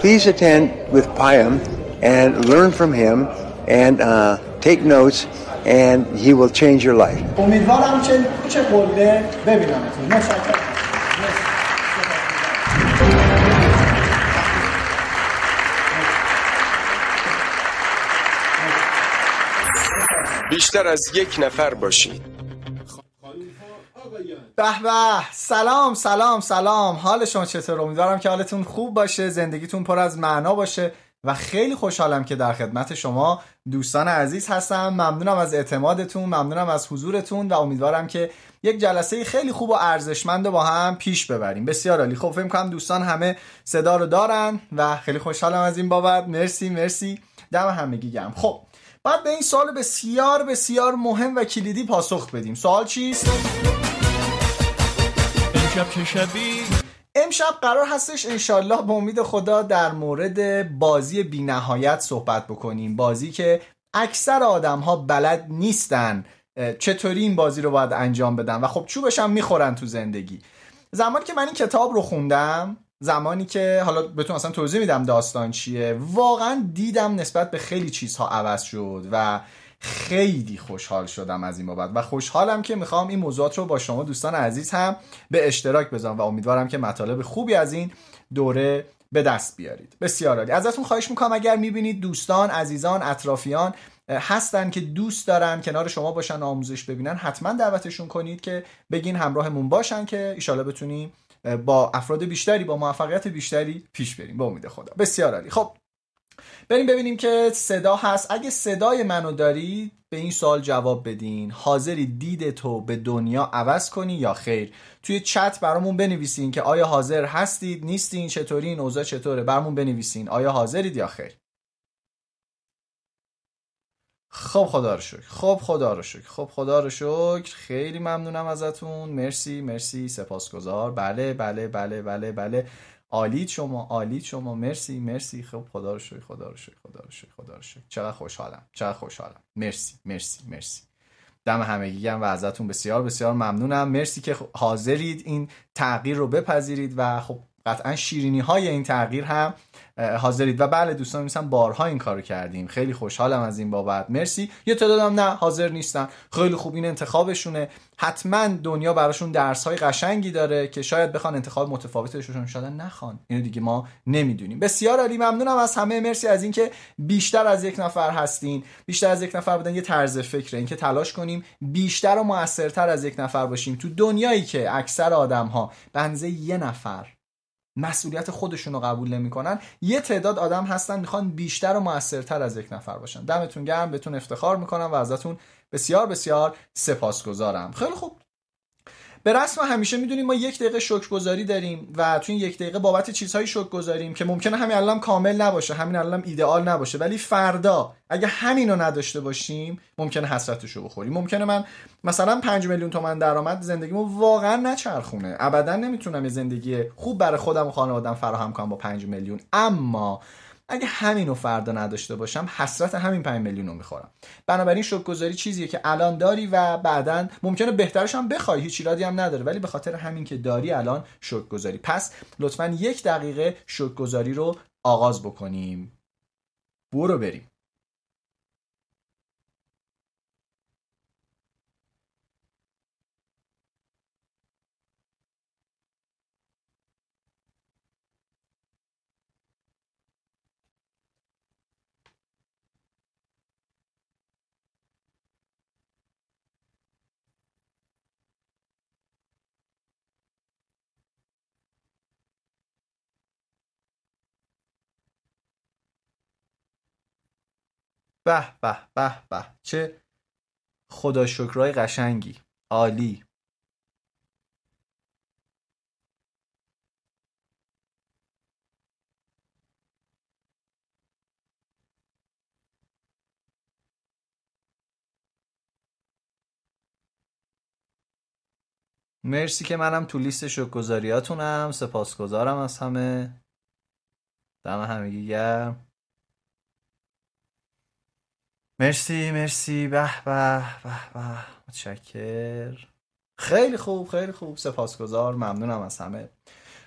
please attend with Payam and learn from him and uh, take notes and he will change your life. امیدوارم که چه قله ببینمتون متشکرم بیشتر از یک نفر باشید به به. سلام سلام سلام. حال شما چطور؟ امیدوارم که حالتون خوب باشه زندگیتون پر از معنا باشه و خیلی خوشحالم که در خدمت شما دوستان عزیز هستم. ممنونم از اعتمادتون ممنونم از حضورتون و امیدوارم که یک جلسه خیلی خوب و ارزشمند با هم پیش ببریم. بسیار عالی. خب فکر کنم دوستان همه صدا رو دارن و خیلی خوشحالم از این بابت. مرسی مرسی. دم همگی گم خب بعد به این سوال بسیار بسیار مهم و کلیدی پاسخ بدیم. سوال چیست؟ امشب چه شبی؟ امشب قرار هستش انشالله به امید خدا در مورد بازی بی نهایت صحبت بکنیم. بازی که اکثر آدم ها بلد نیستن. چطوری این بازی رو باید انجام بدن؟ و خب چوبش هم می‌خورن تو زندگی. زمانی که من این کتاب رو خوندم زمانی که حالا بهتون اصلا توضیح میدم داستان چیه واقعا دیدم نسبت به خیلی چیزها عوض شد و خیلی خوشحال شدم از این بابت و خوشحالم که می‌خوام این موضوعات رو با شما دوستان عزیز هم به اشتراک بذارم و امیدوارم که مطالب خوبی از این دوره به دست بیارید. بسیار عالی. ازتون خواهش می‌کنم اگر می‌بینید دوستان عزیزان اطرافیان هستن که دوست دارن کنار شما باشن آموزش ببینن حتما دعوتشون کنید که بگین همراهمون باشن که ایشالا بتونیم با افراد بیشتری با موفقیت بیشتری پیش بریم. به امید خدا. بسیار عالی. خب بریم ببینیم که صدا هست. اگه صدای منو دارید به این سوال جواب بدین. حاضری دید تو به دنیا عوض کنی یا خیر؟ توی چت برامون بنویسین که آیا حاضر هستید نیستین چطوری این اوضاع چطوره؟ برامون بنویسین. آیا حاضرید یا خیر؟ خب خدا رو شکر. خب خدا رو شکر. خب خدا رو شکر. خیلی ممنونم ازتون. مرسی مرسی. سپاسگزار. بله بله بله بله بله. عالیت شما عالیت شما. مرسی مرسی. خب خدا رو شکر خدا رو شکر خدا رو شکر خدا رو شکر. چقدر خوشحالم چقدر خوشحالم. مرسی مرسی مرسی. دم همگی و ازتون بسیار بسیار ممنونم. مرسی که حاضرید این تغییر رو بپذیرید و خب قطعا شیرینی های این تغییر هم حاضرید. و بله دوستان میسن بارها این کارو کردیم. خیلی خوشحالم از این بابت. مرسی. یه تعدادم نه حاضر نیستن. خیلی خوب این انتخابشونه. حتما دنیا براشون درس های قشنگی داره که شاید بخوان انتخاب متفاوتشون. شده نخوان. اینو دیگه ما نمی‌دونیم. بسیار عالی. ممنونم از همه. مرسی از اینکه بیشتر از یک نفر هستین. بیشتر از یک نفر بودن. یه طرز فکره. اینکه تلاش کنیم بیشتر و موثرتر از یک نفر باشیم. تو دنیایی که اکثر آدم ها یه نفر مسئولیت خودشون رو قبول نمی‌کنن. یه تعداد آدم هستن می‌خوان بیشتر و موثرتر از یک نفر باشن. دمتون گرم بهتون افتخار می‌کنم و ازتون بسیار بسیار سپاسگزارم. خیلی خوب. به رسم همیشه می‌دونیم ما یک دقیقه شکرگزاری داریم و تو این یک دقیقه بابت چیزهایی شکر گذاریم که ممکنه همین الان کامل نباشه همین الان ایدئال نباشه ولی فردا اگه همین رو نداشته باشیم ممکنه حسرتش رو بخوریم. ممکنه من مثلا 5 میلیون تومن درآمد زندگیمو واقعا نچرخونه. ابدا نمی‌تونم یه زندگی خوب برای خودم و خانوادم فراهم کنم با 5 میلیون. اما اگه همینو فردا نداشته باشم حسرت همین 5 میلیون رو می‌خورم. بنابراین شکرگزاری چیزیه که الان داری و بعدا ممکنه بهترش هم بخوای هیچ ایرادی هم نداره ولی به خاطر همین که داری الان شکرگزاری. پس لطفا یک دقیقه شکرگزاری رو آغاز بکنیم. برو بریم. به به به به. چه خدا شکرای قشنگی. عالی. مرسی که منم تو لیست شکرگزاریاتونم. سپاسگزارم از همه. دم همگی گرم. مرسی مرسی. به به به به. متشکر. خیلی خوب خیلی خوب. سپاسگزار. ممنونم از همه.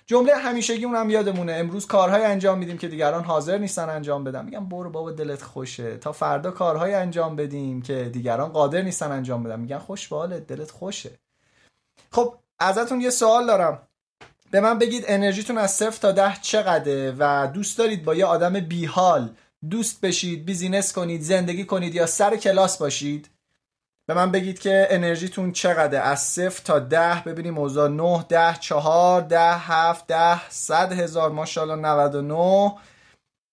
جمله همیشگی اونم یادمونه. امروز کارهای انجام میدیم که دیگران حاضر نیستن انجام بدن. میگم برو بابا دلت خوشه. تا فردا کارهای انجام بدیم که دیگران قادر نیستن انجام بدن. میگن خوش به حالت دلت خوشه. خب ازتون یه سوال دارم. به من بگید انرژیتون از صفر تا ده چقدره و دوست دارید با یه آدم بیحال دوست بشید بیزینس کنید زندگی کنید یا سر کلاس باشید به من بگید که انرژیتون چقدره؟ از صفر تا ده ببینیم اوضاع. 9 ده چهار ده هفت ده صد هزار. ماشاءالله 99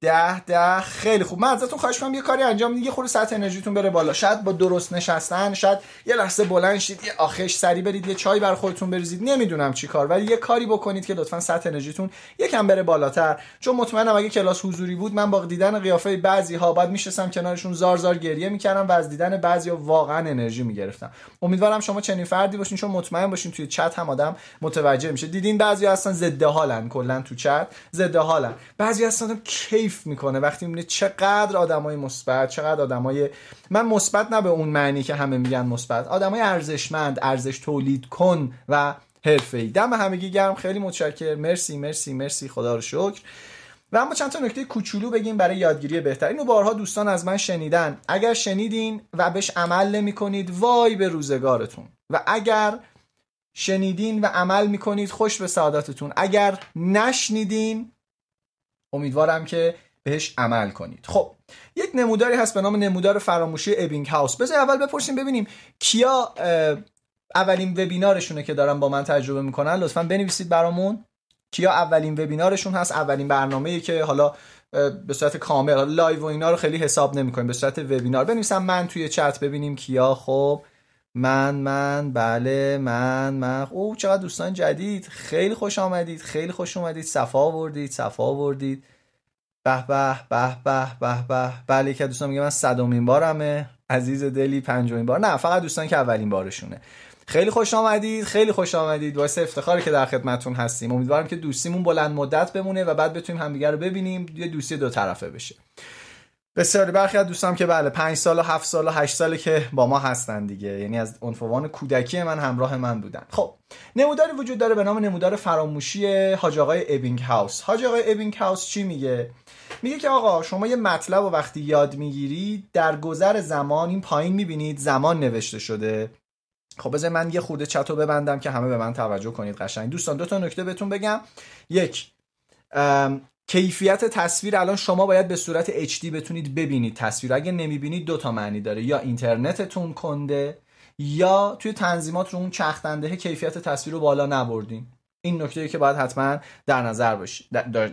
ده ده خیلی خوب. من ازتون خواهش کنم یه کاری انجام بدید یه خورده سطح انرژیتون بره بالا. شاید با درست نشستن شاید یه لحظه بلند شید یه آخش سری برید یه چای بر خودتون بریزید. نمی‌دونم چی کار ولی یه کاری بکنید که لطفا سطح انرژیتون یکم بره بالاتر. چون مطمئنم اگه کلاس حضوری بود من با دیدن قیافه بعضی ها بعد میشستم کنارشون زار زار گریه می‌کردم و از دیدن بعضی ها واقعا انرژی می‌گرفتم. امیدوارم شما چنین فردی باشین چون مطمئن باشین توی چت هم آدم متوجه میشه. دیدین بعضی هستن ضد حالن کلا تو چت ضد حالن بعضی هستن کیف می‌کنه وقتی می‌بینه چقدر آدمای مثبت چقدر آدمای من مثبت نه به اون معنی که همه میگن مثبت. آدمای ارزشمند ارزش تولید کن و حرفه‌ای. دم همگی گرم. خیلی متشکر مرسی مرسی مرسی. خدا رو شکر. و اما چند تا نکته کوچولو بگیم برای یادگیری بهتر. اینو بارها دوستان از من شنیدن. اگر شنیدین و بهش عمل نمی کنید وای به روزگارتون. و اگر شنیدین و عمل می‌کنید خوش به سعادتتون. اگر نشنیدین امیدوارم که بهش عمل کنید. خب یک نموداری هست به نام نمودار فراموشی ابینگ هاوس بذار اول بپرسیم ببینیم کیا اولین وبینارشونه که دارن با من تجربه می‌کنن. لطفا بنویسید برامون. کیا اولین وبینارشون هست؟ اولین برنامه‌ای که حالا به صورت کامل live و اینا رو خیلی حساب نمی‌کنیم به صورت وبینار. بنویسم من توی چت ببینیم کیا. خب من من بله من من. او چقدر دوستان جدید. خیلی خوش آمدید خیلی خوش آمدید صفا آوردید صفا آوردید. به به به به به به. بله که دوستان میگه من صدومین بارمه. عزیز دلی پنجمین بار. نه فقط دوستان که اولین بارشونه. خیلی خوش آمدید خیلی خوش آمدید. واسه افتخاری که در خدمتتون هستیم. امیدوارم که دوستیمون بلند مدت بمونه و بعد بتونیم همدیگه رو ببینیم. یه دوستی دو طرفه بشه. بسیاری برخی از دوستان که بله پنج سال و هفت سال و هشت ساله که با ما هستن دیگه. یعنی از عنفوان کودکی من همراه من بودن. خب نموداری وجود داره به نام نمودار فراموشی حاج آقای ابینگ هاوس حاج آقای ابینگ هاوس چی میگه؟ میگه که آقا شما یه مطلب و وقتی یاد می‌گیری در گذر زمان این پایین می‌بینید زمان نوشته شده. خب بذار من یه خورده چتو ببندم که همه به من توجه کنید قشنگ. دوستان دو تا نکته بهتون بگم. یک کیفیت تصویر الان شما باید به صورت HD بتونید ببینید. تصویر اگه نمی‌بینید دو تا معنی داره. یا اینترنتتون کنده یا توی تنظیمات رو اون چختنده کیفیت تصویر رو بالا نبردین. این نکته که باید حتما در نظر باشید در, در,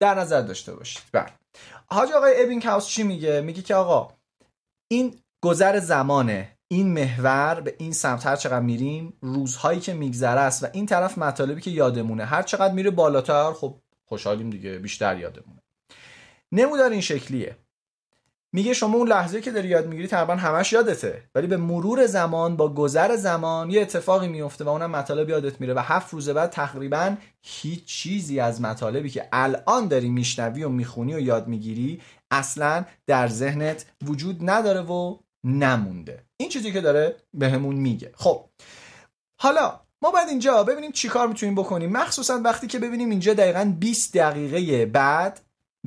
در نظر داشته باشید. بله. حاج آقای ابین کاوس چی میگه؟ میگه که آقا این گذر زمانه. این محور به این سمت هر چقدر میریم روزهایی که میگذره است و این طرف مطالبی که یادمونه. هر چقدر میره بالاتر خب خوشحالیم دیگه بیشتر یادمونه. نمودار این شکلیه. میگه شما اون لحظه که داری یاد می‌گیری تقریبا همش یادته ولی به مرور زمان با گذر زمان یه اتفاقی میفته و اونم مطالب یادت میره و هفت روز بعد تقریبا هیچ چیزی از مطالبی که الان داری میشنوی و می‌خونی و یاد می‌گیری اصلا در ذهنت وجود نداره و نمونده. این چیزی که داره بهمون میگه. خب حالا ما باید اینجا ببینیم چیکار می‌تونیم بکنیم. مخصوصا وقتی که ببینیم اینجا دقیقا 20 دقیقه بعد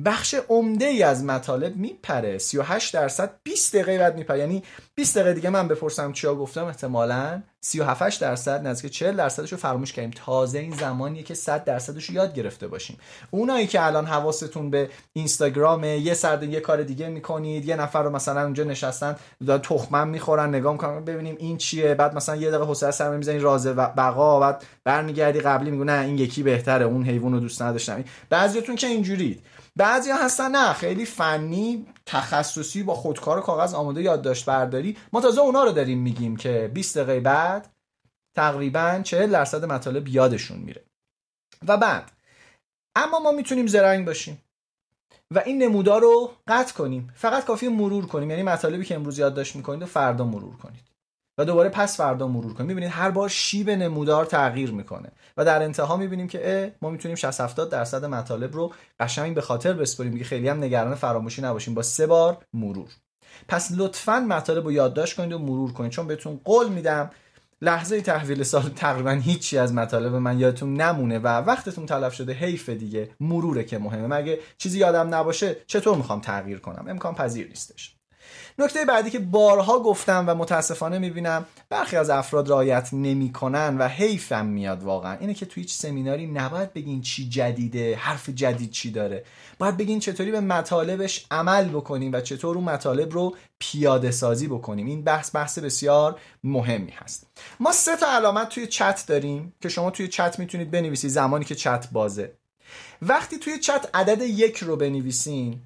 بخش عمده ای از مطالب میپره. 38 درصد 20 دقیقه بعد میپره. یعنی 20 دقیقه دیگه من بپرسم چیا گفتم احتمالا. 37 درصد نزدیک 40 درصدش رو فراموش کردیم. تازه این زمانیه که 100 درصدش رو یاد گرفته باشیم. اونایی که الان حواستون به اینستاگرام یه سرد یه کار دیگه می‌کنید یه نفر رو مثلا اونجا نشستن دارن تخمم می‌خورن نگاه می‌کنن ببینیم این چیه. بعد مثلا یه دقیقه حوصله سر می‌زنین راز بقا بعد برمیگردی قبلی میگه نه این یکی بهتره اون حیوان رو دوست نداشتم. بعضیتون که اینجورید. بعضی هستن نه خیلی فنی تخصصی با خودکار و کاغذ آماده یادداشت برداری. ما تازه اونا رو داریم میگیم که 20 دقیقه بعد تقریبا 40 درصد مطالب یادشون میره. و بعد اما ما می‌تونیم زرنگ باشیم و این نمودار رو قطع کنیم. فقط کافی مرور کنیم. یعنی مطالبی که امروز یادداشت می‌کنید و فردا مرور کنید. و دوباره پس فردا مرور کنیم. می‌بینید هر بار شیب نمودار تغییر می‌کنه. و در انتها می‌بینیم که ما می‌تونیم 60 70 درصد مطالب رو قشنگ به خاطر بسپریم. دیگه خیلی هم نگران فراموشی نباشیم. با سه بار مرور. پس لطفا مطالب رو یادداشت کنید و مرور کنید. چون بهتون قول میدم لحظه تحویل سال تقریبا هیچی از مطالب من یادتون نمونه و وقتتون تلف شده حیف دیگه. مروره که مهمه. مگه چیزی یادم نباشه چطور می‌خوام تغییر کنم؟ امکان پذیر نیستش. نکته بعدی که بارها گفتم و متاسفانه می‌بینم برخی از افراد رعایت نمی‌کنن و حیفم میاد واقعا. اینه که توی هیچ سمیناری نباید بگین چی جدیده حرف جدید چی داره. باید بگین چطوری به مطالبش عمل بکنیم و چطور اون مطالب رو پیاده سازی بکنیم. این بحث بحث بسیار مهمی هست. ما سه تا علامت توی چت داریم که شما توی چت می‌تونید بنویسید زمانی که چت بازه. وقتی توی چت عدد یک رو بنویسین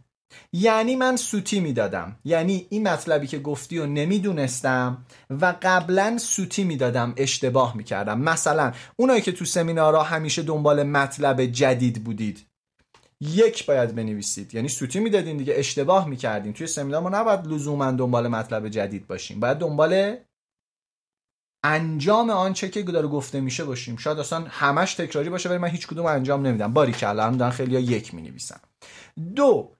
یعنی من سوتی می‌دادم. یعنی این مطلبی که گفتی و نمی‌دونستم و قبلا سوتی می‌دادم اشتباه می‌کردم. مثلا اونایی که تو سمینارها همیشه دنبال مطلب جدید بودید یک باید بنویسید. یعنی سوتی می‌دادین دیگه اشتباه می‌کردین. توی سمینار ما نباید لزوما دنبال مطلب جدید باشیم. باید دنبال انجام آنچه که داره گفته میشه باشیم. شاید اصلا همش تکراری باشه ولی من هیچ کدوم انجام نمیدم. باری که الان دارن خیلی یک می‌نویسن دو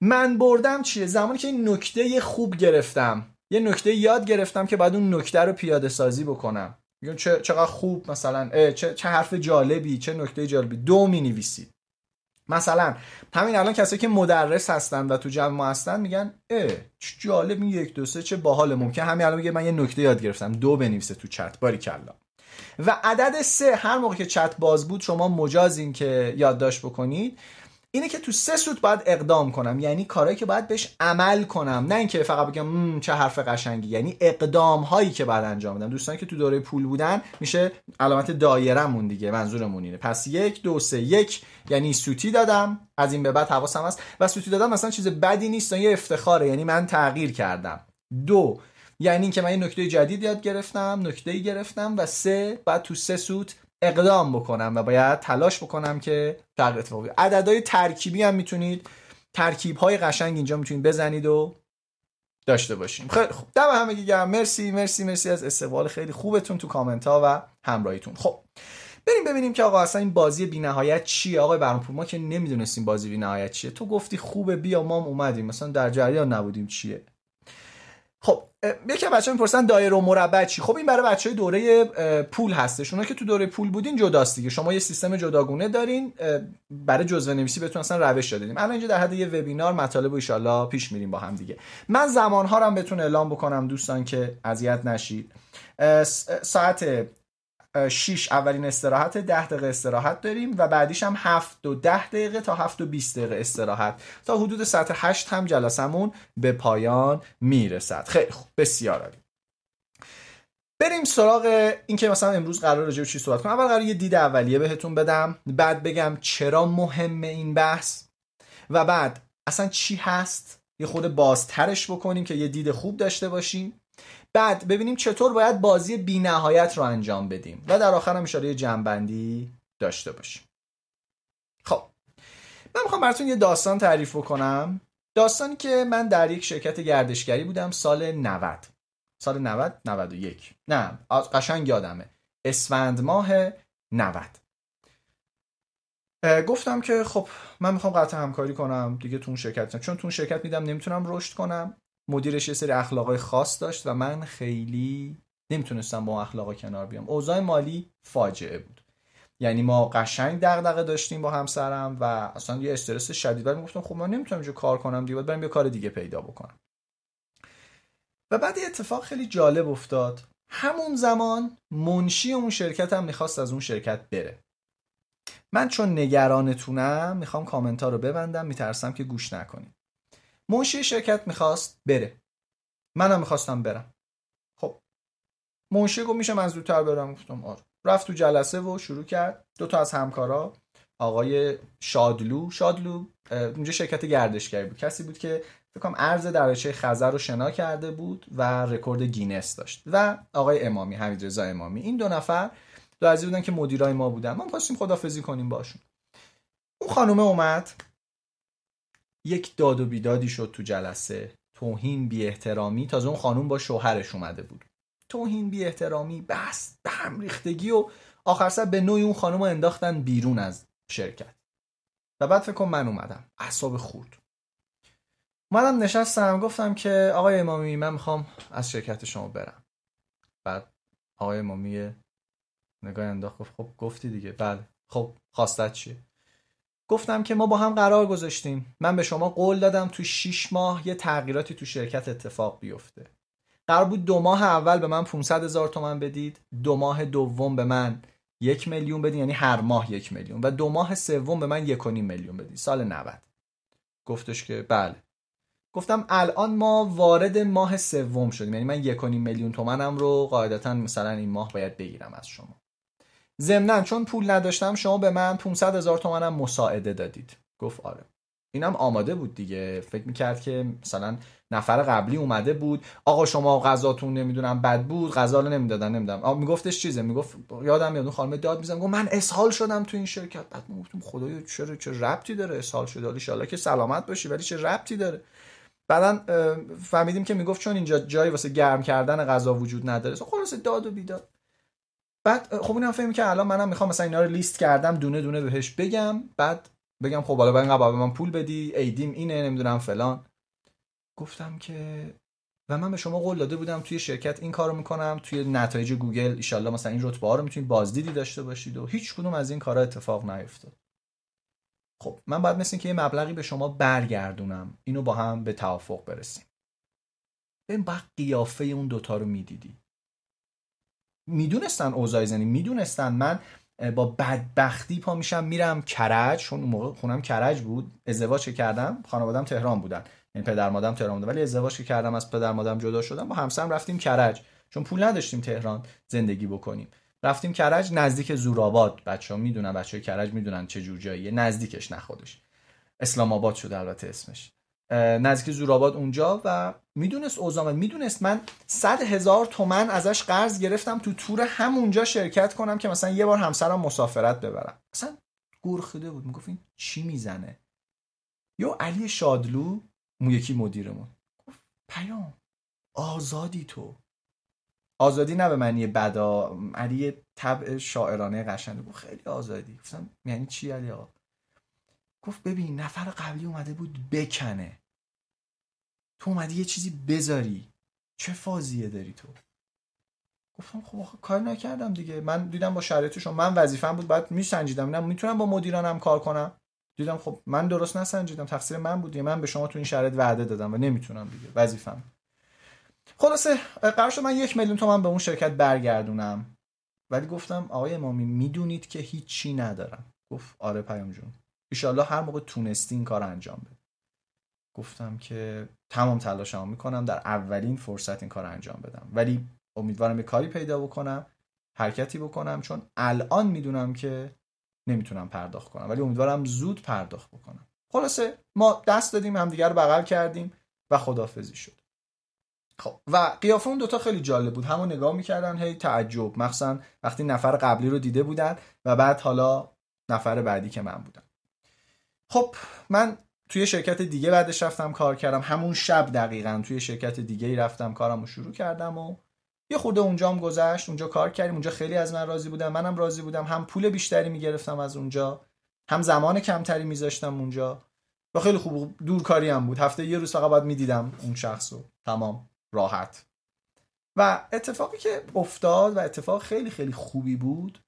من بردم چیه؟ زمانی که این نکته خوب گرفتم. یه نکته یاد گرفتم که بعد اون نکته رو پیاده سازی بکنم. میگم چه چقدر خوب مثلا چه چه حرف جالبی چه نکته جالبی. دو می نویسید مثلا همین الان کسایی که مدرس هستن و تو جمع هستن میگن اه چه جالب این یک دو سه چه باحال. ممکن همین الان میگه من یه نکته یاد گرفتم. دو بنویسه تو چت. باری کلا و عدد سه هر موقع که چت باز بود شما مجازین که یادداشت بکنید. اینه که تو سه سوت باید اقدام کنم. یعنی کارهایی که باید بهش عمل کنم. نه اینکه فقط بگم چه حرف قشنگی. یعنی اقدام هایی که باید انجام بدم. دوستانی که تو دوره پول بودن میشه علامت دایرمون دیگه منظورمون اینه. پس یک دو سه یک. یعنی سوتی دادم. از این به بعد حواسم هست. و سوتی دادم مثلا چیز بدی نیست یه افتخاره. یعنی من تغییر کردم. دو. یعنی اینکه من یه نکته جدید یاد گرفتم نکته گرفتم. و سه بعد تو سه سوت اقدام بکنم و باید تلاش بکنم که تغییر اتفاق بیفته عددهای ترکیبی هم می‌تونید ترکیب های قشنگ اینجا می‌تونید بزنید و داشته باشیم. خیلی خوب. دم همه گرم. مرسی مرسی مرسی از استقبال. خیلی خوبتون تو کامنت ها و همراهیتون. خب بریم ببینیم که آقا اصلا این بازی بینهایت چیه؟ آقای برانپور ما که نمی‌دونستیم بازی بینهایت چیه. تو گفتی خوبه بیا ما اومدیم. مثلا در جریان نبودیم چیه. خب یکی بچه می‌پرسن دایره و مربع چی؟ خب این برای بچه های دوره پول هستش. اونا که تو دوره پول بودین جداست دیگه. شما یه سیستم جداگونه دارین برای جزوه نویسی بهتون اصلا روش دادیم الان اینجا در حد یه وبینار مطالب و پیش میریم با هم دیگه. من زمان ها رو بهتون اعلام بکنم دوستان که اذیت نشید. ساعت 6 اولین استراحت 10 دقیقه استراحت داریم و بعدیش هم 7 و 10 دقیقه تا 7 و 20 دقیقه استراحت. تا حدود ساعت 8 هم جلسمون به پایان می‌رسد. خیلی خوب. بسیار عالی. بریم سراغ اینکه مثلا امروز قرار راجع به چی صحبت کنم. اول قرار یه دید اولیه بهتون بدم. بعد بگم چرا مهمه این بحث. و بعد اصلا چی هست؟ یه خود بازترش بکنیم که یه دید خوب داشته باشیم. بعد ببینیم چطور باید بازی بی نهایت رو انجام بدیم و در آخر هم اشاره جنبندی داشته باشیم. خب من می‌خوام براتون یه داستان تعریف بکنم. داستانی که من در یک شرکت گردشگری بودم سال 90 سال 90 91 نه قشنگ یادمه. اسفند ماه 90 گفتم که خب من می‌خوام قطع همکاری کنم دیگه تو اون شرکت چون تو اون شرکت میدم نمی‌تونم رشد کنم. مدیرش یه سری اخلاقای خاص داشت و من خیلی نمی‌تونستم با اون اخلاقا کنار بیام. اوضاع مالی فاجعه بود. یعنی ما قشنگ دغدغه داشتیم با همسرم و اصلا یه استرس شدید. ولی گفتم خب من نمی‌تونم اینجا کار کنم دیگه برم یه کار دیگه پیدا بکنم. و بعد یه اتفاق خیلی جالب افتاد. همون زمان منشی اون شرکت هم می‌خواست از اون شرکت بره. من چون نگرانتونم می‌خوام کامنت رو ببندم میترسم که گوش نکنید. منشی شرکت می‌خواست بره. منم می‌خواستم برم. خب. منشی گفت میشه من زودتر برم. گفتم آره. رفت تو جلسه و شروع کرد. دو تا از همکارا آقای شادلو شادلو اونجا شرکت گردشگری بود. کسی بود که فکر کنم عرض دریاچه خزر رو شنا کرده بود و رکورد گینس داشت. و آقای امامی حمید رضا امامی. این دو نفر دو عزیز بودن که مدیرای ما بودن. ما خواستیم خدافزی کنیم باشون. اون خانومه اومد. یک داد و بیدادی شد تو جلسه. توهین بی احترامی تازه اون خانوم با شوهرش اومده بود. توهین بی احترامی بس به هم ریختگی و آخر سر به نوعی اون خانوم رو انداختن بیرون از شرکت. و بعد فکر من اومدم. اعصاب خورد اومدم نشستم گفتم که آقای امامی من می‌خوام از شرکت شما برم. بعد آقای امامی نگاه انداخت خب گفتی دیگه. بله. خب خواستت چیه؟ گفتم که ما با هم قرار گذاشتیم. من به شما قول دادم تو 6 ماه یه تغییراتی تو شرکت اتفاق بیفته. قرار بود دو ماه اول به من 500 هزار تومن بدید دو ماه دوم به من یک میلیون بدید یعنی هر ماه یک میلیون. و دو ماه سوم به من یک و میلیون بدید. سال 90 گفتش که بله. گفتم الان ما وارد ماه سوم شدیم. یعنی من یک و نیم میلیون تومنم رو قاعدتا مثلا این ماه باید بگیرم از شما. ضمنا چون پول نداشتم شما به من 500 هزار تومنم مساعده دادید. گفت آره. اینم آماده بود دیگه. فکر می‌کرد که مثلا نفر قبلی اومده بود. آقا شما غذاتون نمی‌دونم بد بود غذا رو نمی‌دادن نمی‌دونم. میگفتش چیزه؟ می‌گفت یادم میاد اون خانم داد می‌زنم گفت من اسهال شدم تو این شرکت. بعد ما گفتم خدایا چرا چه ربطی داره اسهال شده؟ ان که سلامت باشی ولی چه ربطی داره؟ بعدا فهمیدیم که می‌گفت چون اینجا جایی واسه گرم کردن غذا وجود نداره خلاص داد و بیداد. بعد خب اینم فهمی که الان منم می‌خوام مثلا اینا رو لیست کردم دونه دونه بهش بگم بعد بگم خب حالا اینقدر به من پول بدی ایدیم اینه نمی‌دونم فلان. گفتم که و من به شما قول داده بودم توی شرکت این کارو می‌کنم توی نتایج گوگل ایشالله مثلا این رتبه ها رو می‌تونید بازدیدی داشته باشید و هیچ کدوم از این کارا اتفاق نیفتاد. خب من باید مثل که یه مبلغی به شما برگردونم اینو با هم به توافق برسیم. ببین بعد قیافه اون دوتا رو می‌دیدی. می‌دونستن اوضاع زنی می‌دونستن من با بدبختی پا میشم میرم کرج. چون اون موقع خونم کرج بود. ازدواج کردم خانوادم تهران بودن. یعنی پدر مادرم تهران بودن. ولی ازدواج کردم از پدر مادرم جدا شدم با همسرم رفتیم کرج. چون پول نداشتیم تهران زندگی بکنیم. رفتیم کرج نزدیک زورآباد. بچه ها می‌دونن بچه های کرج می‌دونن چه جور جاییه. نزدیکش نه خودش اسلام آباد شده البته اسمش. نزدیک زورآباد اونجا و می‌دونست اوزامت می‌دونست من صد هزار تومن ازش قرض گرفتم تو تور همونجا شرکت کنم که مثلا یه بار همسرم مسافرت ببرم. اصلا گرخیده بود. می‌گفت این چی می‌زنه؟ یا علی شادلو اون یکی مدیرمون. گفت پیام. آزادی تو. آزادی نه به معنی بدا علی طبع شاعرانه قشنگ گفت خیلی آزادی. گفتم یعنی چی علی آقا؟ گفت ببین نفر قبلی اومده بود بکنه. تو اومدی یه چیزی بذاری. چه فازیه داری تو؟ گفتم خب کار نکردم دیگه. من دیدم با شرایطشون من وظیفم بود باید میسنجیدم. اینم می‌تونم با مدیرانم کار کنم. دیدم خب من درست نسنجیدم. تقصیر من بود من به شما تو این شرایط وعده دادم و نمی‌تونم دیگه. وظیفم خلاصه قرار شد من یک میلیون تومن به اون شرکت برگردونم. ولی گفتم آقای امامی می‌دونید که هیچی ندارم. گفت آره پیام جون. ایشالله هر موقع تونستی این کار انجام بده. گفتم که تمام تلاشمو می‌کنم در اولین فرصت این کار انجام بدم. ولی امیدوارم یه کاری پیدا بکنم حرکتی بکنم چون الان می‌دونم که نمی‌تونم پرداخت کنم. ولی امیدوارم زود پرداخت بکنم. خلاصه ما دست دادیم همدیگه رو بغل کردیم و خدافزی شد. خب و قیافه اون دوتا خیلی جالب بود. همون نگاه می‌کردن هی تعجب. مخصوصا وقتی نفر قبلی رو دیده بودن و بعد حالا نفر بعدی که من بودم. خب من توی شرکت دیگه بعدش رفتم کار کردم. همون شب دقیقا توی شرکت دیگه ای رفتم کارم رو شروع کردم و یه خورده اونجا هم گذشت. اونجا کار کردیم. اونجا خیلی از من راضی بودم منم راضی بودم. هم پول بیشتری می‌گرفتم از اونجا هم زمان کمتری میذاشتم اونجا. و خیلی خوب دورکاری هم بود. هفته یه روز فقط باید می‌دیدم اون شخص رو تمام. راحت. و اتفاقی که افتاد و اتفاق خیلی خیلی خوبی بود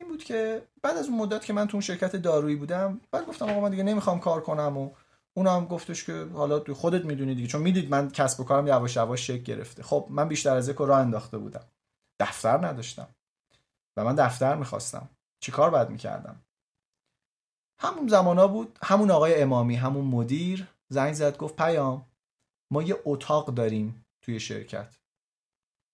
این بود که بعد از اون مدت که من تو اون شرکت دارویی بودم بعد گفتم آقا من دیگه نمی‌خوام کار کنم و اون هم گفتش که حالا تو خودت می‌دونی دیگه چون می‌دید من کسب و کارم یواش یواش شکل گرفته. خب من بیشتر از یک راه انداخته بودم. دفتر نداشتم. و من دفتر می‌خواستم. چیکار باید می‌کردم؟ همون زمانا بود همون آقای امامی همون مدیر زنگ زد گفت پیام ما یه اتاق داریم توی شرکت.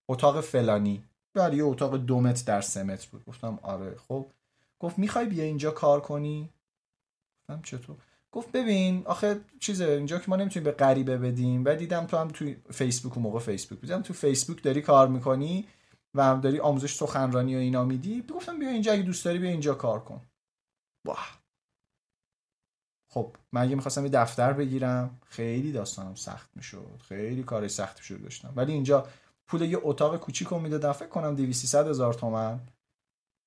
اتاق فلانی. بله یه اتاق دو متر در سه متر بود. گفتم آره خب. گفت می‌خوای بیا اینجا کار کنی؟ گفتم چطور؟ گفت ببین آخه چیزه اینجا که ما نمی‌تونیم به غریبه بدیم و دیدم تو هم تو فیسبوک و موقع فیسبوک دیدم تو فیسبوک داری کار می‌کنی و هم داری آموزش سخنرانی و اینا میدی. گفتم بیا اینجا اگه دوست داری بیا اینجا کار کن. واه خب من اگه می‌خواستم یه دفتر بگیرم خیلی داستانم سخت می‌شد خیلی کار سخت شده داشتم. ولی اینجا پول یه اتاق کوچیک رو می‌دادم فکر کنم 200 هزار تومن.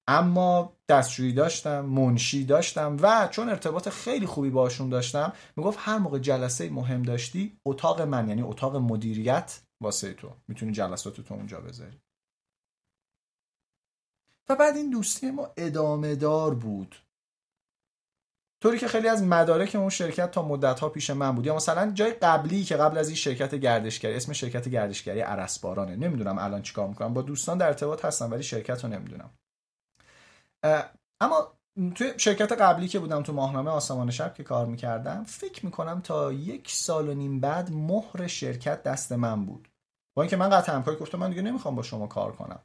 اما دستشویی داشتم منشی داشتم و چون ارتباط خیلی خوبی باشون داشتم می‌گفت هر موقع جلسه مهم داشتی اتاق من یعنی اتاق مدیریت واسه تو. می‌تونی جلسات تو اونجا بذاری. و بعد این دوستی ما ادامه دار بود. طوری که خیلی از مدارک اون شرکت تا مدت ها پیش من بود. یا مثلا جای قبلی که قبل از این شرکت گردشگری اسم شرکت گردشگری عرسبارانه. نمی‌دونم الان چیکار می‌کنم. با دوستان در ارتباط هستم ولی شرکت رو نمی‌دونم. اما توی شرکت قبلی که بودم تو ماهنامه آسمان شب که کار می‌کردم فکر می‌کنم تا یک سال و نیم بعد مهر شرکت دست من بود. با اینکه من قطع همکاری گفتم من دیگه نمی‌خوام با شما کار کنم.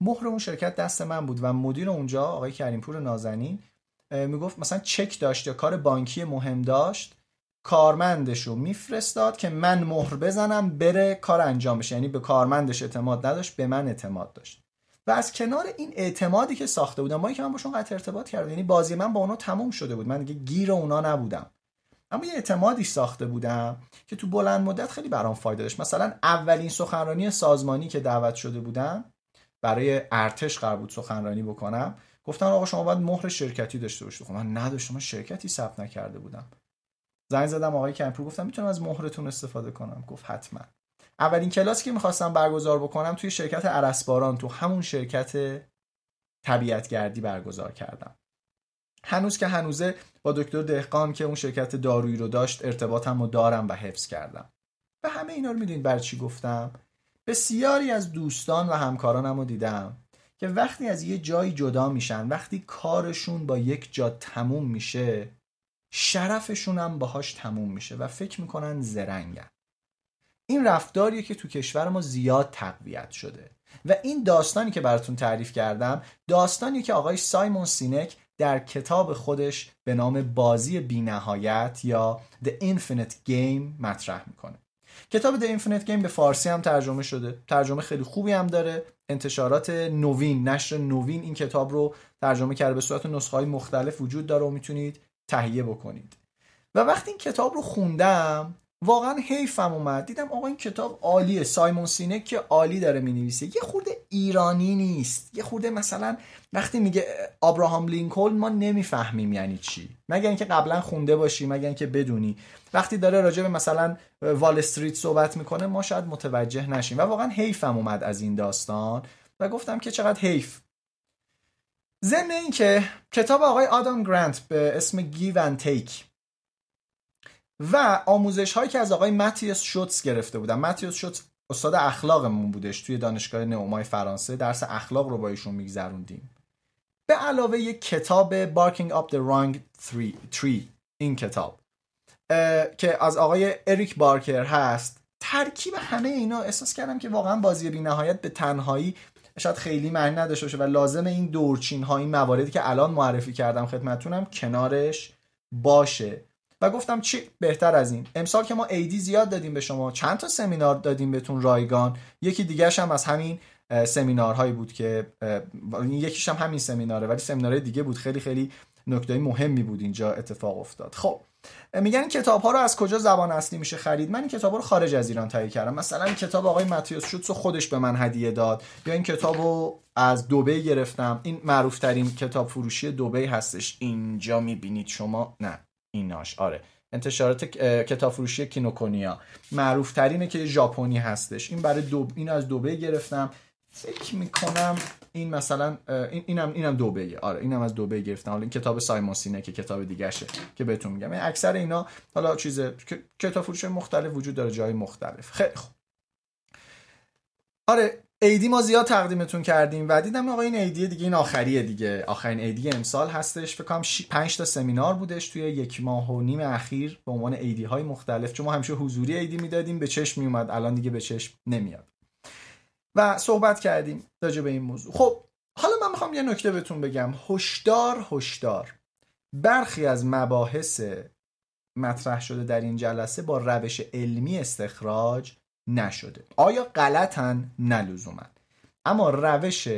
مهر اون شرکت دست من بود و مدیر اونجا آقای کریمپور نازنین می‌گفت مثلا چک داشت یا کار بانکی مهم داشت کارمندش رو میفرستاد که من مهر بزنم بره کار انجام بشه. یعنی به کارمندش اعتماد نداشت به من اعتماد داشت. و از کنار این اعتمادی که ساخته بودم که من باشون قطع ارتباط کردم یعنی بازی من با اونا تموم شده بود. من دیگه گیر اونا نبودم. اما یه اعتمادی ساخته بودم که تو بلند مدت خیلی برام فایده داشت. مثلا اولین سخنرانی سازمانی که دعوت شده بودم برای ارتش قرار بود سخنرانی بکنم گفتن آقا شما باید مهر شرکتی داشته باشید من نداشتم من شرکتی ثبت نکرده بودم. زنگ زدم آقای کمپرو گفتم می‌تونم از مهرتون استفاده کنم. گفت حتما. اولین کلاسی که می‌خواستم برگزار بکنم توی شرکت عرسباران تو همون شرکت طبیعتگردی برگزار کردم. هنوز که هنوزه با دکتر دهقان که اون شرکت دارویی رو داشت ارتباطم رو دارم و حفظ کردم. و همه اینا رو می‌دونید بر چی گفتم؟ بسیاری از دوستان و همکارانم رو دیدم که وقتی از یه جایی جدا میشن وقتی کارشون با یک جا تموم میشه شرفشون هم باهاش تموم میشه و فکر می‌کنن زرنگن. این رفتاریه که تو کشور ما زیاد تقویت شده. و این داستانی که براتون تعریف کردم داستانی که آقای سایمون سینک در کتاب خودش به نام بازی بینهایت یا The Infinite Game مطرح می‌کنه. کتاب The Infinite Game به فارسی هم ترجمه شده. ترجمه خیلی خوبی هم داره. انتشارات نوین نشر نوین این کتاب رو ترجمه کرده. به صورت نسخه های مختلف وجود داره و می‌تونید تهیه بکنید. و وقتی این کتاب رو خوندم واقعا حیفم اومد. دیدم آقا این کتاب عالیه. سایمون سینک که عالی داره می‌نویسه. یه خورده ایرانی نیست. یه خورده مثلا وقتی میگه آبراهام لینکلن ما نمی‌فهمیم یعنی چی. مگر اینکه قبلا خونده باشی مگر اینکه بدونی. وقتی داره راجع به مثلا وال استریت صحبت می‌کنه ما شاید متوجه نشیم. و واقعا حیفم اومد از این داستان. و گفتم که چقدر حیف. ضمن اینکه کتاب آقای آدام گرانت به اسم Give and Take و آموزش هایی که از آقای ماتیاس شوتس گرفته بودم ماتیاس شوتس استاد اخلاقمون بودش توی دانشگاه نئومای فرانسه. درس اخلاق رو با ایشون میگذروندیم. به علاوه یک کتاب Barking Up the Wrong tree. این کتاب. که از آقای اریک بارکر هست. ترکیب همه اینا احساس کردم که واقعا بازی بی نهایت به تنهایی شاید خیلی معنی نداشته باشه و لازم این دورچین ها این مواردی که الان معرفی کردم خدمتونم کنارش باشه. و گفتم چی؟ بهتر از این. امسال که ما ایدی زیاد دادیم به شما چند تا سمینار دادیم بهتون رایگان؟ یکی دیگرش هم از همین سمینارهایی بود که یکیش هم همین سمیناره ولی سمینارهای دیگه بود. خیلی خیلی نکته مهمی بود اینجا اتفاق افتاد. خب میگن کتاب ها رو از کجا زبان اصلی میشه خرید؟ من این کتاب رو خارج از ایران تهیه کردم. مثلا کتاب آقای ماتیوس شوتس رو خودش به من هدیه داد. یا این کتاب رو از دوبی گرفتم. این معروف ترین کتاب فروشی دوبی هستش. اینجا می‌بینید شما. نه. ایناش. آره. انتشارات کتاب فروشی کینوکونیا. معروف ترینه که ژاپنی هستش. این برای دو این از دوبه گرفتم. فکر می‌کنم این مثلا این اینم اینم دوبه آره اینم از دوبه گرفتم. حالا این کتاب سایمون سینه که کتاب دیگه شه که بهتون میگم. اکثر اینا حالا چیز کتاب فروشی مختلف وجود داره جای مختلف. خیلی خوب. آره ایدی ما زیاد تقدیمتون کردیم و دیدم آقا این ایدی دیگه این آخریه دیگه. آخرین ایدی امسال هستش. فکر کنم 5 تا سمینار بودش توی یک ماه و نیم اخیر به عنوان ایدی های مختلف. چون ما همیشه حضوری ایدی می‌دادیم به چشم میومد. الان دیگه به چشم نمیاد. و صحبت کردیم راجع به این موضوع. خب حالا من می‌خوام یه نکته بهتون بگم. هشدار هشدار. برخی از مباحث مطرح شده در این جلسه با روش علمی استخراج نشده. آیا غلطن؟ نلزومن اما روش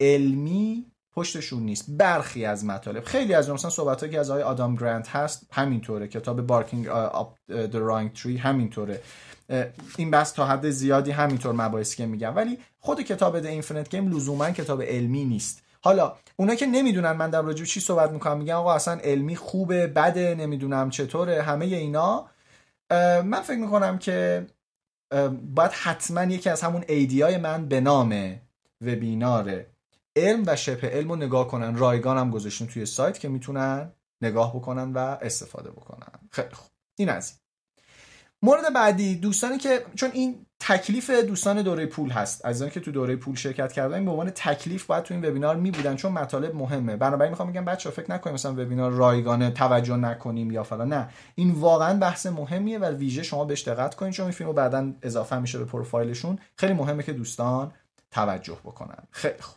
علمی پشتشون نیست. برخی از مطالب خیلی از مثلا صحبت که از آقای آدام گرانت هست همینطوره کتاب بارکینگ آپ the wrong tree همینطوره. این بس تا حد زیادی همینطور مباحثی که میگم. ولی خود کتاب The Infinite Game لزوما کتاب علمی نیست. حالا اونا که نمی‌دونن من در راجع چی صحبت می‌کنم میگن آقا اصلا علمی خوبه بده نمی‌دونم چطوره همه اینا. من فکر می‌کنم که باید حتما یکی از همون ایدی های من به نام وبینار علم و شبه علم رو نگاه کنن. رایگان هم گذاشتیم توی سایت که می‌تونن نگاه بکنن و استفاده بکنن. خیلی خوب. این از مورد بعدی دوستانی که چون این تکلیف دوستان دوره پول هست. از که تو دوره پول شرکت کردن به عنوان تکلیف باید تو این وبینار می بودن چون مطالب مهمه. بنابراین می‌خوام بگم بچه فکر نکنیم مثلا وبینار رایگانه توجه نکنیم یا فلان. نه. این واقعا بحث مهمیه و ویژه شما بهش دقت کنید چون این فیلمو بعدا اضافه میشه به پروفایلشون. خیلی مهمه که دوستان توجه بکنن. خیلی خوب.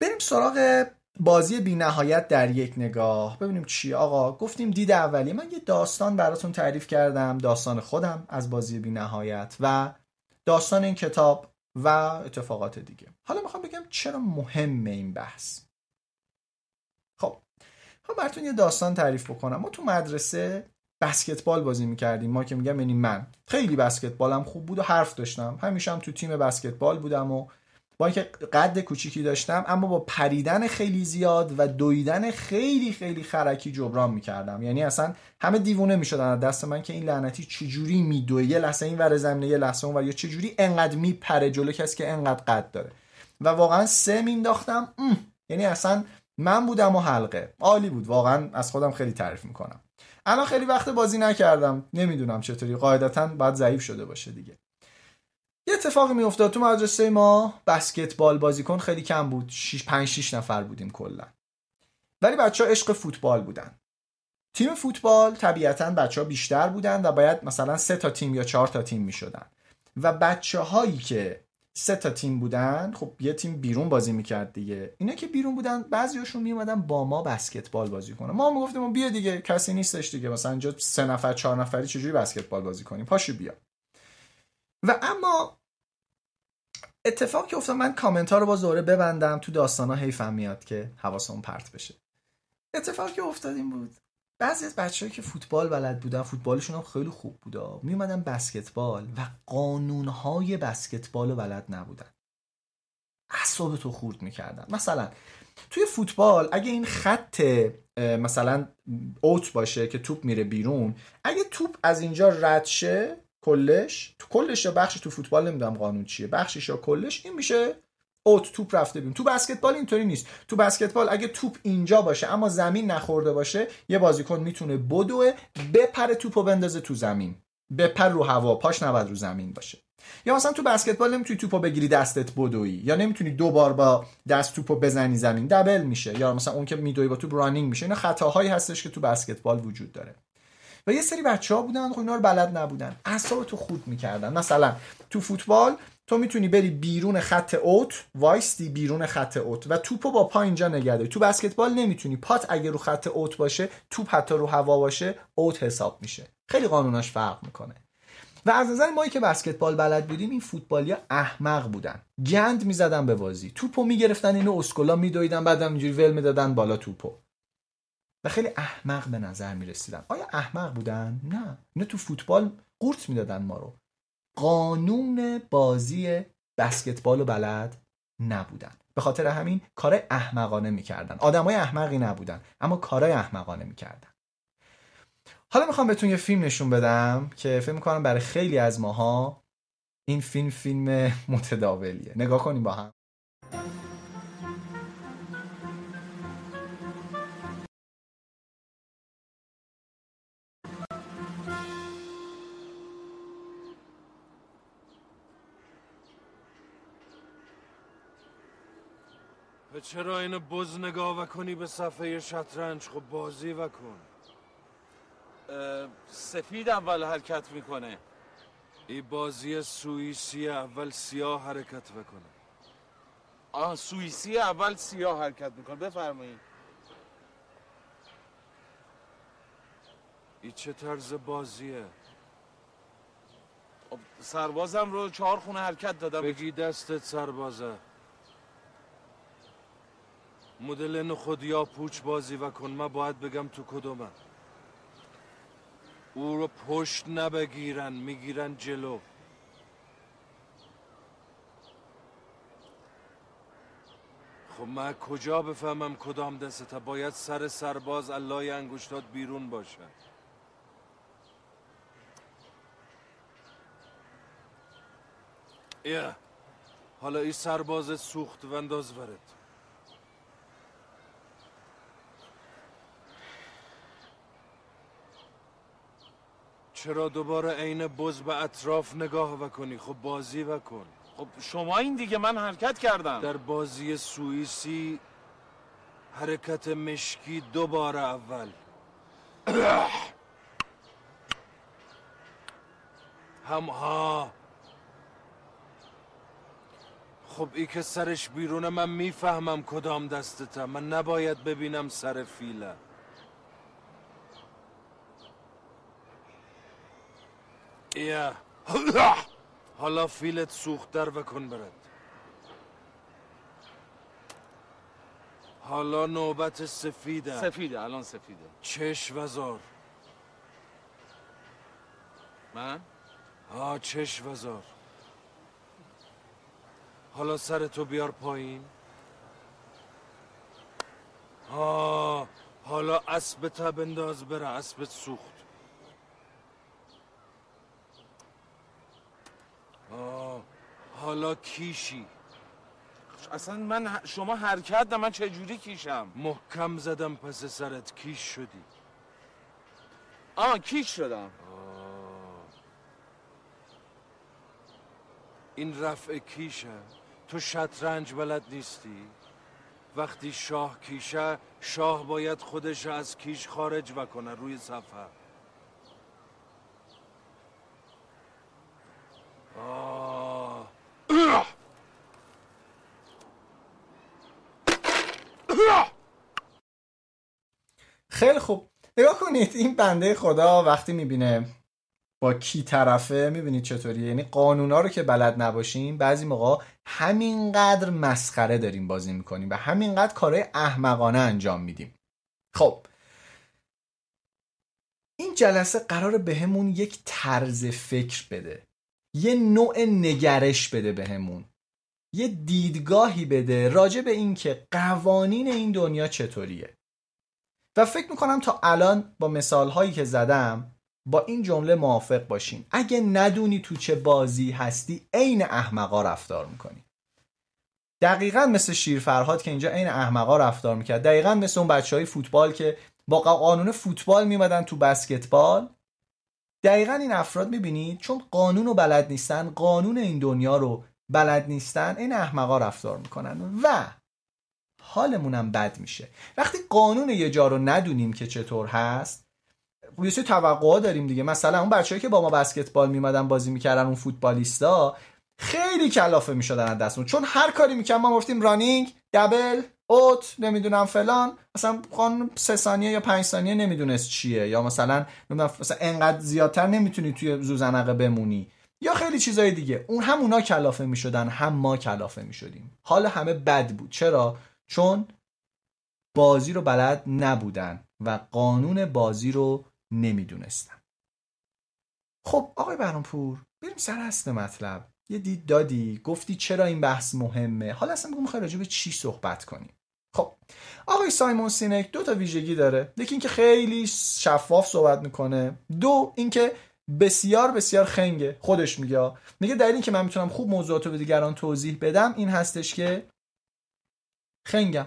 بریم سراغ بازی بی نهایت در یک نگاه. ببینیم چی آقا گفتیم دید اولی من یه داستان براتون تعریف کردم داستان خودم از بازی بی نهایت و داستان این کتاب و اتفاقات دیگه. حالا می‌خوام بگم چرا مهمه این بحث. خب خب براتون یه داستان تعریف بکنم. ما تو مدرسه بسکتبال بازی می‌کردیم. ما که میگم یعنی من. خیلی بسکتبالم خوب بود و حرف داشتم. همیشه هم تو تیم بسکتبال بودم و با اینکه قد کوچیکی داشتم اما با پریدن خیلی زیاد و دویدن خیلی خیلی خرکی جبران می‌کردم. یعنی اصلا همه دیوونه می‌شدن. از دست من که این لعنتی چجوری میدوه؟ یه لحظه این ور زمینه یه لحظه اون ور. یا چجوری انقدر میپره جلو کسی که انقدر قد داره؟ و واقعا سه مینداختم یعنی اصلا من بودم و حلقه. عالی بود. واقعا از خودم خیلی تعریف می‌کنم. الان خیلی وقت بازی نکردم. نمی‌دونم چطوری. قاعدتا باید ضعیف شده باشه دیگه. یه اتفاقی میافتاد تو مدرسه ما بسکتبال بازیکن خیلی کم بود 6 5 6 نفر بودیم کلا. ولی بچه ها عشق فوتبال بودن. تیم فوتبال طبیعتا بچه ها بیشتر بودن و باید مثلا سه تا تیم یا چهار تا تیم می‌شدن. و بچه هایی که سه تا تیم بودن خب یه تیم بیرون بازی می‌کرد دیگه. اینا که بیرون بودن بعضیاشون میومدن با ما بسکتبال بازی کنه ما می‌گفتیم بیا دیگه کسی نیستش دیگه. مثلا اینجا سه نفر چهار نفری چجوری بسکتبال بازی کنیم؟ پاشو بیا. و اما اتفاقی که افتاد من کامنت ها رو با دوره ببندم تو داستان ها حیفم میاد که حواسمون پرت بشه. اتفاقی که افتاد این بود بعضی از بچه‌ای که فوتبال بلد بودن فوتبالشون هم خیلی خوب بودا. میومدن بسکتبال و قانونهای بسکتبال رو بلد نبودن. اعصاب تو خورد می‌کردن. مثلا توی فوتبال اگه این خط مثلا اوت باشه که توپ میره بیرون اگه توپ از اینجا رد شه کلش. تو کلش یا بخشی تو فوتبال نمی‌دونم قانون چیه. بخشش یا کلش این میشه اوت توپ رفته بیرون. تو بسکتبال اینطوری نیست. تو بسکتبال اگه توپ اینجا باشه اما زمین نخورده باشه یه بازیکن می‌تونه بدوه بپره توپو بندازه تو زمین. بپر رو هوا. پاش نباید رو زمین باشه. یا مثلا تو بسکتبال نمی‌تونی توپو بگیری دستت بدوی. یا نمی‌تونی دو بار با دست توپو بزنی زمین. دبل میشه. یا مثلا اون که میدوی با توپ رانینگ میشه. اینا خطاهایی هستش که تو بسکتبال وجود داره. و یه سری بچه ها بودن خب اینا رو بلد نبودن. اعصاب تو خود می‌کردن. مثلا تو فوتبال تو می‌تونی بری بیرون خط اوت وایستی بیرون خط اوت و توپو با پا اینجا نگه تو بسکتبال نمی‌تونی. پات اگه رو خط اوت باشه توپ حتی رو هوا باشه اوت حساب میشه. خیلی قانوناش فرق می‌کنه. و از نظر ما که بسکتبال بلد بودیم این فوتبالیا احمق بودن. گند می‌زدن به بازی. توپو می‌گرفتن اینو اسکولا میدویدن بعدم اینجوری ول می‌دادن بالا توپو. و خیلی احمق به نظر می رسیدن آیا احمق بودن؟ نه. اینا تو فوتبال قورت می‌دادن ما رو. قانون بازی بسکتبال و بلد نبودن. به خاطر همین کار احمقانه می‌کردن. آدمای احمقی نبودن اما کارای احمقانه می‌کردن. حالا می‌خوام بهتون یه فیلم نشون بدم که فکر می‌کنم برای خیلی از ماها این فیلم فیلم متداولیه. نگاه کنیم با هم. چرا اینو بز نگاه و کنی به صفحه شطرنج؟ خب بازی و کن سفید اول حرکت می‌کنه. این بازی سوئیسی اول سیاه حرکت بکنه. آه سوئیسی اول سیاه حرکت می‌کنه. بفرمایید این چه طرز بازیه؟ خب، سربازم رو چهار خونه حرکت دادم. بگی دستت سربازه. مدل نخود یا پوچ بازی و کن من باید بگم تو کدومه او رو پشت نبگیرن می‌گیرن جلو. خب من کجا بفهمم کدام دسته باید سر سرباز اللای انگشتات بیرون باشه. یا حالا این سرباز سوخت و انداز ورد. چرا دوباره عین بز به اطراف نگاه وکنی خب بازی وکن خب شما این دیگه من حرکت کردم. در بازی سوئیسی حرکت مشکی دوباره اول. هم ها. خب ای که سرش بیرونه من می‌فهمم کدام دستته. من نباید ببینم سر فیله یا حالا فیلت سوخت در وکن برد حالا نوبت سفیده سفیده الان سفیده چش وزار من آ چش وزار حالا سرتو بیار پایین آه حالا اسب تا بنداز بره اسبت سوخت آه حالا کیشی؟ اصلا من شما حرکت نه من چه جوری کیشم؟ محکم زدم پس سرت کیش شدی. آه کیش شدم. این رفع کیشه تو شطرنج بلد نیستی؟ وقتی شاه کیشه شاه باید خودش از کیش خارج بکنه روی صفحه. خیلی خوب. نگاه کنید این بنده خدا وقتی می‌بینه با کی طرفه می‌بینید چطوریه. یعنی قانونا رو که بلد نباشیم بعضی موقع همینقدر مسخره داریم بازی می‌کنیم و همینقدر کارهای احمقانه انجام میدیم. خب. این جلسه قرار بهمون یک طرز فکر بده. یه نوع نگرش بده بهمون. یه دیدگاهی بده راجع به اینکه قوانین این دنیا چطوریه. و فکر می‌کنم تا الان با مثال هایی که زدم با این جمله موافق باشین. اگه ندونی تو چه بازی هستی عین احمقا رفتار می‌کنی. دقیقا مثل شیر فرهاد که اینجا عین احمقا رفتار می‌کرد. دقیقا مثل اون بچه های فوتبال که با قانون فوتبال میمدن تو بسکتبال. دقیقا این افراد می‌بینید چون قانون رو بلد نیستن قانون این دنیا رو بلد نیستن این احمقا رفتار می‌کنن. و حالمونم بد میشه. وقتی قانون یه جا رو ندونیم که چطور هست یه سری توقعا داریم دیگه. مثلا اون بچه‌ای که با ما بسکتبال میمدن بازی می‌کردن اون فوتبالیستا خیلی کلافه می‌شدن از دستمون. چون هر کاری می‌کنن ما گفتیم رانینگ دبل اوت نمی‌دونم فلان. مثلا قانون سه ثانیه یا پنج ثانیه نمی‌دونست چیه. یا مثلا مثلا انقدر زیادتر نمی‌تونی توی زوزنقه بمونی. یا خیلی چیزای دیگه. اون هم اونا کلافه می‌شدن هم ما کلافه می‌شدیم. حال همه بد بود. چرا؟ چون بازی رو بلد نبودن و قانون بازی رو نمی‌دونستن. خب آقای برانپور بریم سر اصل مطلب. یه دید دادی؟ گفتی چرا این بحث مهمه؟ حالا اصلا بگو می‌خوای راجع به چی صحبت کنیم؟ خب آقای سایمون سینک دو تا ویژگی داره. یکی اینکه خیلی شفاف صحبت می‌کنه. دو اینکه بسیار بسیار خنگه. خودش میگه. میگه دلیل اینکه من می‌تونم خوب موضوعات رو به دیگران توضیح بدم این هستش که خنگم.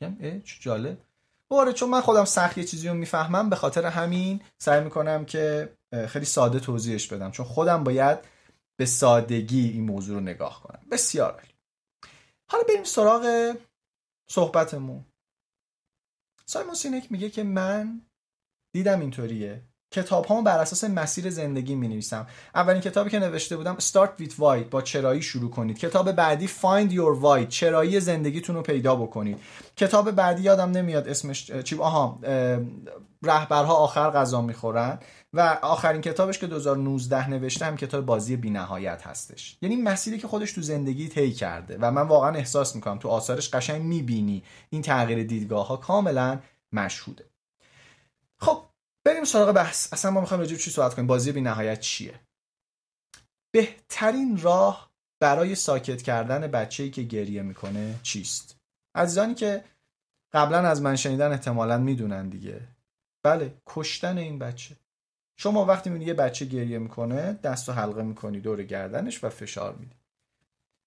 میگم چه جالب. باره چون من خودم سخت یه چیزی رو می‌فهمم به خاطر همین سعی می‌کنم که خیلی ساده توضیحش بدم. چون خودم باید به سادگی این موضوع رو نگاه کنم. بسیار حالا بریم سراغ صحبتمون. سایمون سینک میگه که من دیدم اینطوریه. کتاب ها بر اساس مسیر زندگی می نویسم اولین کتابی که نوشته بودم Start with Why با چرایی شروع کنید. کتاب بعدی Find Your Why چرایی زندگیتون رو پیدا بکنید. کتاب بعدی یادم نمیاد اسمش چی آها رهبرها آخر غذا می‌خورن. و آخرین کتابش که 2019 نوشتم کتاب بازی بینهایت هستش. یعنی مسیری که خودش تو زندگی طی کرده و من واقعا احساس می‌کنم تو آثارش قشنگ می‌بینی. این تغییر دیدگاه ها کاملا مشهوده. خب بریم سراغ بحث. اصلا ما می‌خوایم راجع چی صحبت کنیم؟ بازی بی نهایت چیه؟ بهترین راه برای ساکت کردن بچه‌ای که گریه می‌کنه چیست؟ عزیزانی که قبلا از من شنیدن احتمالا می‌دونن دیگه. بله کشتن این بچه. شما وقتی می‌بینی یه بچه گریه می‌کنه دست و حلقه می‌کنی دور گردنش و فشار میدی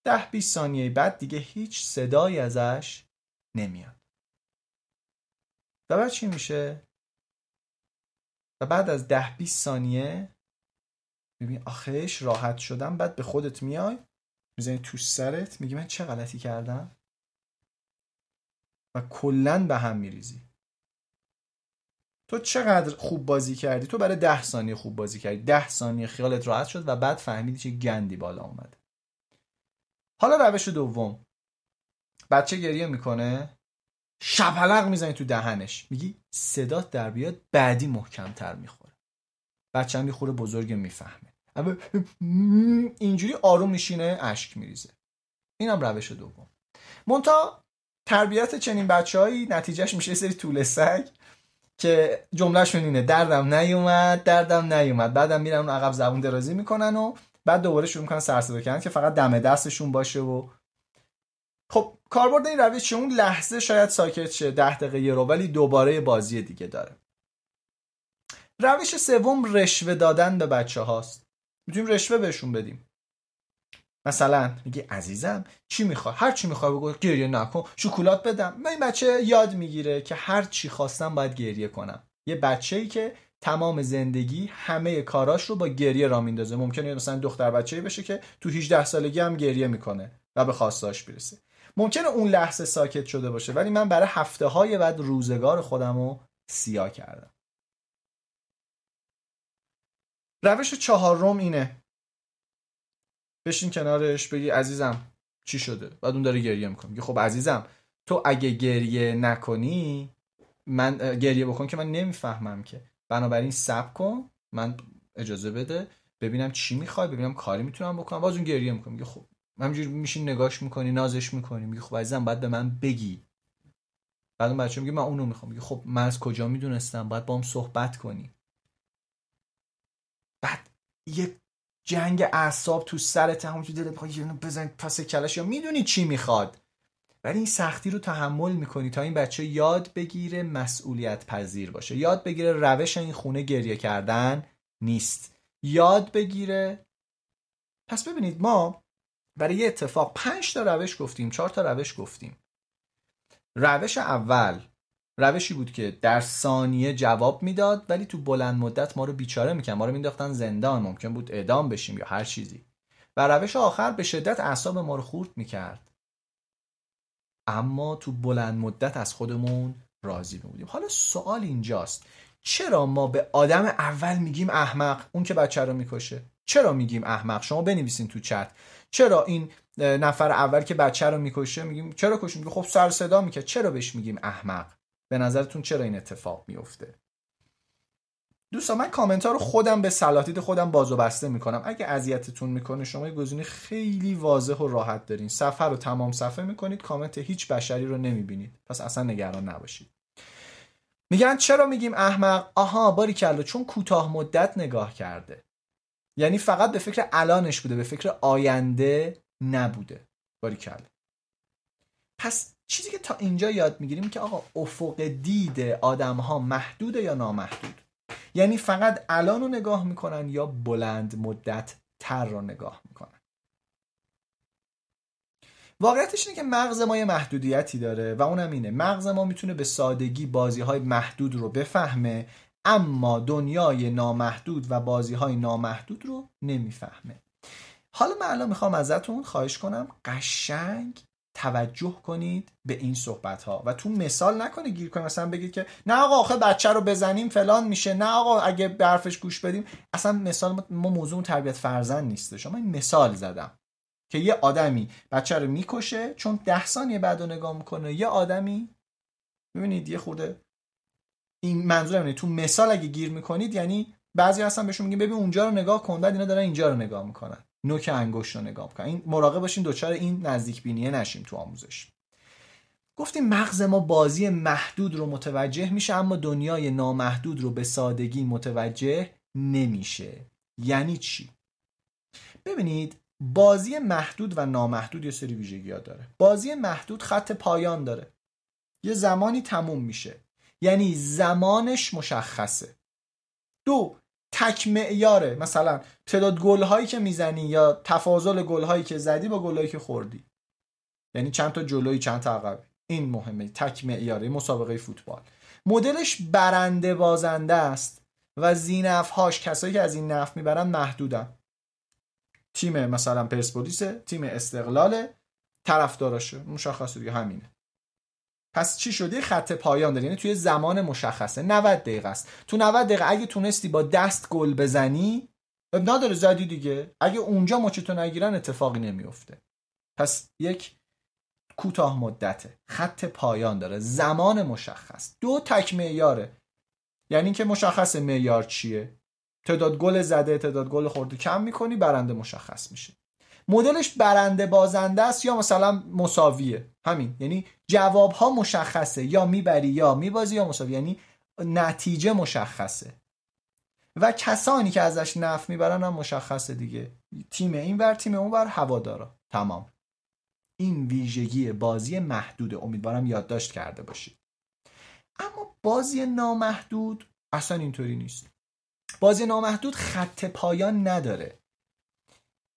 ده 20 ثانیه بعد دیگه هیچ صدایی ازش نمیاد. و بعد چی میشه؟ و بعد از ده 20 ثانیه ببین آخرش راحت شدم بعد به خودت میای می‌زنی تو سرت میگی من چه غلطی کردم؟ و کلا به هم میریزی. تو چقدر خوب بازی کردی؟ تو برای ده ثانیه خوب بازی کردی. ده ثانیه خیالت راحت شد و بعد فهمیدی چه گندی بالا اومده حالا روش دوم. بچه گریه می‌کنه. شپلق می‌زنی تو دهنش. میگی صدات در بیاد بعدی محکمتر می‌خوره. بچه هم خوره بزرگ می‌فهمه. اینجوری آروم میشینه اشک میریزه. اینم روش دوم. مونتا تربیت چنین بچههایی نتیجهش میشه سری طول سگ. که جملهش اینه دردم نیومد دردم نیومد. بعدم میرن اون عقب زبون درازی می‌کنن و بعد دوباره شروع می‌کنن سرصدا کردن که فقط دم دستشون باشه و خب کاربرد این روش چه؟ اون لحظه شاید ساکت شه ده دقیقه یه رو ولی دوباره بازی دیگه داره. روش سوم رشوه دادن به بچه هاست می‌تونیم رشوه بهشون بدیم. مثلا میگه عزیزم چی می‌خوای؟ هر چی می‌خوای بگو گریه نکن شکلات بدم. من این بچه یاد می‌گیره که هر چی خواستم باید گریه کنم. یه بچه ای که تمام زندگی همه کاراش رو با گریه را میندازه. ممکنه مثلا دختر بچه‌ای بشه که تو 18 سالگی هم گریه می‌کنه و به خواستاش برسه. ممکنه اون لحظه ساکت شده باشه ولی من برای هفته های بعد روزگار خودم رو سیاه کردم. روش چهارم اینه. بشین کنارش بگی عزیزم چی شده؟ بعد اون داره گریه می‌کنه. خب عزیزم تو اگه گریه نکنی من گریه بکن که من نمی‌فهمم که. بنابراین سب کن من اجازه بده ببینم چی می‌خوای ببینم کاری می‌تونم بکنم. باز اون گریه می‌کنه. میگه خب همینجوری میشین نگاش می‌کنی نازش می‌کنی. میگه خب عزیزم باید به من بگی. بعد اون بچه میگه من اونو می‌خوام. میگه خب من از کجا می‌دونستم؟ باید با هم صحبت کنی. بعد یه جنگ اعصاب تو سرت همون تو دلت می‌خوای بزن پس کلش یا می‌دونی چی می‌خواد. ولی این سختی رو تحمل می‌کنی تا این بچه یاد بگیره مسئولیت پذیر باشه. یاد بگیره روش این خونه گریه کردن نیست. یاد بگیره پس ببینید ما برای یه اتفاق پنج تا روش گفتیم چهار تا روش گفتیم. روش اول روشی بود که در ثانیه جواب می‌داد ولی تو بلند مدت ما رو بیچاره میکن ما رو مینداختن زندان ممکن بود اعدام بشیم یا هر چیزی. و روش آخر به شدت اعصاب ما رو خورد می‌کرد. اما تو بلند مدت از خودمون راضی بودیم حالا سوال اینجاست. چرا ما به آدم اول میگیم احمق؟ اون که بچه رو می‌کشه. چرا میگیم احمق؟ شما بنویسین تو چت. چرا این نفر اول که بچه رو می‌کشه میگیم چرا کش میگه خب سر صدا می‌کرد. چرا بهش میگیم احمق؟ به نظرتون چرا این اتفاق میفته دوستان من کامنت رو خودم به سلاتید خودم باز و بسته می‌کنم. اگه اذیتتون می‌کنه شما یه گزینه خیلی واضح و راحت دارین. صفحه رو تمام صفحه می‌کنید کامنت هیچ بشری رو نمی‌بینید. پس اصلا نگران نباشید. میگن چرا میگیم احمق؟ آها باری کلا چون کوتاه مدت نگاه کرده. یعنی فقط به فکر الانش بوده به فکر آینده نبوده. باری کلا پس چیزی که تا اینجا یاد می‌گیریم که آقا افق دید آدم ها محدوده یا نامحدود؟ یعنی فقط الان رو نگاه می‌کنن یا بلند مدت تر رو نگاه می‌کنن؟ واقعیتش اینه که مغز ما یه محدودیتی داره و اونم اینه مغز ما می‌تونه به سادگی بازی های محدود رو بفهمه اما دنیای نامحدود و بازی های نامحدود رو نمی‌فهمه. حالا من الان می‌خوام ازتون خواهش کنم قشنگ توجه کنید به این صحبت ها و تو مثال نکنه گیر کنید مثلا بگید که نه آقا آخه بچه رو بزنیم فلان میشه. نه آقا اگه برفش گوش بدیم. اصلا مثال ما موضوع تربیت فرزند نیسته شما این مثال زدم که یه آدمی بچه رو می‌کشه چون ده ثانیه بعد رو نگاه می‌کنه. یه آدمی ببینید یه خورده این منظورم تو مثال اگه گیر می‌کنید یعنی بعضی هستن بهشون میگیم ببین اونجا رو نگاه کن. بعد اینا دارن اینجا رو نگاه می‌کنن. نوک انگشت رو نگاه کن این مراقب باشین دوچار این نزدیک بینیه نشیم تو آموزش. گفتیم مغز ما بازی محدود رو متوجه میشه اما دنیای نامحدود رو به سادگی متوجه نمیشه. یعنی چی؟ ببینید بازی محدود و نامحدود یه سری ویژگی ها داره. بازی محدود خط پایان داره. یه زمانی تموم میشه. یعنی زمانش مشخصه. دو تک معیاره. مثلا تعداد گل هایی که می‌زنی یا تفاضل گل هایی که زدی با گل هایی که خوردی. یعنی چند تا جلوی چند تا عقب. این مهمه تک معیاره مسابقه فوتبال. مدلش برنده بازنده است و زینف هاش کسایی که از این نف می‌برن محدودن. تیم مثلا پرسپولیس تیم استقلال طرفداراشه مشخصه دیگه همینه. پس چی شده خط پایان داره. یعنی توی زمان مشخصه. 90 دقیقه است. تو 90 دقیقه اگه تونستی با دست گل بزنی نداره زدی دیگه. اگه اونجا مچتو نگیرن اتفاقی نمیفته. پس یک کوتاه مدته. خط پایان داره. زمان مشخص. دو تک معیاره. یعنی که مشخص معیار چیه؟ تعداد گل زده تعداد گل خورده. کم می‌کنی برنده مشخص میشه. مدلش برنده بازنده است یا مثلا مساویه؟ همین. یعنی جواب ها مشخصه. یا می‌بری یا میبازی یا مساوی. یعنی نتیجه مشخصه. و کسانی که ازش نف می‌برن هم مشخصه دیگه. تیم این بر تیم اون بر هوادارا. تمام. این ویژگی بازی محدوده. امیدوارم یادداشت کرده باشید. اما بازی نامحدود اصلا اینطوری نیست. بازی نامحدود خط پایان نداره.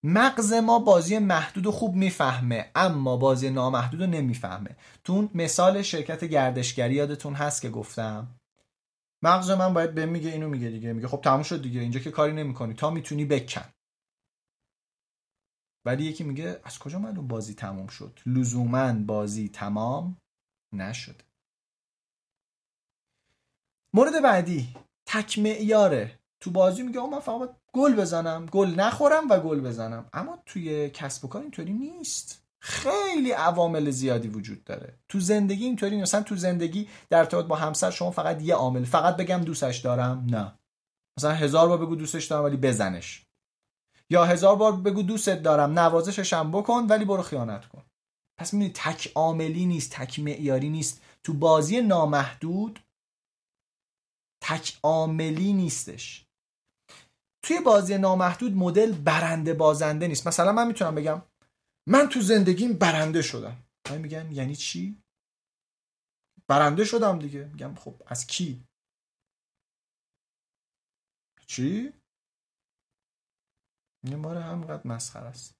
مغز ما بازی محدود و خوب می‌فهمه اما بازی نامحدود رو نمی‌فهمه. تو مثال شرکت گردشگری یادتون هست که گفتم؟ مغز من باید به میگه اینو میگه دیگه. میگه خب تموم شد دیگه اینجا که کاری نمی‌کنی. تا می‌تونی بکن. ولی یکی میگه از کجا معلوم بازی تموم شد؟ لزوما بازی تمام نشد. مورد بعدی تک معیاره تو بازی میگه من فقط گل بزنم گل نخورم و گل بزنم. اما توی کسب و کار اینطوری نیست. خیلی عوامل زیادی وجود داره. تو زندگی اینطوری مثلا تو زندگی در ارتباط با همسر شما فقط یه عامل. فقط بگم دوستش دارم. نه. مثلا هزار بار بگو دوستش دارم ولی بزنش. یا هزار بار بگو دوستت دارم. نوازششم بکن ولی برو خیانت کن. پس می‌بینی تک عاملی نیست تک معیاری نیست. تو بازی نامحدود تک عاملی نیستش. توی بازی نامحدود مدل برنده بازنده نیست. مثلا من می‌تونم بگم من تو زندگیم برنده شدم. من میگن یعنی چی؟ برنده شدم دیگه. میگم خب از کی؟ چی؟ این ماره همقدر مسخره است.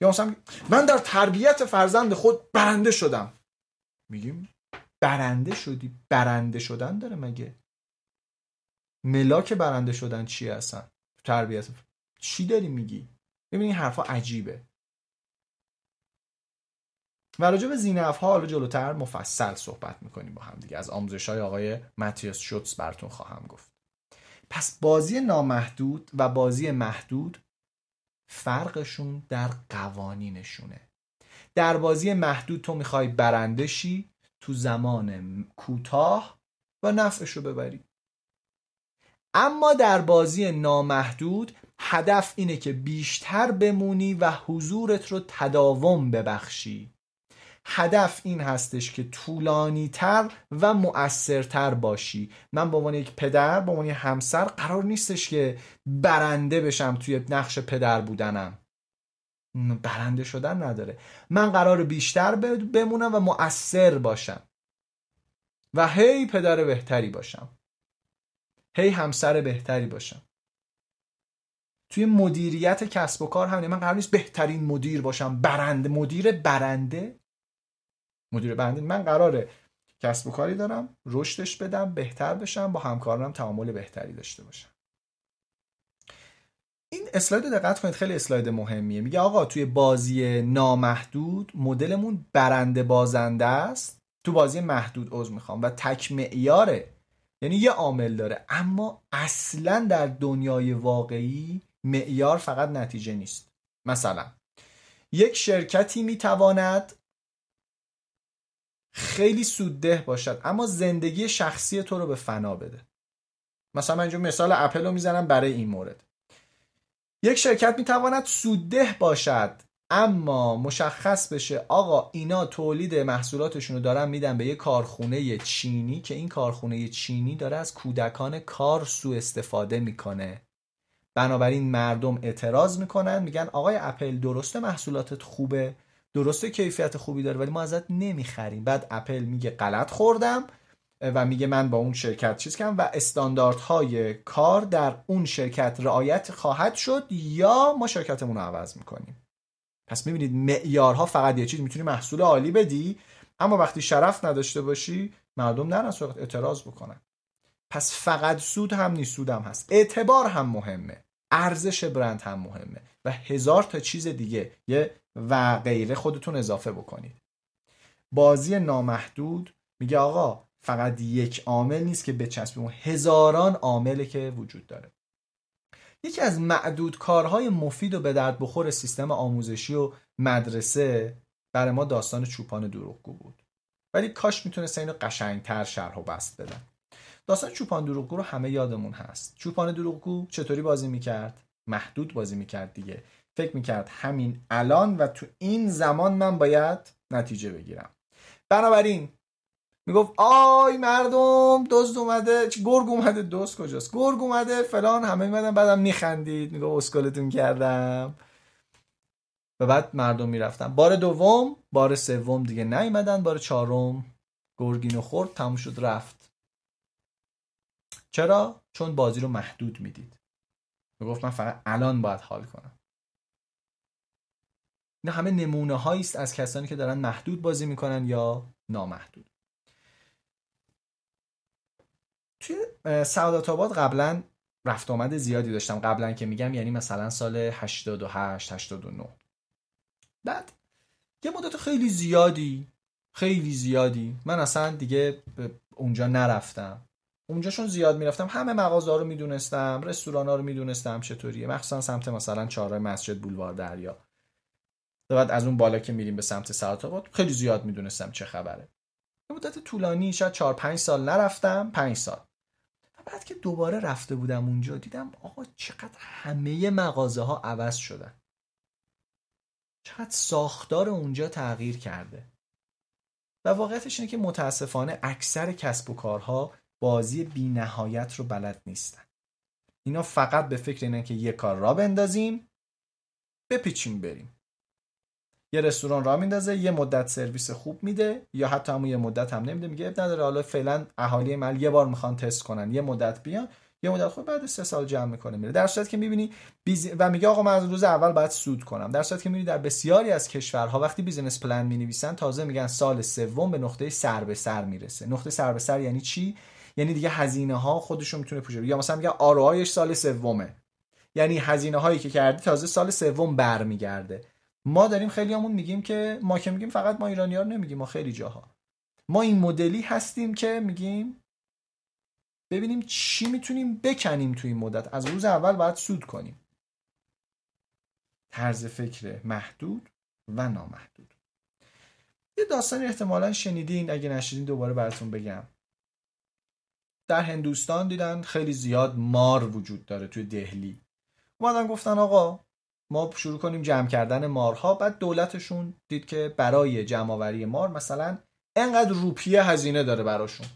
یا مثلا من در تربیت فرزند خود برنده شدم. میگیم برنده شدی؟ برنده شدن داره مگه؟ ملاک برنده شدن چی هستن؟ تربیت. چی داری میگی؟ ببین این حرفا عجیبه. و راجع به زینف ها حالا جلوتر مفصل صحبت می‌کنیم با هم دیگه. از آموزش های آقای متیاس شوتس براتون خواهم گفت. پس بازی نامحدود و بازی محدود فرقشون در قوانینشونه. در بازی محدود تو می‌خوای برنده شی تو زمان کوتاه و نفعشو ببری. اما در بازی نامحدود هدف اینه که بیشتر بمونی و حضورت رو تداوم ببخشی. هدف این هستش که طولانی تر و مؤثرتر باشی. من به عنوان یک پدر به عنوان همسر قرار نیستش که برنده بشم توی نقش پدر بودنم. برنده شدن نداره. من قرار بیشتر بمونم و مؤثر باشم. و هی پدر بهتری باشم. هی همسر بهتری باشم. توی مدیریت کسب و کار همینه من قرار نیست بهترین مدیر باشم. برنده مدیر برنده. مدیر برنده من قراره کسب و کاری دارم رشدش بدم بهتر بشم با همکارانم تعامل بهتری داشته باشم. این اسلاید دقت کنید خیلی اسلاید مهمیه. میگه آقا توی بازی نامحدود مدلمون برنده بازنده است. تو بازی محدود عضو می‌خوام و تک معیاره یعنی یه عامل داره. اما اصلا در دنیای واقعی معیار فقط نتیجه نیست. مثلا یک شرکتی می‌تواند خیلی سودده باشد اما زندگی شخصی تو رو به فنا بده. مثلا من اینجا مثال اپل رو می‌زنم برای این مورد. یک شرکت می‌تواند سودده باشد اما مشخص بشه آقا اینا تولید محصولاتشون رو دارن میدن به یه کارخونه چینی که این کارخونه چینی داره از کودکان کار سوء استفاده می‌کنه. بنابراین مردم اعتراض می‌کنن میگن آقای اپل درسته محصولاتت خوبه درسته کیفیت خوبی داره ولی ما ازت نمی‌خریم. بعد اپل میگه غلط خوردم و میگه من با اون شرکت چیز کردم و استانداردهای کار در اون شرکت رعایت خواهد شد یا ما شرکتمون رو عوض می‌کنیم. پس می‌بینید معیارها فقط یه چیز می‌تونی محصول عالی بدی اما وقتی شرف نداشته باشی مردم نرن سراغت اعتراض بکنن. پس فقط سود هم نیست سود هم هست. اعتبار هم مهمه. ارزش برند هم مهمه. و هزار تا چیز دیگه. یه و غیره خودتون اضافه بکنید. بازی نامحدود میگه آقا فقط یک عامل نیست که بچسبیم. هزاران عامله که وجود داره. یکی از معدود کارهای مفید و به درد بخور سیستم آموزشی و مدرسه برای ما داستان چوپان دروغگو بود. ولی کاش می‌تونست اینو قشنگتر شرح و بست بدن. داستان چوپان دروغگو رو همه یادمون هست. چوپان دروغگو چطوری بازی می‌کرد؟ محدود بازی می‌کرد دیگه. فکر می‌کرد همین الان و تو این زمان من باید نتیجه بگیرم. بنابراین می‌گفت آی مردم دزد اومده گرگ اومده. دزد کجاست؟ گرگ اومده فلان همه میمدن بعدم میخندید. می‌گفت اسکلتون کردم. و بعد مردم می‌رفتن. بار دوم بار سوم دیگه نیومدن. بار چهارم گرگینو خورد تموم شد رفت. چرا؟ چون بازی رو محدود می‌دید. می‌گفت من فقط الان باید حال کنم. اینا همه نمونه هایی است از کسانی که دارن محدود بازی می‌کنن یا نامحدود. توی سعادت آباد قبلا رفت آمد زیادی داشتم. قبلا که میگم یعنی مثلا سال 88 89 بعد یه مدت خیلی زیادی خیلی زیادی من اصلا دیگه اونجا نرفتم. اونجاشون زیاد می‌رفتم. همه مغازه ها رو می‌دونستم رستوران ها رو می‌دونستم چطوریه. مخصوصا سمت مثلا چهارراه مسجد بولوار دریا. بعد از اون بالا که میریم به سمت سعادت آباد خیلی زیاد می‌دونستم چه خبره. یه مدت طولانی شاید 4 5 سال نرفتم. 5 سال. بعد که دوباره رفته بودم اونجا دیدم آقا چقدر همه مغازه ها عوض شدن. چقدر ساختار اونجا تغییر کرده. و واقعیتش اینه که متاسفانه اکثر کسب و کارها بازی بی نهایت رو بلد نیستن. اینا فقط به فکر اینن که یه کار را بندازیم بپیچیم بریم. یه رستوران را میندازه یه مدت سرویس خوب میده یا حتی همون یه مدت هم نمیده میگه عیب نداره حالا فعلا اهالی محل یه بار می‌خوان تست کنن یه مدت بیان یه مدت خود بعد سه سال جمع می‌کنه میره. در صورتی که می‌بینی biz... و میگه آقا من از روز اول باید سود کنم. در صورتی که می‌بینی در بسیاری از کشورها وقتی business plan می‌نویسن تازه میگن سال سوم به نقطه سر به سر می‌رسه. نقطه سر به سر یعنی چی؟ یعنی دیگه هزینه ها خودشون می‌تونه پوشه یا مثلا میگن آرایش سال سومه. یعنی هزینه هایی که کردی تازه سال سوم برمیگرده. ما داریم خیلی همون میگیم که ما که میگیم فقط ما ایرانی ها نمیگیم ما خیلی جاها. ما این مدلی هستیم که میگیم ببینیم چی می‌تونیم بکنیم توی این مدت. از روز اول باید سود کنیم. طرز فکر محدود و نامحدود. یه داستانی احتمالا شنیدین اگه نشیدین دوباره براتون بگم. در هندوستان دیدن خیلی زیاد مار وجود داره توی دهلی. اومدن گفتن آقا ما شروع کنیم جمع کردن مارها. بعد دولتشون دید که برای جمع مار مثلا انقدر روپیه هزینه داره براشون.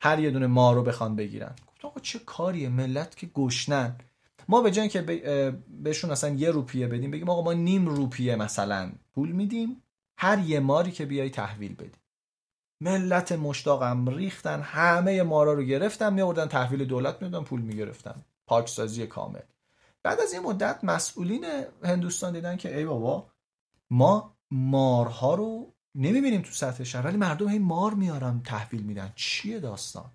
هر یه دونه مار رو بخوان بگیرن. گفت آقا چه کاریه؟ ملت که گشنن. ما به جای که بهشون اصلا یه روپیه بدیم بگیم آقا ما نیم روپیه مثلا پول میدیم. هر یه ماری که بیای تحویل بدیم ملت مشتاقم ریختن همه مارا رو گرفتن میوردن تحویل دولت می‌دادن پول می‌گرفتن. پاکسازی کامل. بعد از این مدت مسئولین هندوستان دیدن که ای بابا ما مارها رو نمی‌بینیم تو سطح شهر ولی مردم هی مار میارن تحویل میدن. چیه داستان؟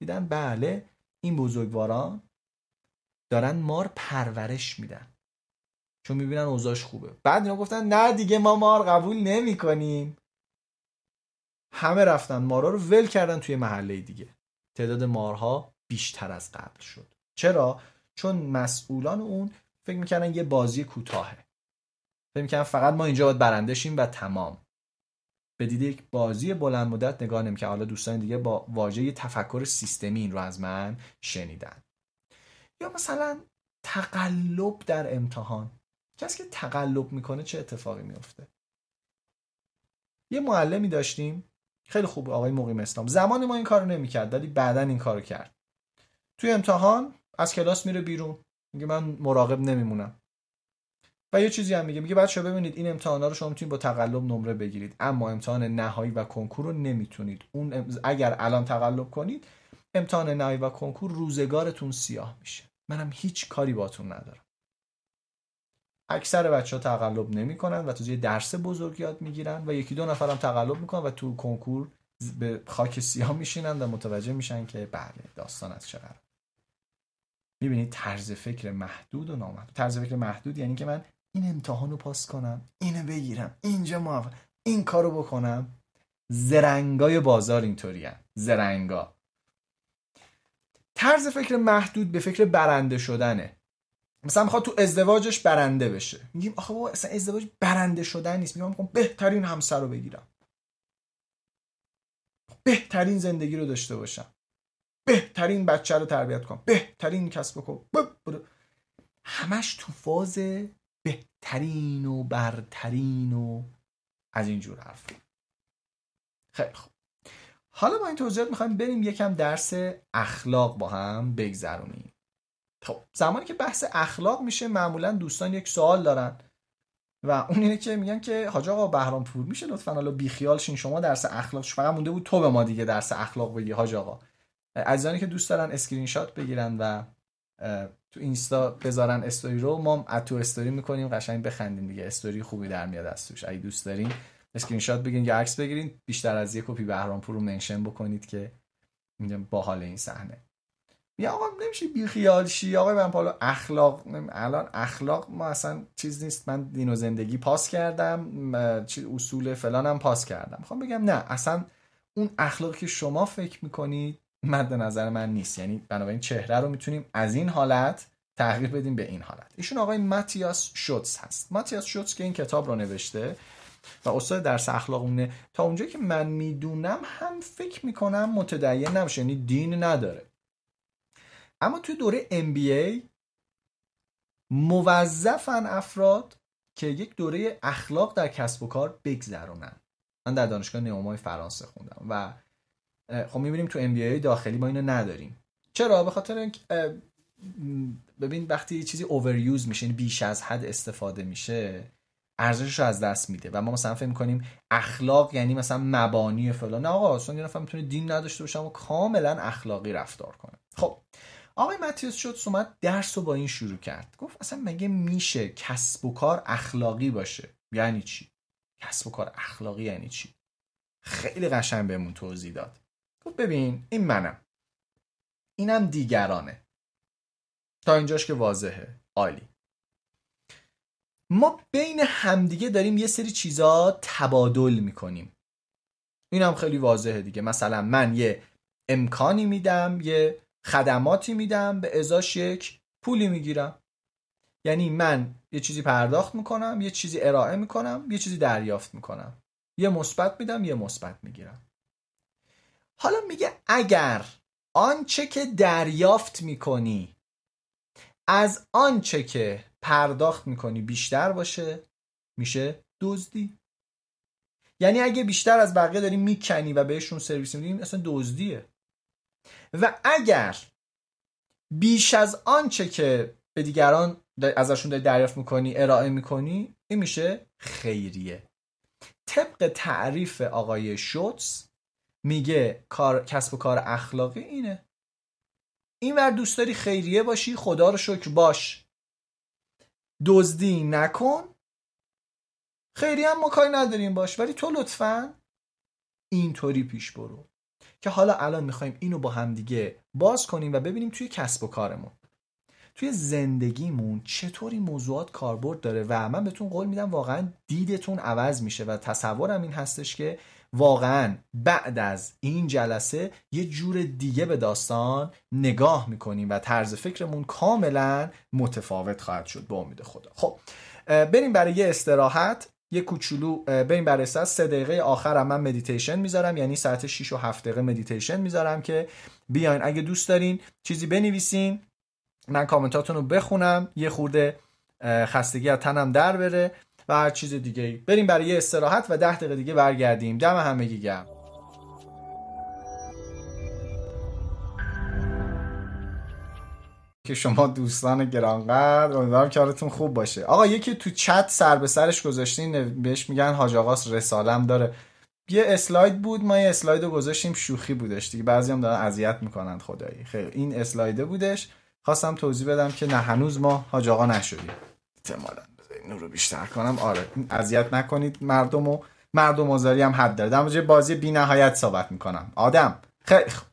دیدن بله این بزرگواران دارن مار پرورش میدن. چون می‌بینن اوضاعش خوبه. بعد اینا گفتن نه دیگه ما مار قبول نمی کنیم همه رفتن مارها رو ول کردن توی محله دیگه. تعداد مارها بیشتر از قبل شد. چرا؟ چون مسئولان اون فکر می‌کنن یه بازی کوتاهه. فکر می‌کنن فقط ما اینجا باید برنده شیم و تمام. به دید یک بازی بلند مدت نگاه نمی‌کنن حالا دوستان دیگه با واژه تفکر سیستمی این رو از من شنیدن. یا مثلا تقلب در امتحان. کسی که تقلب می‌کنه چه اتفاقی میفته یه معلمی داشتیم. خیلی خوب آقای مقیم اسلام. زمان ما این کارو نمی‌کرد ولی بعدا این کارو کرد. توی امتحان از کلاس میره بیرون. میگه من مراقب نمیمونم. و یه چیزی هم میگه. میگه بچه ببینید این امتحانا رو شما می‌تونید با تقلب نمره بگیرید. اما امتحان نهایی و کنکور رو نمی‌تونید. اون اگر الان تقلب کنید امتحان نهایی و کنکور روزگارتون سیاه میشه. منم هیچ کاری باتون ندارم. اکثر بچه ها تقلب نمی‌کنن و تو یه درس بزرگ یاد می‌گیرن و یکی دو نفرم تقلب می‌کنن و تو کنکور به خاک سیاه میشینن و متوجه میشن که بله داستان از چه می‌بینید طرز فکر محدود و نامحدود. طرز فکر محدود یعنی که من این امتحان رو پاس کنم اینو بگیرم اینجا موفق این کارو بکنم. زرنگای بازار اینطوری زرنگا. طرز فکر محدود به فکر برنده شدنه. مثلا می‌خواد تو ازدواجش برنده بشه. میگیم آخه بابا اصلا ازدواج برنده شدن نیست. میگم می‌خوام بهترین همسر رو بگیرم. بهترین زندگی رو داشته باشم. بهترین بچه رو تربیت کنم بهترین کسب و همش تو فاز بهترین و برترین و از اینجور حرف. خیلی خوب. حالا با این توضیحات می‌خوایم بریم یکم درس اخلاق با هم بگذرونیم. خب زمانی که بحث اخلاق میشه معمولا دوستان یک سوال دارن و اون اینه که میگن که حاج آقا بهرام پور میشه لطفا حالا بیخیال شین شما درس اخلاق فقط مونده بود تو به ما دیگه درس اخلاق بگی حاج آقا. عزیزانی که دوست دارن اسکرین شات بگیرن و تو اینستا بذارن استوری رو ما add to story می‌کنیم قشنگ بخندیم دیگه. استوری خوبی در میاد از توش. اگه دوست دارین اسکرین شات بگیرین یا عکس بگیرین بیشتر از یک کپی بهرام پور رو mention بکنید که میگم باحال این صحنه. یا آقا نمیشه بی خیال شی؟ آقا من حالا اخلاق الان اخلاق ما اصلا چیز نیست. من دین و زندگی پاس کردم اصول فلانم پاس کردم. می‌خوام بگم نه اصلا اون اخلاقی که شما فکر می‌کنید مد نظر من نیست. یعنی بنابراین چهره رو می‌تونیم از این حالت تغییر بدیم به این حالت. ایشون آقای ماتیاس شوتس هست. ماتیاس شوتس که این کتاب رو نوشته و استاد درس اخلاق تا اونجایی که من می‌دونم هم فکر می‌کنم متدین نمیشه یعنی دین نداره. اما توی دوره MBA موظفن افراد که یک دوره اخلاق در کسب و کار بگذرونن. من در دانشگاه نیومای فرانسه خوندم و خب می‌بینیم تو MBA داخلی ما اینو نداریم. چرا؟ به خاطر اینکه ببین وقتی چیزی اووریوز میشه یعنی بیش از حد استفاده میشه ارزشش رو از دست میده. و ما مثلا فکر می‌کنیم اخلاق یعنی مثلا مبانی فلان. نه آقا اصلا یه نفر می‌تونه دین نداشته باشه و کاملا اخلاقی رفتار کنه. خب آقای متیوس شد اومد درس رو با این شروع کرد. گفت اصلا مگه میشه کسب و کار اخلاقی باشه؟ یعنی چی؟ کسب و کار اخلاقی یعنی چی؟ خیلی قشنگ بهمون توضیح داد. گفت ببین این منم. اینم دیگرانه. تا اینجاش که واضحه. عالی. ما بین همدیگه داریم یه سری چیزا تبادل می‌کنیم. این هم خیلی واضحه دیگه. مثلا من یه امکانی میدم یه خدماتی میدم به ازاش یک پولی می‌گیرم. یعنی من یه چیزی پرداخت می‌کنم یه چیزی ارائه می‌کنم یه چیزی دریافت می‌کنم. یه مثبت میدم یه مثبت می‌گیرم. حالا میگه اگر آنچه که دریافت می‌کنی از آنچه که پرداخت می‌کنی بیشتر باشه میشه دزدی. یعنی اگه بیشتر از بقیه داری می‌کنی و بهشون سرویس میدی اصلا دزدیه. و اگر بیش از آنچه که به دیگران ازشون داری دریافت می‌کنی ارائه می‌کنی این میشه خیریه. طبق تعریف آقای شوتس میگه کار، کسب و کار اخلاقی اینه. این ور دوست داری خیریه باشی خدا رو شکر باش. دزدی نکن. خیریه هم ما کاری نداریم باش. ولی تو لطفا اینطوری پیش برو. که حالا الان می‌خوایم اینو با همدیگه باز کنیم و ببینیم توی کسب و کارمون. توی زندگیمون چطوری موضوعات کاربرد داره؟ و من بهتون قول میدم واقعا دیدتون عوض میشه و تصورم این هستش که واقعا بعد از این جلسه یه جور دیگه به داستان نگاه می‌کنیم و طرز فکرمون کاملا متفاوت خواهد شد به امید خدا. خب بریم برای یه استراحت یه کوچولو بریم برای سه دقیقه آخر هم من مدیتیشن می‌ذارم یعنی ساعت 6 و 7 دقیقه مدیتیشن می‌ذارم که بیاین. اگه دوست دارین چیزی بنویسین من کامنتاتون رو بخونم یه خورده خستگی از تنم در بره. و هر چیز دیگه بریم برای یه استراحت و ده دقیقه دیگه برگردیم. دم همگی گرم. که شما دوستان گرانقدر امیدوارم کارتون خوب باشه. آقا یکی تو چت سر به سرش گذاشتین بهش میگن حاج آقاس رسالم داره. یه اسلاید بود ما یه اسلاید رو گذاشتیم شوخی بودش دیگه. بعضی هم دارن اذیت می‌کنن خدایی. خیلی. این اسلایده بودش. خواستم توضیح بدم که نه هنوز ما حاج آقا نشدیم. احتمالاً. اینو رو بیشتر کنم. آره اذیت نکنید مردمو مردم آزاری هم حد داره. در بازی بی نهایت صحبت می‌کنم. آدم خیلی خوب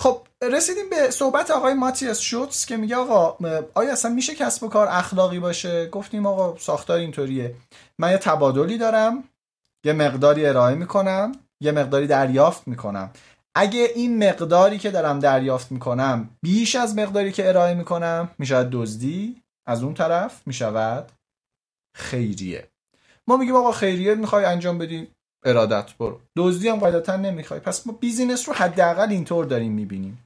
خب رسیدیم به صحبت آقای ماتیاس شوتس که میگه آقا آیا اصلا میشه کسب و کار اخلاقی باشه؟ گفتیم آقا ساختار اینطوریه. من یه تبادلی دارم یه مقداری ارائه می‌کنم یه مقداری دریافت می‌کنم. اگه این مقداری که دارم دریافت می‌کنم بیش از مقداری که ارائه می‌کنم می‌شود دزدی؟ از اون طرف می‌شود خیریه. ما میگیم آقا خیریه می‌خوای انجام بدیم ارادت برو. دزدی هم قاعدتا نمی‌خوای. پس ما بیزینس رو حداقل اینطور داریم می‌بینیم.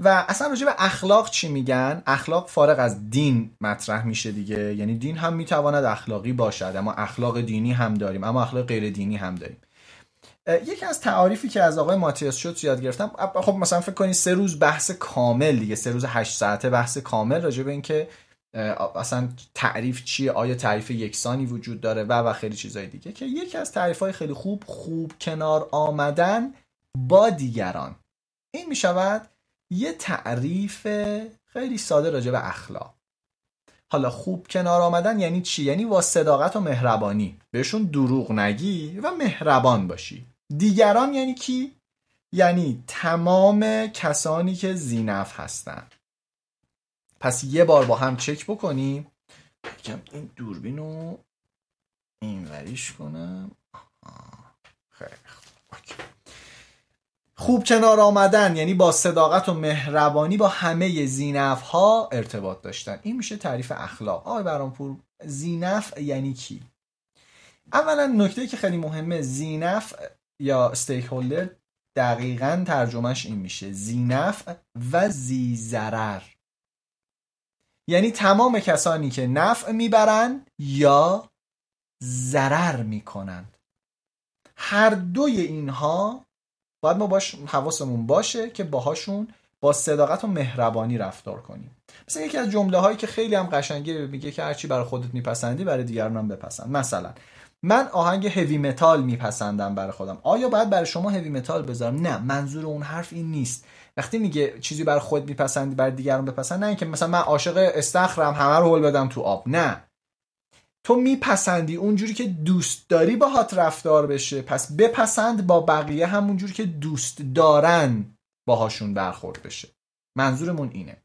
و اصلا راجع به اخلاق چی میگن؟ اخلاق فارغ از دین مطرح میشه دیگه. یعنی دین هم می‌تواند اخلاقی باشد اما اخلاق دینی هم داریم اما اخلاق غیر دینی هم داریم. یکی از تعاریفی که از آقای ماتیاس شد یاد گرفتم. خب مثلا فکر کنید سه روز بحث کامل دیگه سه روز هشت ساعته بحث کامل راجع به اینکه اصلا تعریف چیه؟ آیا تعریف یکسانی وجود داره؟ و و خیلی چیزای دیگه که یکی از تعریف های خیلی خوب خوب کنار آمدن با دیگران. این می شود یه تعریف خیلی ساده راجع به اخلاق. حالا خوب کنار آمدن یعنی چی؟ یعنی با صداقت و مهربانی. بهشون دروغ نگی و مهربان باشی. دیگران یعنی کی؟ یعنی تمام کسانی که زینف هستن. پس یه بار با هم چک بکنیم. بگم این دوربین رو اینوریش کنم. خوب. کنار آمدن یعنی با صداقت و مهربانی با همه زینف ها ارتباط داشتن. این میشه تعریف اخلاق. آقای برانپور زینف یعنی کی؟ اولا نکته که خیلی مهمه زینف یا استیک هولدر دقیقا ترجمهش این میشه. زینف و ذی‌ضرر یعنی تمام کسانی که نفع می‌برند یا ضرر می‌کنند. هر دوی اینها باید ما باش حواسمون باشه که باهاشون با صداقت و مهربانی رفتار کنیم. مثلا یکی از جمله هایی که خیلی هم قشنگه میگه که هرچی برای خودت میپسندی برای دیگران هم بپسند. مثلا من آهنگ heavy metal میپسندم برای خودم. آیا باید برای شما heavy metal بذارم؟ نه منظور اون حرف این نیست. وقتی میگه چیزی برای خود میپسندی برای دیگران بپسند نه اینکه مثلا من عاشق استخرم همه رو هول بدم تو آب. نه. تو میپسندی اونجوری که دوست داری باهات رفتار بشه پس بپسند با بقیه همونجوری که دوست دارن باهاشون برخورد بشه. منظورمون اینه.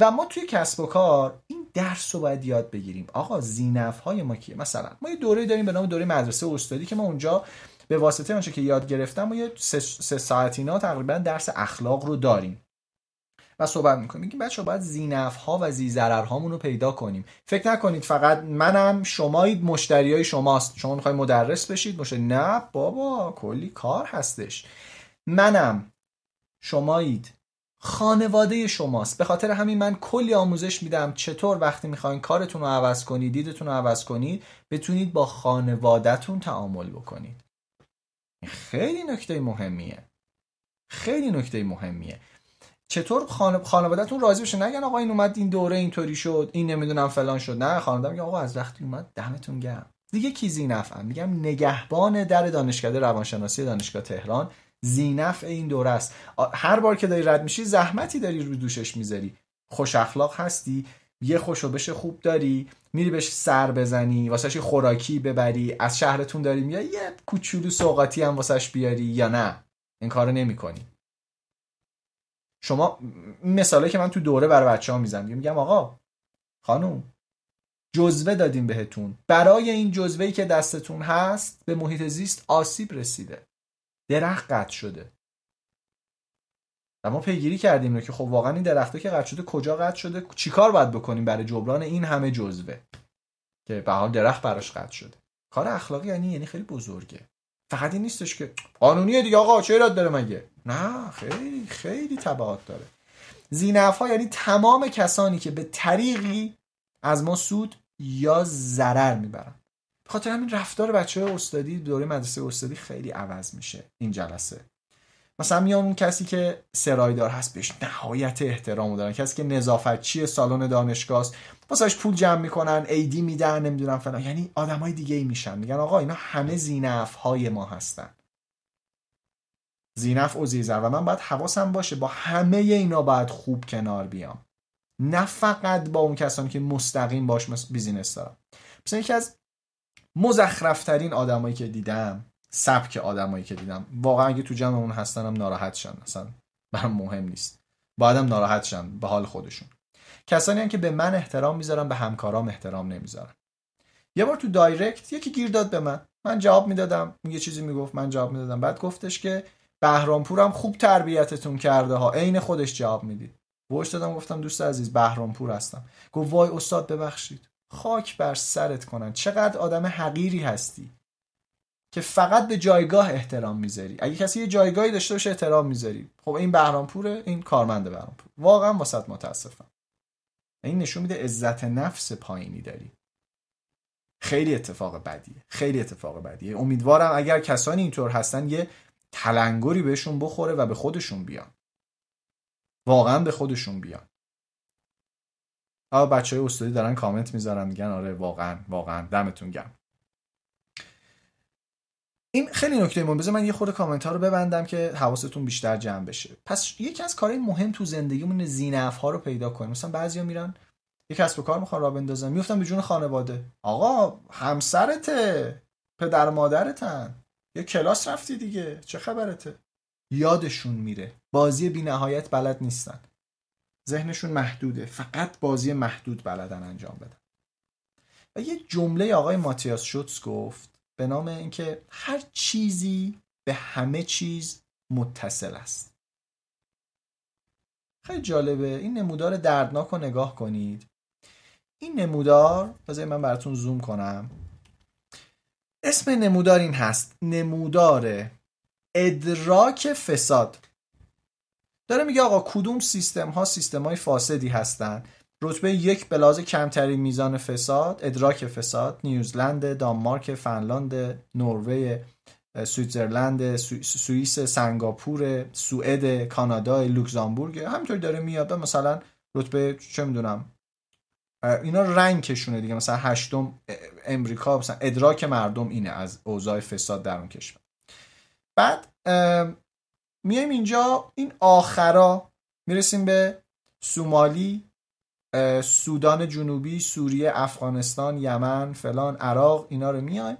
و ما توی کسب و کار این درس رو باید یاد بگیریم. آقا زینف های ما کیه؟ مثلا ما یه دوره داریم به نام دوره مدرسه استادی که ما اونجا به واسطه آنچه که یاد گرفتم ما یه سه, سه ساعتینا تقریبا درس اخلاق رو داریم. و صحبت می‌کنیم. میگیم بچه باید زینف ها و زی هامون رو پیدا کنیم. فکر نکنید فقط منم شمایید مشتری های شماست. شما می‌خوای مدرس بشید مشتری نه بابا کلی کار هستش. منم شمایید خانواده شماست. به خاطر همین من کلی آموزش میدم. چطور وقتی می‌خواین کارتون رو عوض کنید دیدتون رو عوض کنید بتونید با خانوادهتون تعامل بکنید. خیلی نکته مهمیه. خیلی نکته مهمیه. چطور خانو... خانوادهتون راضی بشه نگن آقا این اومد این دوره اینطوری شد این نمی‌دونم فلان شد. نه خانواده میگه آقا از وقتی اومد دمتون گرم. دیگه کی زینفم میگم نگهبان در دانشکده روانشناسی دانشگاه تهران زینف این دوره است. هر بار که داری رد میشی زحمتی داری رو دوشش می‌ذاری. خوش اخلاق هستی یه خوشو بشه خوب داری. میری بهش سر بزنی واسهش خوراکی ببری از شهرتون داریم یا یه کوچولو سوقاتی هم واسهش بیاری یا نه؟ این کارو نمی‌کنی. شما مثاله که من تو دوره برای بچه ها می‌زنم میگم آقا خانوم جزوه دادیم بهتون. برای این جزوهی که دستتون هست به محیط زیست آسیب رسیده. درخت قطع شده. و ما پیگیری کردیم که خب واقعا این درخته که قطع شده کجا قطع شده؟ چیکار باید بکنیم برای جبران این همه جزوه؟ که به حال درخت براش قطع شده. کار اخلاقی یعنی یعنی خیلی بزرگه. فقط این نیستش که قانونیه دیگه آقا چه ایراد داره مگه؟ نه خیلی خیلی تبعات داره. زینف ها یعنی تمام کسانی که به طریقی از ما سود یا ضرر می‌برن. خاطر همین رفتار بچه استادی دوره مدرسه استادی خیلی عوض میشه این جلسه. مثلا میان اون کسی که سرایدار هست بهش نهایت احترام دارن. کسی که نظافتچی سالن دانشگاه است. واسهش پول جمع می‌کنن ایدی میدن نمی‌دونم فلان. یعنی آدمای دیگه ای میشن. میگن آقا اینا همه زینف های ما هستن. زینف و زیزر و من باید حواسم باشه با همه اینا باید خوب کنار بیام. نه فقط با اون کسانی که مستقیم باش بیزینس دارم مثلا یکی از مزخرفترین آدمایی که دیدم سبک آدمایی که دیدم. واقعا اگه تو جمع اون هستنم ناراحت شن. اصلا برام مهم نیست. بعدم ناراحت شن به حال خودشون. کسانی هم که به من احترام می‌ذارن به همکارام احترام نمی‌ذارن. یه بار تو دایرکت یکی گیر داد به من. من جواب می‌دادم. یه چیزی می‌گفت من جواب می‌دادم. بعد گفتش که بهرامپورم خوب تربیتتون کرده ها عین خودش جواب می‌دید. وش دادم گفتم دوست عزیز بهرامپور هستم. گفت وای استاد ببخشید. خاک بر سرت کنن. چقدر آدم حقیری هستی. که فقط به جایگاه احترام می‌ذاری. اگه کسی یه جایگاهی داشته باشه احترام می‌ذاری. خب این بهرامپوره این کارمند بهرامپور. واقعا واسط متاسفم. این نشون میده عزت نفس پایینی داری. خیلی اتفاق بدیه. خیلی اتفاق بدیه. امیدوارم اگر کسانی اینطور هستن یه تلنگری بهشون بخوره و به خودشون بیان. واقعا به خودشون بیان. بچه های استادی دارن کامنت می‌ذارن میگن آره واقعا واقعا. دمتون گرم. این خیلی نکته مهم. بذار من یه خورده کامنت ها رو ببندم که حواستون بیشتر جمع بشه. پس یکی از کارهای مهم تو زندگیمون زینف ها رو پیدا کنیم. مثلا بعضیا میرن یه کسب و کار می‌خوان را بندازن. میفتن به جون خانواده. آقا همسرته پدر مادرتن. یه کلاس رفتی دیگه. چه خبرته؟ یادشون میره. بازی بی نهایت بلد نیستن. ذهنشون محدوده. فقط بازی محدود بلدن انجام بدن. و یه جمله آقای ماتیاس شوتس گفت به نام اینکه هر چیزی به همه چیز متصل است. خیلی جالبه. این نمودار دردناک رو نگاه کنید. این نمودار بذارید من براتون زوم کنم. اسم نمودار این هست. نمودار ادراک فساد. داره میگه آقا کدوم سیستم ها سیستم های فاسدی هستند رتبه یک بلاز کمترین میزان فساد ادراک فساد نیوزلند دانمارک فنلاند نروژ سوئیتزرلند سوئیس سنگاپور سوئد کانادا لوکزامبورگ همینطوری داره میاد مثلا رتبه چه می‌دونم اینا رنگشونه دیگه. مثلا هشتم امریکا مثلا ادراک مردم اینه از اوضاع فساد در اون کشور. بعد میایم اینجا. این آخرا می‌رسیم به سومالی. سودان جنوبی سوریه افغانستان یمن فلان عراق اینا رو میایم.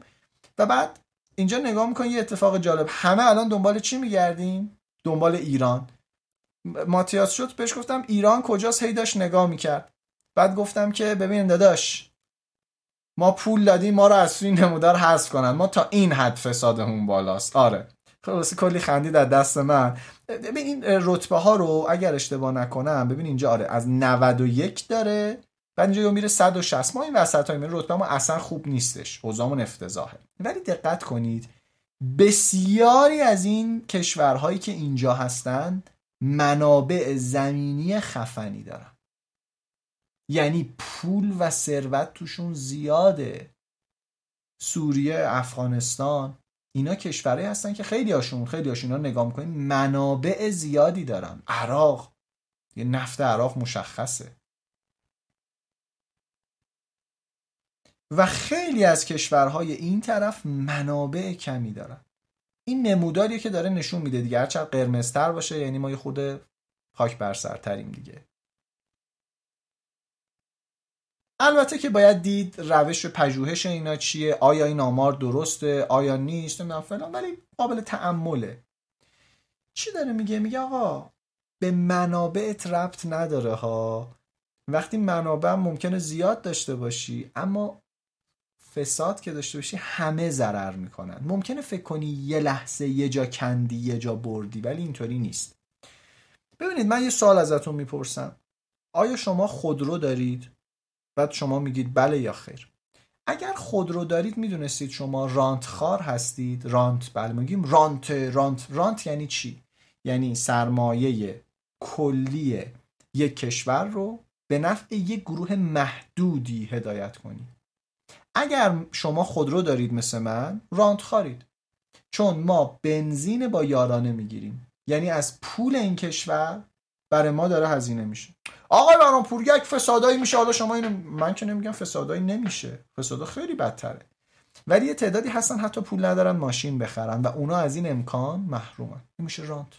و بعد اینجا نگاه می‌کنیم یه اتفاق جالب. همه الان دنبال چی میگردیم؟ دنبال ایران. ماتیاس شد بهش گفتم ایران کجاست؟ هی داشت نگاه می‌کرد. بعد گفتم که ببین داداش ما پول دادیم ما رو از این نمودار حذف کنن. ما تا این حد فسادمون بالاست. آره. خلاص کلی خندی در دست من. ببین این رتبه ها رو اگر اشتباه نکنم ببین اینجا آره از 91 داره بعد اینجا میره 160 ما این وسط های رتبه ما اصلا خوب نیستش. اوضاعمون افتضاحه. ولی دقت کنید بسیاری از این کشورهایی که اینجا هستند منابع زمینی خفنی دارن. یعنی پول و ثروت توشون زیاده. سوریه افغانستان اینا کشورهایی هستن که خیلی هاشون خیلی هاشون نگاه می‌کنین منابع زیادی دارن. عراق. یه نفت عراق مشخصه. و خیلی از کشورهای این طرف منابع کمی دارن. این نموداریه که داره نشون میده دیگه. هرچند قرمزتر باشه یعنی ما یه خود خاک بر سرتریم دیگه. البته که باید دید روش پژوهش اینا چیه آیا این آمار درسته آیا نیست نمی‌دونم فلان ولی قابل تعمله چی داره میگه؟ میگه آقا به منابعت ربط نداره ها. وقتی منابع ممکنه زیاد داشته باشی اما فساد که داشته باشی همه ضرر می‌کنن. ممکنه فکر کنی یه لحظه یه جا کندی یه جا بردی ولی اینطوری نیست. ببینید من یه سوال ازتون می‌پرسم. آیا شما خودرو دارید؟ بعد شما میگید بله یا خیر. اگر خودرو دارید می‌دونستید شما رانت خار هستید. رانت بله میگیم رانت رانت رانت یعنی چی؟ یعنی سرمایه کلی یک کشور رو به نفع یک گروه محدودی هدایت کنید. اگر شما خودرو دارید مثل من رانت خارید چون ما بنزین با یارانه می‌گیریم. یعنی از پول این کشور برای ما داره هزینه میشه. آقای برانپور یک فسادایی میشه. حالا شما اینو من که نمیگم فسادایی نمیشه. فسادا خیلی بدتره. ولی یه تعدادی هستن حتی پول ندارن ماشین بخرن و اونا از این امکان محرومن. این میشه رانت.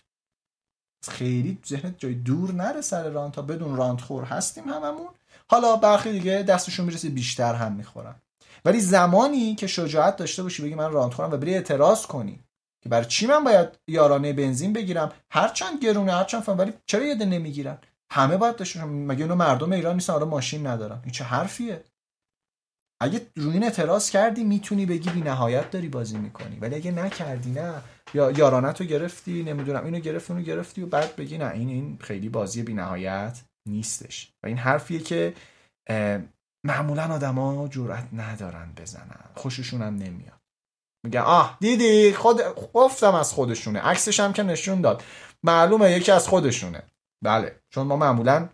خیلی ذهنت جای دور نره سر رانت تا بدون رانت خور. هستیم هممون. حالا برخی دیگه دستشون می‌رسه بیشتر هم می‌خورن. ولی زمانی که شجاعت داشته باشی بگی من رانت خورم و بری اعتراض کنی که برای چی من باید یارانه بنزین بگیرم؟ هرچند گرونه هرچند فهم ولی چرا یه نمی‌گیرن همه باید داشته مگه اونو مردم ایران نیستن؟ حالا ماشین ندارن. این چه حرفیه؟ اگه روی این اعتراض کردی می‌تونی بگی بی نهایت داری بازی می‌کنی. ولی اگه نکردی نه. یا یارانت رو گرفتی نمی‌دونم اینو گرفتی اونو گرفتی و بعد بگی نه این این خیلی بازی بی نهایت نیستش. و این حرفیه که معمولا آدما جرأت ندارن بزنن. خوششون هم نمیاد. میگن آه دیدی خود گفتم از خودشونه. عکسش هم که نشون داد. معلومه یکی از خودشونه. بله چون ما معمولا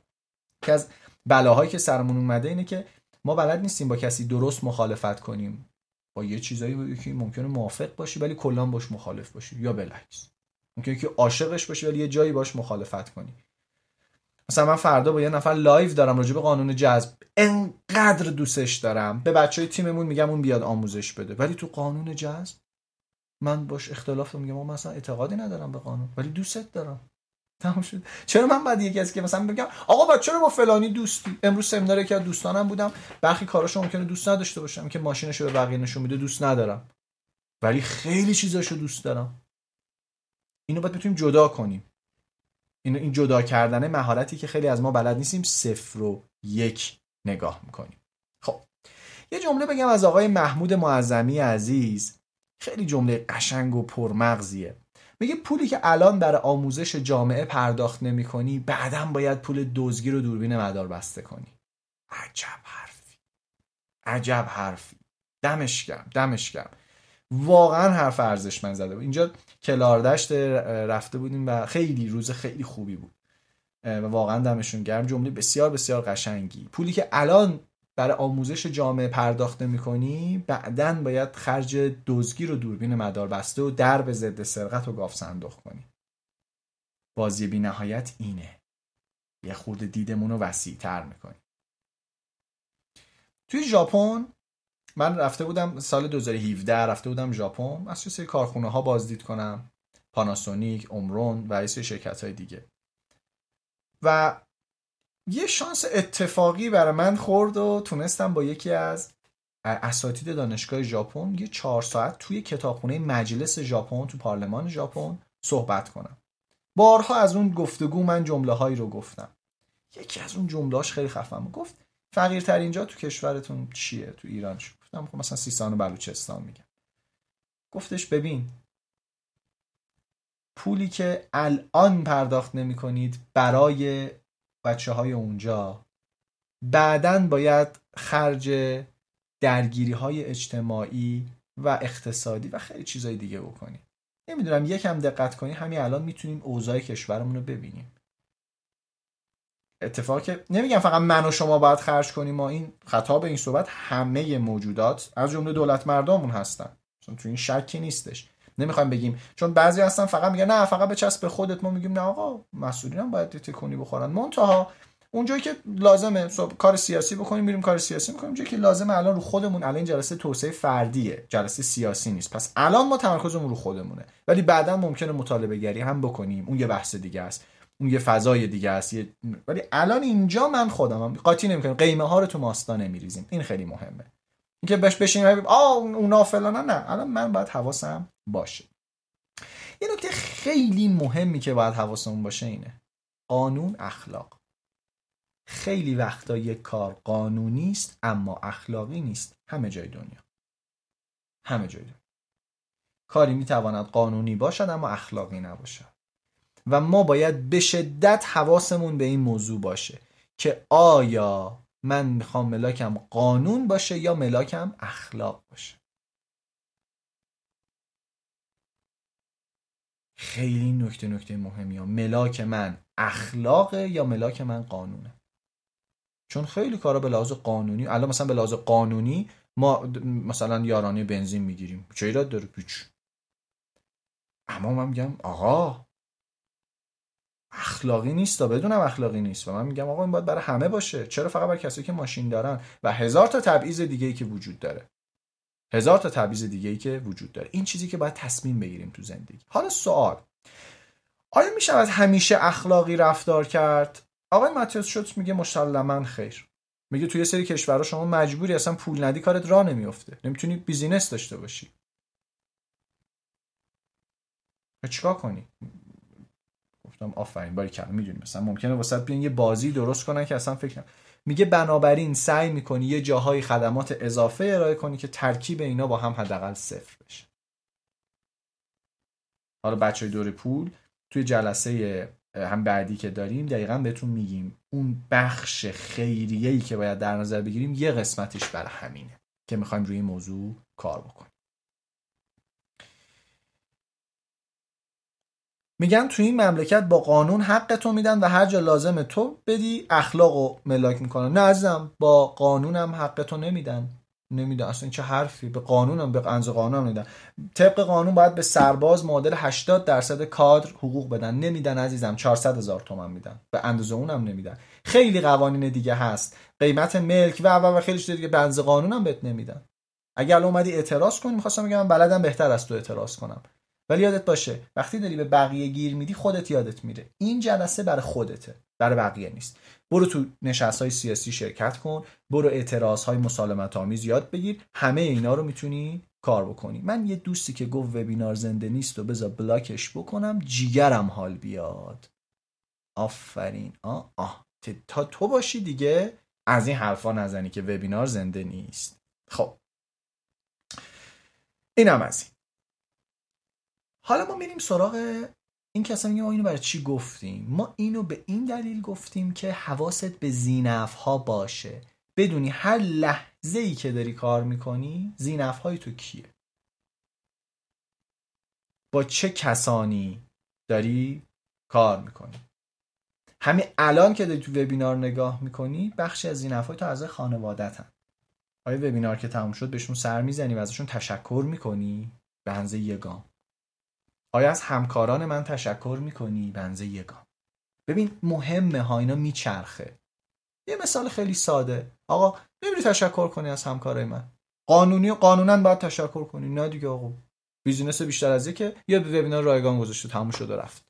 که از بلاهایی که سرمون اومده اینه که ما بلد نیستیم با کسی درست مخالفت کنیم. با یه چیزایی که ممکنه موافق باشی ولی کلا باش مخالف باشی. یا بلکس ممکنه که عاشقش باشی ولی یه جایی باش مخالفت کنی. مثلا من فردا با یه نفر live دارم راجع به قانون جذب. انقدر دوستش دارم. به بچه های تیممون میگم اون بیاد آموزش بده. ولی تو قانون جذب من باش اختلاف میگم. ما مثلا اعتقادی ندارم به قانون. ولی دوستت دارم. تمام شد. چرا من بعد یکی از که مثلا بگم آقا با چرا با فلانی دوستی؟ امروز سمینار که دوستانم بودم. برخی کاراشو ممکنه دوست نداشته باشم که ماشینشو به بقیه نشون میده دوست ندارم. ولی خیلی چیزاشو دوست دارم. اینو باید بتونیم جدا کنیم. این این جدا کردن مهارتی که خیلی از ما بلد نیستیم صفر و یک نگاه می‌کنیم. خب یه جمله بگم از آقای محمود معظمی عزیز. خیلی جمله قشنگ و پرمغزیه. میگه پولی که الان برای آموزش جامعه پرداخت نمی کنی بعدا باید پول دزگیر و دوربین مدار بسته کنی. عجب حرفی. عجب حرفی. دمش گرم دمش گرم. واقعا حرف ارزش من زده. اینجا کلاردشت رفته بودیم و خیلی روز خیلی خوبی بود. و واقعا دمشون گرم. جمله بسیار بسیار قشنگی. پولی که الان برای آموزش جامعه پرداخت می‌کنی بعدا باید خرج دزگیر و دوربین مدار بسته و درب ضد سرقت و گاف صندوق کنی. بازی بی نهایت اینه. یه خورده دیدمون رو وسیع تر می‌کنی. توی ژاپن من رفته بودم سال 2017 رفته بودم ژاپن. از سری کارخونه ها بازدید کنم. پاناسونیک، اومرون و سری شرکت های دیگه. و یه شانس اتفاقی برای من خورد و تونستم با یکی از اساتید دانشگاه ژاپن یه چهار ساعت توی کتابخونه مجلس ژاپن تو پارلمان ژاپن صحبت کنم. بارها از اون گفتگو من جمله هایی رو گفتم. یکی از اون جملهاش خیلی خفم گفت فقیرتر اینجا تو کشورتون چیه؟ تو ایران شو گفتم خب مثلا سیستان و بلوچستان میگم گفتش ببین پولی که الان پرداخت نمی کنید برای بچه های اونجا بعدا باید خرج درگیری های اجتماعی و اقتصادی و خیلی چیزهای دیگه بکنیم نمی‌دونم یکم دقت کنی همین الان می‌تونیم اوضاع کشورمون رو ببینیم. اتفاق که نمیگم فقط من و شما باید خرج کنیم ما این خطاب این صحبت همه موجودات از جمله دولت مردمون هستن. چون تو این شکی نیستش. نمی‌خوایم بگیم چون بعضی هستن فقط میگن نه فقط بچسب به خودت ما میگیم نه آقا مسئولین هم باید تکونی بخورن. منتها اونجایی که لازمه کار سیاسی بکنیم میریم کار سیاسی می‌کنیم. جایی که لازمه الان رو خودمون الان جلسه توسعه فردیه. جلسه سیاسی نیست. پس الان ما تمرکزمون رو خودمونه. ولی بعدا ممکنه مطالبه گری هم بکنیم. اون یه بحث دیگه است. اون یه فضای دیگه است. ولی الان اینجا من خودم قاطی نمی‌کنم. قیمه ها رو تو ماستا نمیریزیم. این خیلی مهمه. اینکه بش بشینیم آ اونا فلان نه الان من باید حواسم باشه. یه نکته خیلی مهمی که باید حواسمون باشه اینه. قانون اخلاق. خیلی وقتا یک کار قانونی است اما اخلاقی نیست. همه جای دنیا. همه جای دنیا. کاری می‌تواند قانونی باشد اما اخلاقی نباشد. و ما باید به شدت حواسمون به این موضوع باشه که آیا من می‌خوام ملاکم قانون باشه یا ملاکم اخلاق باشه. خیلی نکته نکته مهمی ها. ملاک من اخلاقه یا ملاک من قانونه؟ چون خیلی کارا به لحاظ قانونی الان مثلا به لحاظ قانونی ما مثلا یارانه بنزین می‌گیریم. چه ایراد داره؟ پیچ اما من میگم آقا اخلاقی نیست تا بدونم اخلاقی نیست. و من میگم آقا این باید برای همه باشه. چرا فقط برای کسایی که ماشین دارن؟ و هزار تا تبعیض دیگه ای که وجود داره. هزار تا تبعیض دیگه ای که وجود داره. این چیزی که باید تصمیم بگیریم تو زندگی. حالا سوال. آیا میشه از همیشه اخلاقی رفتار کرد؟ آقای ماتیوس شوتس میگه مسلما خیر. میگه توی سری کشورها شما مجبوری اصلا پول ندی کارت راه نمیفته نمی‌تونی بیزینس داشته باشی. چیکار کنی؟ گفتم آفرین باری کردم می‌دونی مثلا ممکنه واسه بیان یه بازی درست کنن که اصلا فکر میگه بنابراین سعی می‌کنی یه جاهای خدمات اضافه ارائه کنی که ترکیب اینا با هم حداقل صفر بشه. حالا بچه دور پول توی جلسه هم بعدی که داریم دقیقا بهتون میگیم. اون بخش خیریه‌ای که باید در نظر بگیریم یه قسمتش برای همینه که می‌خوایم روی این موضوع کار بکنیم. میگن تو این مملکت با قانون حق تو میدن و هر جا لازمه تو بدی اخلاق و ملاک می‌کنن. نه عزیزم با قانونم حق تو نمیدن. نمیدن. اصلا چه حرفی؟ به قانونم به قنز قانونم نمیدن طبق قانون باید به سرباز معادل 80 درصد کادر حقوق بدن. نمیدن عزیزم 400 هزار تومن میدن. به اندازه اونم نمیدن. خیلی قوانین دیگه هست. قیمت ملک و و و خیلی چیز دیگه بنز قانونم بهت نمیدن. اگر اومدی اعتراض کنی می‌خواستم بگم بلدم بهتر از تو اعتراض کنم. ولی یادت باشه وقتی داری به بقیه گیر میدی خودت یادت میره. این جلسه برای خودته برای بقیه نیست. برو تو نشست های سیاسی شرکت کن برو اعتراض های مسالمت آمیز یاد بگیر. همه اینا رو می‌تونی کار بکنی. من یه دوستی که گفت وبینار زنده نیست و بذار بلاکش بکنم جیگرم حال بیاد. آفرین. آه آه. تا تو باشی دیگه از این حرفا نزنی که وبینار زنده نیست. خب. اینم از این. حالا ما میریم سراغ این که اصلا ما اینو برای چی گفتیم؟ ما اینو به این دلیل گفتیم که حواست به زینف ها باشه. بدونی هر لحظه ای که داری کار می‌کنی زینف های تو کیه؟ با چه کسانی داری کار می‌کنی؟ همین الان که داری تو وبینار نگاه می‌کنی بخشی از زینف های تو از خانوادتن. آیا وبینار که تموم شد بهشون سر می‌زنی و ازشون تشکر می‌کنی؟ به هنزه یه آیا از همکاران من تشکر می‌کنی؟ بنزه یگان ببین مهمه ها اینا میچرخه. یه مثال خیلی ساده. آقا نمیری تشکر کنی از همکارای من. قانونی و قانونا باید تشکر کنی. نه دیگه آقا. بیزینس بیشتر از که یه وبینار رایگان گذاشته تموم شده رفت.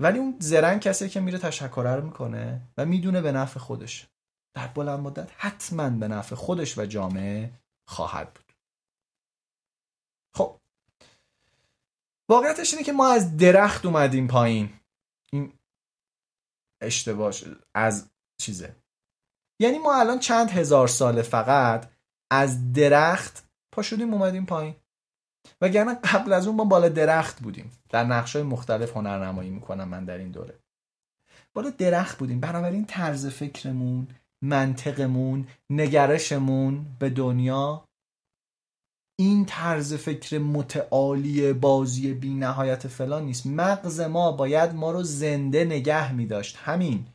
ولی اون زرنگ کسی که میره تشکر رو می‌کنه و می‌دونه به نفع خودش. در بلند مدت حتما به نفع خودش و جامعه خواهد بود. خب. واقعیتش اینه که ما از درخت اومدیم پایین. این اشتباه از چیزه. یعنی ما الان چند هزار سال فقط از درخت پا شدیم اومدیم پایین. وگرنه قبل از اون ما بالا درخت بودیم. در نقش های مختلف هنرنمایی می‌کنم من در این دوره. بالا درخت بودیم. بنابراین طرز فکرمون منطقمون نگرشمون به دنیا این طرز فکر متعالی بازی بی نهایت فلان نیست. مغز ما باید ما رو زنده نگه می داشت همین.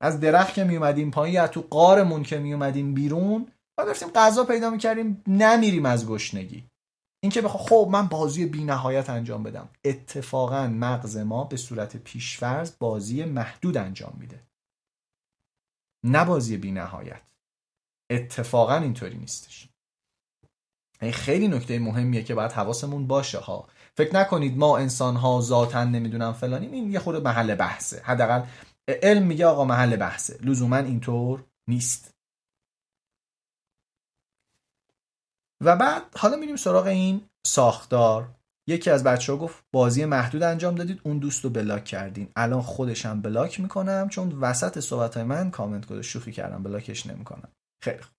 از درخت که می اومدیم پایین یا تو قارمون که می اومدیم بیرون و داشتیم غذا پیدا می کردیم نمیریم از گشنگی. اینکه بخوا خب من بازی بی نهایت انجام بدم. اتفاقا مغز ما به صورت پیشفرض بازی محدود انجام میده. نه بازی بی نهایت اتفاقا اینطوری نیستش. خیلی نکته مهمیه که باید حواسمون باشه ها. فکر نکنید ما انسان ها ذاتا نمی‌دونم فلانی این یه خود محل بحثه. حداقل علم میگه آقا محل بحثه. لزوما اینطور نیست. و بعد حالا میریم سراغ این ساختار. یکی از بچه ها گفت بازی محدود انجام دادید اون دوست رو بلاک کردین. الان خودشم بلاک می‌کنم چون وسط صحبت من کامنت گذاشت شوخی کردم بلاکش نمی‌کنم. خیلی خوب.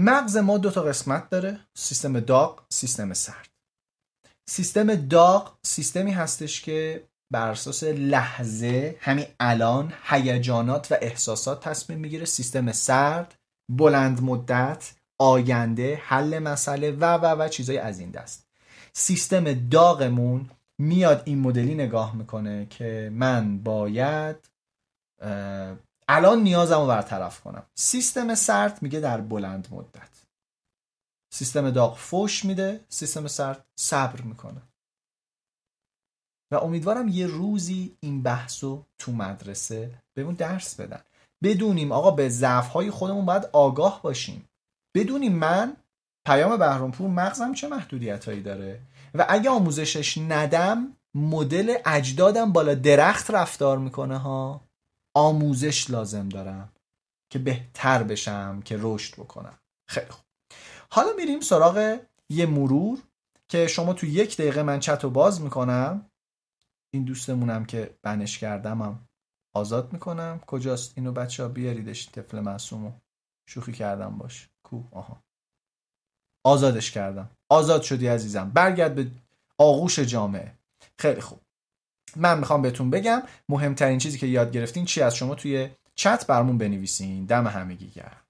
مغز ما دو تا قسمت داره سیستم داغ سیستم سرد. سیستم داغ سیستمی هستش که بر اساس لحظه همین الان هیجانات و احساسات تصمیم می‌گیره سیستم سرد بلند مدت آینده حل مسئله و و و چیزای از این دست. سیستم داغمون میاد این مدلی نگاه می‌کنه که من باید الان نیازم رو برطرف کنم. سیستم سرد میگه در بلند مدت. سیستم داغ فوش میده سیستم سرد صبر می‌کنه. و امیدوارم یه روزی این بحثو تو مدرسه بهمون درس بدن. بدونیم آقا به ضعف‌های خودمون باید آگاه باشیم. بدونیم من پیام بهرامپور مغزم چه محدودیتهایی داره؟ و اگه آموزشش ندم مدل اجدادم بالا درخت رفتار می‌کنه ها؟ آموزش لازم دارم که بهتر بشم که رشد بکنم. خیلی خوب. حالا میریم سراغ یه مرور که شما تو یک دقیقه من چت رو باز می‌کنم. این دوستمونم که بنش کردمم آزاد می‌کنم. کجاست؟ اینو بچه ها بیاریدش طفل معصومو شوخی کردم باش. کو آها. آزادش کردم. آزاد شدی عزیزم. برگرد به آغوش جامعه. خیلی خوب. من می‌خوام بهتون بگم مهمترین چیزی که یاد گرفتین چی از شما توی چت برمون بنویسین. دم همگی گرم.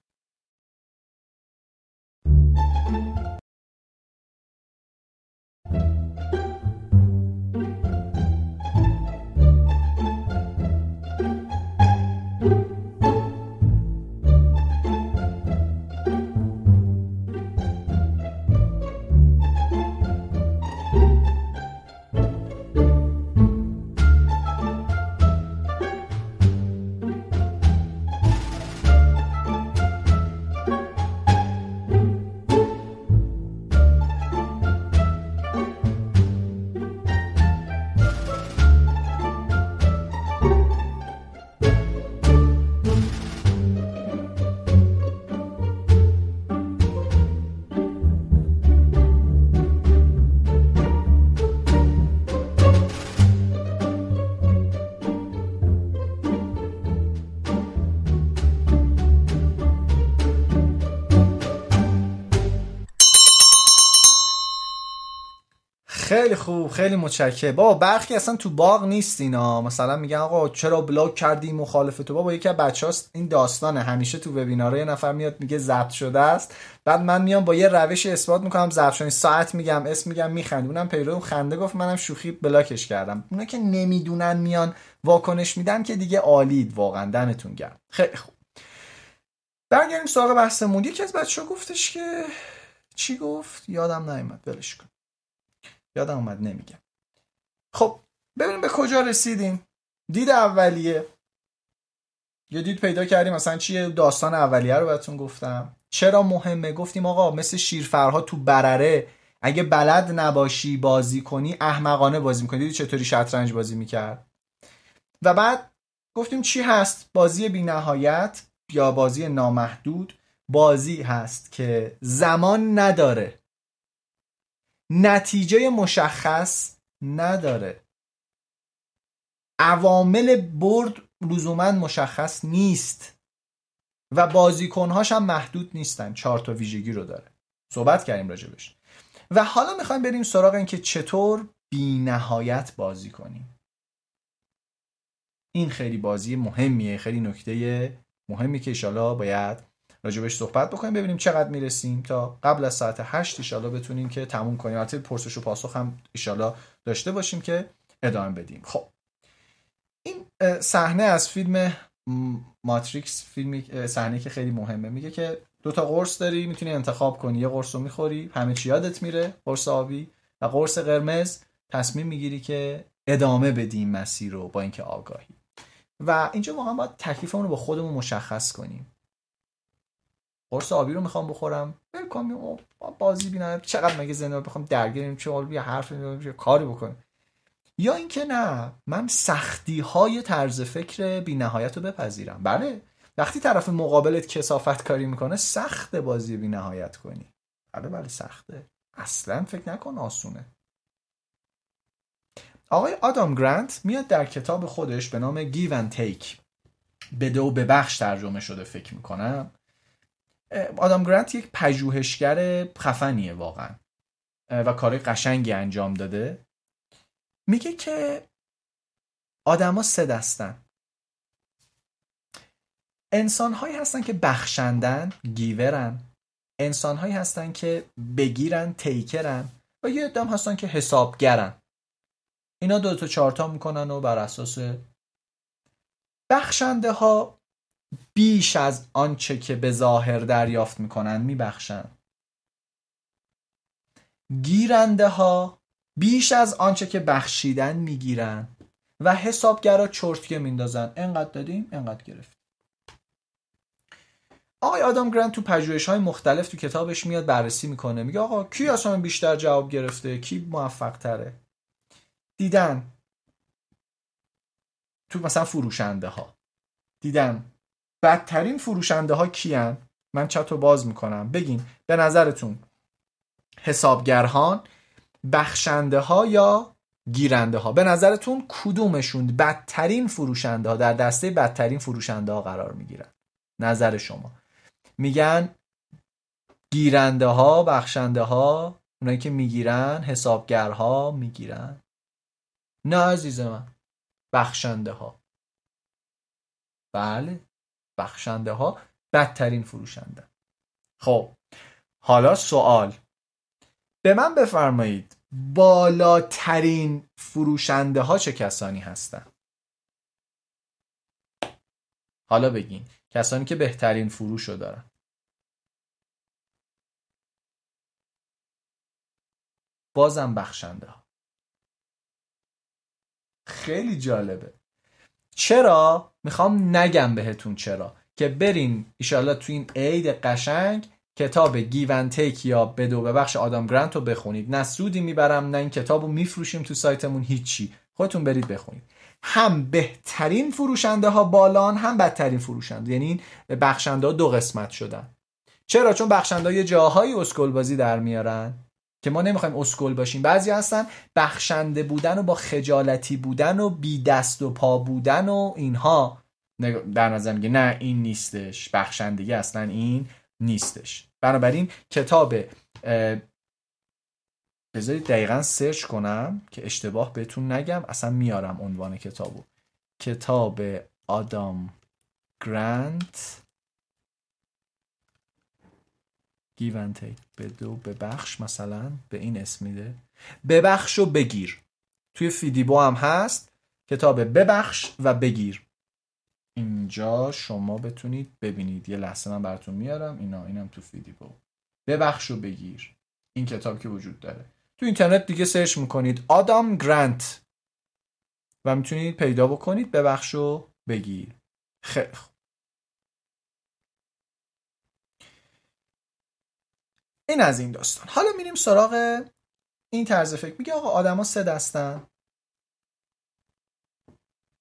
خیلی خوب خیلی متشکرم. بابا برخی اصلا تو باغ نیست اینا مثلا میگن آقا چرا بلاک کردی مخالف تو بابا یکی از بچه‌هاست این داستانه. همیشه تو وبینارها یه نفر میاد میگه ضبط شده است. بعد من میام با یه روش اثبات می‌کنم ضبط شده. ساعت میگم اسم میگم میخند اونم پیرو خنده گفت منم شوخی بلاکش کردم. اونا که نمی‌دونن میان واکنش میدن که دیگه عالید واقعا. دمتون گرم. خیلی خوب. برگردیم سراغ بحثمون. یکی از بچه‌ها گفتش که چی گفت؟ یادم نیومد. ولش کن. یادم اومد نمیگم. خب ببینیم به کجا رسیدیم. دید اولیه. یه دید پیدا کردیم. مثلا چیه داستان اولیه رو بهتون گفتم. چرا مهمه؟ گفتیم آقا مثل شیرفرها تو برره. اگه بلد نباشی بازی کنی احمقانه بازی می‌کنی. دیدی چطوری شطرنج بازی می‌کرد؟ و بعد گفتیم چی هست؟ بازی بی نهایت یا بازی نامحدود؟ بازی هست که زمان نداره. نتیجه مشخص نداره. عوامل برد لزوما مشخص نیست و بازیکنهاش هم محدود نیستن. چهار تا ویژگی رو داره. صحبت کردیم راجبش. و حالا می‌خوایم بریم سراغ این که چطور بی نهایت بازی کنیم. این خیلی بازی مهمیه خیلی نکته مهمی که ایشالا باید راجبش صحبت بکنیم ببینیم چقدر می‌رسیم تا قبل از ساعت 8 ایشالا بتونیم که تموم کنیم. البته پرسش و پاسخ هم ایشالا داشته باشیم که ادامه بدیم. خب. این صحنه از فیلم ماتریکس فیلمی صحنه که خیلی مهمه. میگه که دو تا قرص داری می‌تونی انتخاب کنی. یه قرص رو می‌خوری همه چی یادت میره قرص آبی و قرص قرمز. تصمیم می‌گیری که ادامه بدیم مسیر رو با اینکه آگاهی. و اینجا واقعا باید تکلیفمون رو با خودمون مشخص کنیم. قرص آبی رو می‌خوام بخورم. ول کنم بازی بینم چقدر مگه زنده بخوام درگیریم چه یه حرف یه کاری بکنم. یا اینکه نه من سختی های طرز فکر بی نهایت رو بپذیرم. بله وقتی طرف مقابلت کسافت کاری می‌کنه سخت بازی بی نهایت کنی. بله بله سخته. اصلا فکر نکن آسونه. آقای آدام گرانت میاد در کتاب خودش به نام and Take. بده و به بخش ترجمه شده فکر می‌کنم. آدام گرانت یک پژوهشگر خفنیه واقعا و کار قشنگی انجام داده. میگه که آدما سه دستن. انسان هایی هستن که بخشندن گیورن. انسان هایی هستن که بگیرن تیکرن. و یه ادام هستن که حسابگرن. اینا دو تا چارتا می‌کنن و بر اساس بخشنده ها بیش از آنچه که به ظاهر دریافت می‌کنن میبخشن گیرنده ها بیش از آنچه که بخشیدن می‌گیرن و حسابگرا چرتکه میندازن انقدر دادیم انقدر گرفت آقای آدام گرانت تو پژوهش های مختلف تو کتابش میاد بررسی می‌کنه. میگه آقا کی اصلا بیشتر جواب گرفته؟ کی موفق تره دیدن. تو مثلا فروشنده ها دیدن. بدترین فروشنده ها کیان؟ من چطور باز می‌کنم. بگین به نظرتون حسابگرهان بخشنده ها یا گیرنده ها به نظرتون کدومشون بدترین فروشنده ها در دسته بدترین فروشنده ها قرار می‌گیرن؟ نظر شما. میگن گیرنده ها بخشنده ها اونایی که می‌گیرن حسابگرها می‌گیرن. نه عزیز من بخشنده ها بله. بخشنده ها بدترین فروشنده. خب حالا سوال. به من بفرمایید بالاترین فروشنده ها چه کسانی هستن؟ حالا بگین کسانی که بهترین فروش رو دارن. بازم بخشنده ها خیلی جالبه. چرا؟ می‌خوام نگم بهتون چرا. که برین ایشالله تو این عید قشنگ کتاب گیون تیک یا بدو به بخش آدام گرانت رو بخونید. نه سودی می‌برم نه این کتاب رو میفروشیم تو سایتمون هیچی. خودتون برید بخونید. هم بهترین فروشنده ها بالان هم بدترین فروشنده. یعنی این بخشنده ها دو قسمت شدن. چرا؟ چون بخشنده ها یه جاهایی اسکل بازی در میارن. که ما نمی‌خوایم اسکل باشیم. بعضی هستن بخشنده بودن و با خجالتی بودن و بی دست و پا بودن و اینها. در نظر میگه نه این نیستش. بخشندگی اصلا این نیستش. بنابراین کتاب بذارید دقیقا سرچ کنم که اشتباه بهتون نگم اصلا میارم عنوان کتابو. کتاب آدام گرانت. گیون تیک بدو ببخش مثلا به این اسم میده. ببخش و بگیر. توی فیدیبو هم هست. کتاب ببخش و بگیر. اینجا شما بتونید ببینید. یه لحظه من براتون میارم. اینا اینم تو فیدیبو ببخش و بگیر. این کتاب که وجود داره. تو اینترنت دیگه search می‌کنید. آدام گرانت. و می‌تونید پیدا بکنید. ببخش و بگیر. خیلی این از این داستان. حالا میریم سراغ این طرز فکر. میگه آقا آدما سه دستن.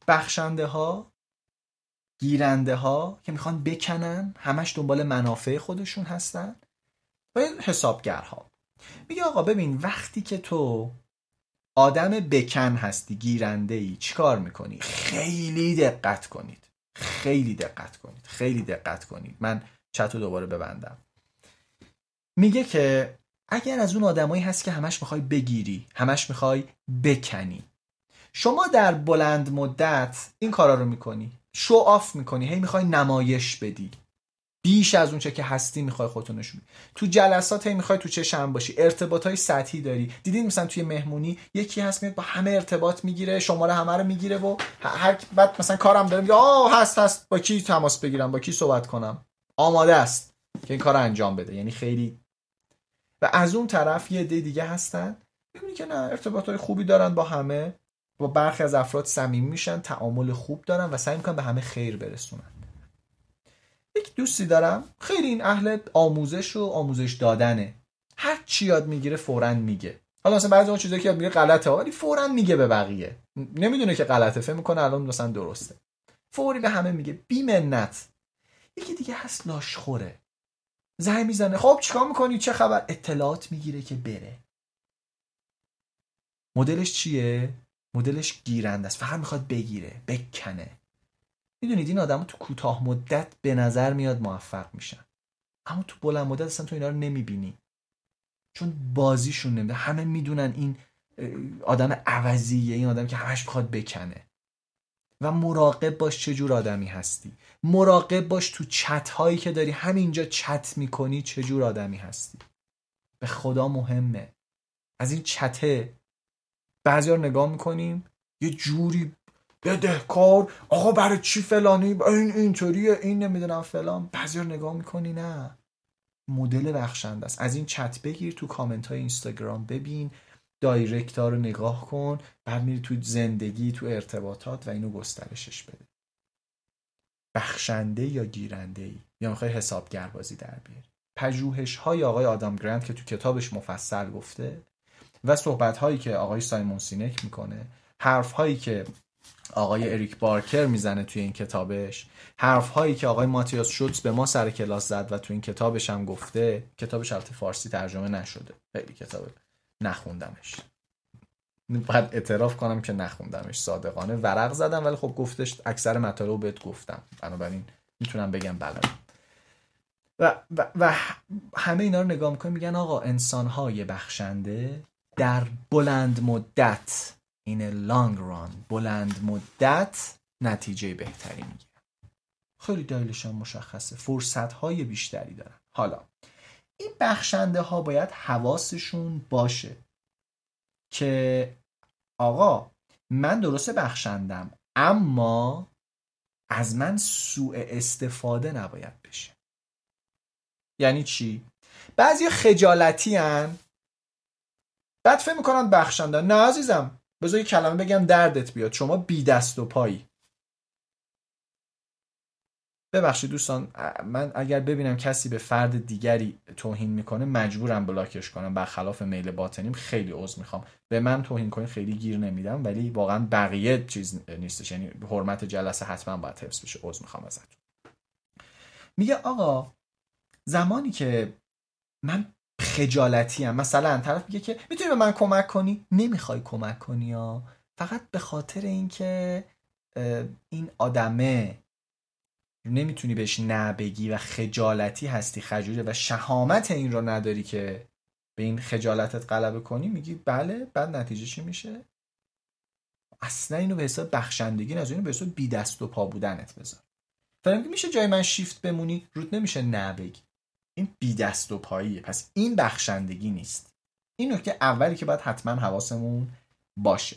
بخشنده ها گیرنده ها که می‌خوان بکنن. همش دنبال منافع خودشون هستن. و حسابگرها. میگه آقا ببین وقتی که تو آدم بکن هستی گیرنده ای چیکار می‌کنی؟ خیلی دقت کنید. خیلی دقت کنید. خیلی دقت کنید. من چطور دوباره ببندم. میگه که اگر از اون آدمایی هست که همش می‌خوای بگیری همش می‌خوای بکنی. شما در بلند مدت این کارا رو می‌کنی. شو آف می‌کنی. هی می‌خوای نمایش بدی. بیش از اونچه که هستی می‌خوای خودتو نشون تو جلسات هی می‌خوای تو چشم باشی. ارتباط های سطحی داری. دیدین مثلا توی مهمونی یکی هست میاد با همه ارتباط می‌گیره شماره همه رو می‌گیره و هر بعد مثلا کارم داره میگه آه هست هست. با کی تماس بگیرم؟ با کی صحبت کنم؟ آماده است که این کار رو انجام بده. یعنی خیلی و از اون طرف یه عده دیگه هستن. می‌بینی که نه ارتباط خوبی دارن با همه. با برخی از افراد صمیم میشن تعامل خوب دارن و سعی می‌کنن به همه خیر برسونن. یک دوستی دارم. خیلی این اهل آموزش و آموزش دادنه. هر چی یاد می‌گیره فورا میگه. حالا مثلا بعضی اون چیزایی که یاد می‌گیره غلطه ولی فورا میگه به بقیه. نمی‌دونه که غلطه فهم می‌کنه الان مثلا درسته. فوری به همه میگه بی منت یکی دیگه هست لاشخوره زنگ می‌زنه. خب چیکار می‌کنی؟ چه خبر؟ اطلاعات می‌گیره که بره. مدلش چیه؟ مدلش گیرنده است. فقط می‌خواد بگیره بکنه. می‌دونید این آدم تو کوتاه مدت به نظر میاد موفق میشن. اما تو بلند مدت اصلا تو اینا رو نمی‌بینی. چون بازیشون نمیده. همه می‌دونن این آدم عوضیه این آدم که همش می‌خواد بکنه. و مراقب باش چه جور آدمی هستی. مراقب باش تو چت هایی که داری. همینجا چت می‌کنی چه جور آدمی هستی. به خدا مهمه. از این چته بعضی رو نگاه می‌کنیم یه جوری بدهکار آقا برای چی فلانی؟ این اینطوریه این نمی‌دونم فلان. بعضی رو نگاه می‌کنی نه. مدل بخشنده است. از این چت بگیر تو کامنت های اینستاگرام ببین. direct ها رو نگاه کن بعد میری تو زندگی تو ارتباطات و اینو گسترشش بده. بخشنده یا گیرنده ای یا می‌خوای حسابگر بازی در بیاری؟ پژوهش های آقای آدام گرانت که تو کتابش مفصل گفته و صحبت هایی که آقای سایمون سینک می‌کنه حرف هایی که آقای اریک بارکر می‌زنه توی این کتابش حرف هایی که آقای ماتیاس شوتز به ما سر کلاس زد و توی این کتابش هم گفته کتابش البته فارسی ترجمه نشده. خیلی کتاب نخوندمش. باید اعتراف کنم که نخوندمش. صادقانه ورق زدم ولی خب گفتش اکثر مطالب بهت گفتم. بنابراین می‌تونم بگم بلدم و, و, و همه اینا رو نگاه می‌کنیم میگن آقا انسان های بخشنده در بلند مدت این لانگ ران بلند مدت نتیجه بهتری می‌گیرن. خیلی دلیلش مشخصه. فرصت های بیشتری دارن. حالا این بخشنده ها باید حواسشون باشه که آقا من درسته بخشندم اما از من سوء استفاده نباید بشه. یعنی چی؟ بعضی خجالتی هن. بعد فکر می‌کنن بخشندن. نه عزیزم بذار کلمه بگم دردت بیاد. شما بی دست و پایی. ببخشید دوستان من اگر ببینم کسی به فرد دیگری توهین می‌کنه مجبورم بلاکش کنم. برخلاف میل باطنیم خیلی عذر می‌خوام. به من توهین کنید خیلی گیر نمیدم ولی واقعا بقیه چیز نیستش. یعنی حرمت جلسه حتما باید حفظ بشه. عذر می‌خوام ازتون. میگه آقا زمانی که من خجالتی هم مثلا طرف میگه که می‌تونی به من کمک کنی؟ نمی‌خوای کمک کنی یا فقط به خاطر اینکه این آدمه نمی‌تونی بهش نبگی و خجالتی هستی خجوله و شهامت این رو نداری که به این خجالتت غلبه کنی میگی بله بعد نتیجه چی میشه؟ اصلا اینو به حساب بخشندگی نذار اینو به حساب بی دست و پا بودنت بذار. فرام میشه جای من شیفت بمونی رود نمیشه نبگی این بی دست و پاییه. پس این بخشندگی نیست. این نکته اولی که باید حتما حواسمون باشه.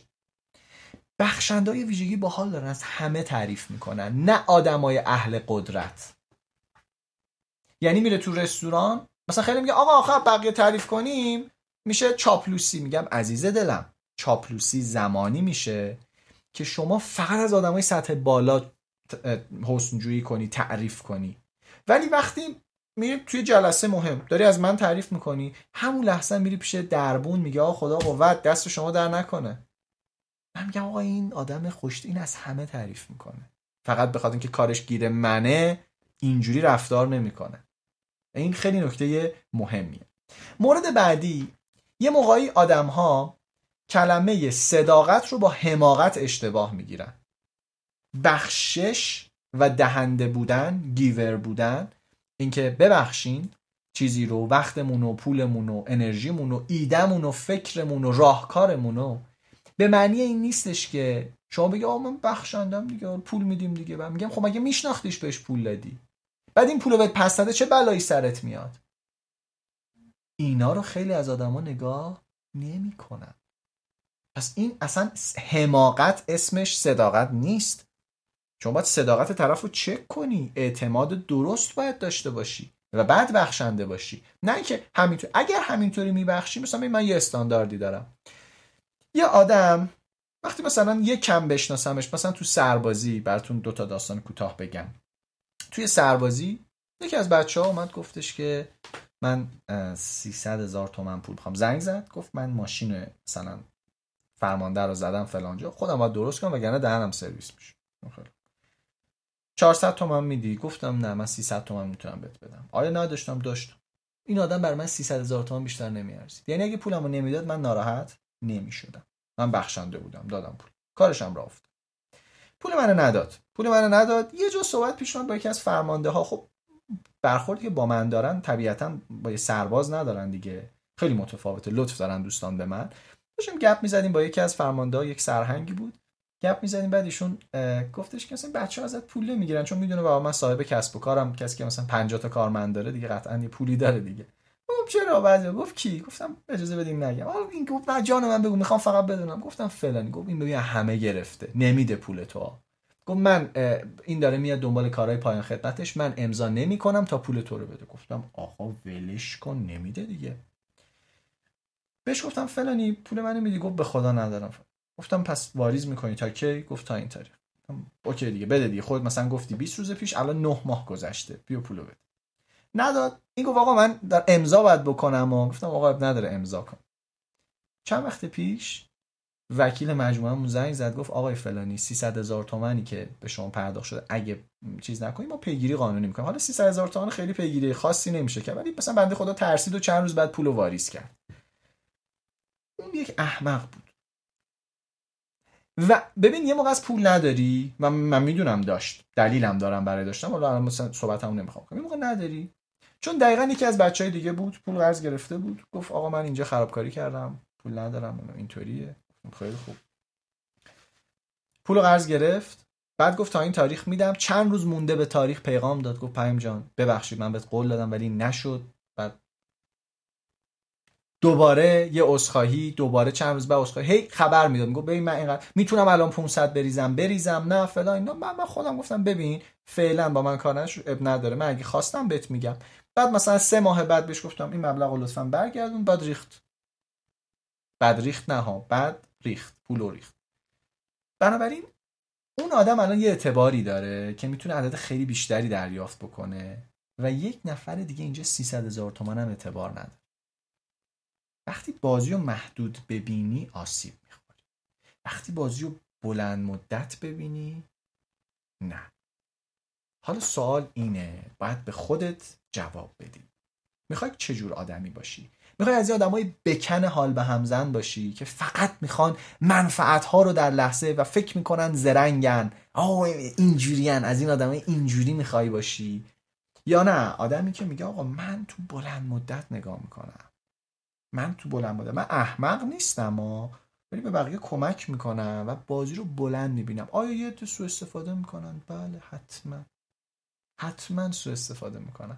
بخشندای ویژگی باحال دارن از همه تعریف می‌کنن نه آدمای اهل قدرت. یعنی میره تو رستوران مثلا خیلی میگه آقا آخر بقیه تعریف کنیم. میشه چاپلوسی میگم عزیز دلم. چاپلوسی زمانی میشه که شما فقط از آدمای سطح بالا حسنجویی کنی تعریف کنی. ولی وقتی میری توی جلسه مهم داری از من تعریف می‌کنی همون لحظه میری پیش دربون میگه آقا خدا قوت دست شما در نکنه. من میگم آقا این آدم خوشت این از همه تعریف می‌کنه. فقط بخاطر اینکه کارش گیر منه اینجوری رفتار نمی‌کنه. این خیلی نکته مهمیه. مورد بعدی یه موقعی آدم ها کلمه صداقت رو با حماقت اشتباه می‌گیرن. بخشش و دهنده بودن گیور بودن اینکه ببخشین چیزی رو وقتمون و پولمون و انرژیمون و ایدمون و فکرمون و راهکارمون رو به معنی این نیستش که شما بگی آقا من بخشندم دیگه پول میدیم دیگه. و میگم خب مگه میشناختیش بهش پول دادی؟ بعد این پول رو بهت پس چه بلایی سرت میاد؟ اینا رو خیلی از آدما نگاه نمی‌کنن. پس این اصلا حماقت اسمش صداقت نیست. شما باید صداقت طرف رو چک کنی. اعتماد درست باید داشته باشی و بعد بخشنده باشی. نه اینکه همینطور اگر همینطوری میبخشی مثلا من یه استانداردی دارم. یه آدم وقتی مثلا یه کم بشناسمش مثلا تو سربازی براتون دو تا داستان کوتاه بگم. توی سربازی یکی از بچه ها اومد گفتش که من 300 هزار تومن پول بخوام زنگ زد گفت من ماشین مثلا فرمانده رو زدم فلانجا خودم باید درست کنم وگرنه دهنم سرویس میشه. 400 تومن میدی؟ گفتم نه من 300 تومن می‌تونم بهت بدم. آیا نداشتم داشتم این آدم بر من 300 هزار تومن بیشتر نمیارزید. یعنی اگه پولمو نمی‌داد من ناراحت. نمی‌شدم. من بخشنده بودم دادم پول. کارشم را افتاد. پول منو نداد. پول منو نداد. یه جا صحبت پیش با یکی از فرمانده ها خب برخوردی که با من دارن طبیعتا با یه سرباز ندارن دیگه. خیلی متفاوته. لطف دارن دوستان به من. داشتیم گپ می‌زدیم با یکی از فرمانده ها یک سرهنگی بود. گپ می‌زدیم. بعد ایشون گفتش که مثلا بچه ازت پول نمی‌گیرن چون می‌دونه بابا من صاحب کسب و کارم. کسی که مثلا 50 تا کارمند داره دیگه قطعا یه پولی داره دیگه. گفت چرا بعضی گفت کی؟ گفتم اجازه بدیم نگم. حالا این گفت نه جان من بگو می‌خوام فقط بدونم. گفتم فلانی. گفت این ببین همه گرفته. نمیده پول تو. گفت من این داره میاد دنبال کارهای پایان خدمتش. من امضا نمی‌کنم تا پول تو رو بده. گفتم آقا ولش کن نمیده دیگه. بهش گفتم فلانی پول منو میدی؟ گفت به خدا ندارم. گفتم پس واریز می‌کنی تا کی؟ گفت تا این تاریخ اوکی دیگه بده دیگه. خود مثلا گفتی 20 روز پیش الان 9 ماه گذشته. بیا پولو بده. نداد. این گفت آقا من در امضا باید بکنم و گفتم آقا نداره امضا کن. چند وقت پیش وکیل مجموعه زنگ زد گفت آقای فلانی 300 هزار تومنی که به شما پرداخت شده اگه چیز نکنیم ما پیگیری قانونی می‌کنیم. حالا 300 هزار تومان خیلی پیگیری خاصی نمیشه که ولی مثلا بنده خدا ترسید و چند روز بعد پول واریز کرد. اون یک احمق بود. و ببین یه موقع از پول نداری؟ من, من می‌دونم داشت. دلیلم دارم برای داشتم حالا الان مثلا صحبتمو نمی‌خوام کنم. یه موقع نداری؟ چون دقیقا یکی از بچه های دیگه بود پول قرض گرفته بود. گفت آقا من اینجا خرابکاری کردم پول ندارم اینطوریه. خیلی خوب. پول قرض گرفت. بعد گفت تا این تاریخ میدم. چند روز مونده به تاریخ پیغام داد. گفت پیام جان ببخشید من بهت قول دادم ولی نشد. بعد دوباره یه اسخاهی دوباره چند روز بعد اسخاهی هی خبر می‌داد. می‌گفت ببین من اینقدر می‌تونم الان 500 بریزم بریزم نه فلان اینا. من, من خودم گفتم ببین فعلا با من کار اب نداره. من اگه خواستم بهت میگم. بعد مثلا سه ماه بعد بهش گفتم این مبلغ رو لطفا برگردون. بعد ریخت. بعد ریخت نه ها بعد ریخت. پول ریخت. بنابراین اون آدم الان یه اعتباری داره که می‌تونه عدد خیلی بیشتری دریافت بکنه و یک نفر دیگه اینجا 300 هزار تومن هم اعتبار نداره. وقتی بازی رو محدود ببینی آسیب می‌خوری. وقتی بازی رو بلند مدت ببینی نه. حالا سوال اینه باید به خودت جواب بدی. می‌خوای چجور آدمی باشی؟ می‌خوای از این آدمای بکن حال به همزن باشی که فقط می‌خوان منفعت ها رو در لحظه و فکر می‌کنن زرنگن. آه اینجورین از این آدمای اینجوری می‌خوای باشی؟ یا نه آدمی که میگه آقا من تو بلند مدت نگاه می‌کنم. من تو بلند مدت من احمق نیستم و ولی به بقیه کمک می‌کنم و بازی رو بلند می‌بینم. آیا یه سو استفاده می‌کنن؟ بله حتما. حتما سو استفاده می‌کنن.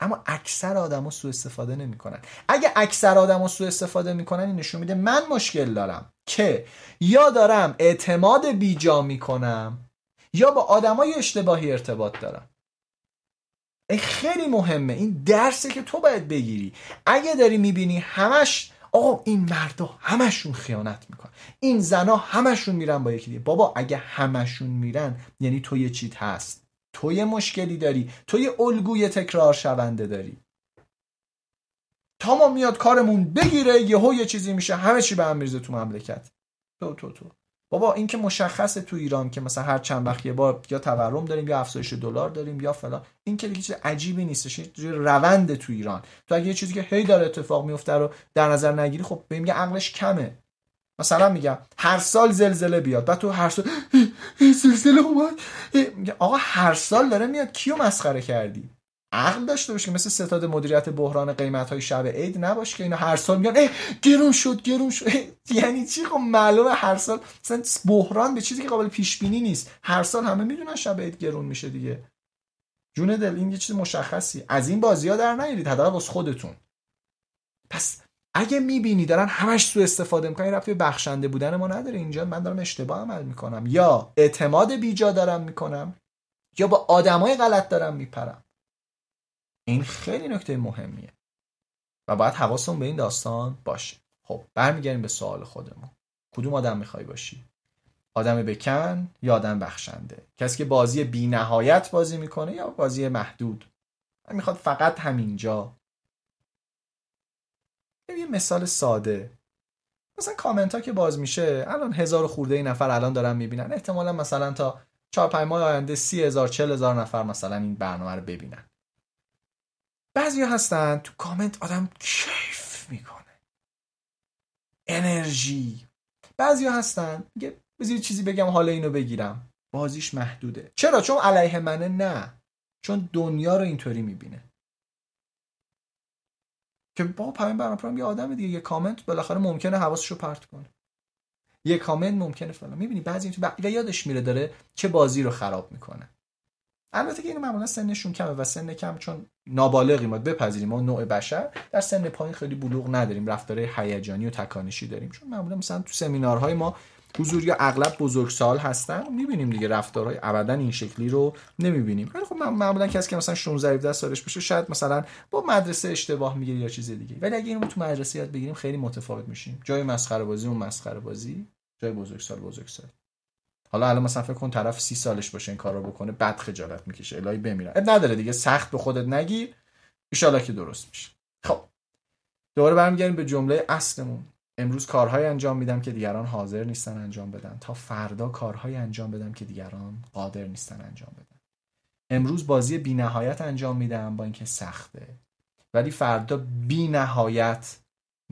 اما اکثر آدما سوء استفاده نمی‌کنن. اگه اکثر آدما سوء استفاده می‌کنن این نشون میده من مشکل دارم. که یا دارم اعتماد بیجا می‌کنم یا با آدمای اشتباهی ارتباط دارم. این خیلی مهمه. این درسه که تو باید بگیری. اگه داری می‌بینی همش آقا این مردا همشون خیانت می‌کنن. این زنا همشون میرن با یکی دیگه. بابا اگه همشون میرن یعنی تو یه چیت هست. تو یه مشکلی داری. تو یه الگوی تکرار شونده داری. تا ما میاد کارمون بگیره یهو یه چیزی میشه. همه چی به هم میرزه تو مملکت. تو تو تو. بابا این که مشخصه تو ایران که مثلا هر چند وقت یه بار یا تورم داریم یا افزایش دلار داریم یا فلان. این که چیز عجیبی نیستش. یه روند تو ایران. تو اگه یه چیزی که هی داره اتفاق میفته رو در نظر نگیری خب به میگه عقلش کمه. مثلا میگم هر سال زلزله بیاد. بعد تو هر سال زلزله اومد. آقا هر سال داره میاد. کیو مسخره کردی؟ عقل داشته باشه مثل ستاد مدیریت بحران قیمت های شب عید نباشه که اینا هر سال میگن ای گرون شد گرون شد. یعنی چی؟ خب معلومه هر سال مثلا بحران به چیزی که قابل پیش بینی نیست. هر سال همه می‌دونن شب عید گرون میشه دیگه. جون دل این یه چیز مشخصی. از این بازی ها در نیارید حداقل واسه خودتون. پس اگه می‌بینی دارن همش سو استفاده می‌کنن رفتی بخشنده بودن ما نداره. اینجا من دارم اشتباه عمل می‌کنم. یا اعتماد بیجا دارم می‌کنم یا با آدمای غلط دارم میپرم. این خیلی نکته مهمیه. و باید حواسمون به این داستان باشه. خب برمیگردیم به سوال خودمون. کدوم آدم می‌خوای باشی؟ آدم بکن یا آدم بخشنده؟ کسی که بازی بی نهایت بازی می‌کنه یا بازی محدود؟ می‌خواد فقط همینجا یه مثال ساده. مثلا کامنت ها که باز میشه الان هزار خورده این نفر الان دارن می‌بینن. احتمالا مثلا تا چهار پنج ماه آینده سی هزار چل هزار نفر مثلا این برنامه رو ببینن. بعضی هستن تو کامنت آدم کیف می‌کنه. انرژی. بعضی هستن میگه بذار چیزی بگم حالا اینو بگیرم. بازیش محدوده. چرا؟ چون علیه منه نه. چون دنیا رو اینطوری می‌بینه. که با پیام برنامه یه آدم دیگه یه کامنت بالاخره ممکنه حواسشو پرت کنه. یه کامنت ممکنه فلان. می‌بینی بعضی تو و یادش میره داره چه بازی رو خراب می‌کنه. البته که اینو معمولا سنشون کمه و سن کم چون نابالغی ما بپذیریم. ما نوع بشر. در سن پایین خیلی بلوغ نداریم. رفتار هیجانی و تکانشی داریم. چون معمولا مثلا تو سمینارهای ما حضور یا اغلب بزرگسال هستن؟ می‌بینیم دیگه رفتارهای ابدا این شکلی رو نمی‌بینیم. ولی خب معمولا کسی که مثلا 16 17 سالش بشه شاید مثلا با مدرسه اشتباه می‌گیره یا چیز دیگه. ولی اگه اینو تو مدرسه یاد بگیریم خیلی متفاوت میشیم. جای مسخره بازی اون مسخره بازی جای بزرگسال بزرگسال. حالا الان مثلا فکر کن طرف سی سالش باشه این کارو بکنه بد خجالت می‌کشه الهی بمیره. نداره دیگه سخت به خودت نگیر ان که درست میشه. خب دوباره برمیگردیم به جمله اصلمون. امروز کارهای انجام میدم که دیگران حاضر نیستن انجام بدن. تا فردا کارهای انجام بدم که دیگران قادر نیستن انجام بدن. امروز بازی بی نهایت انجام میدم با اینکه سخته. ولی فردا بی نهایت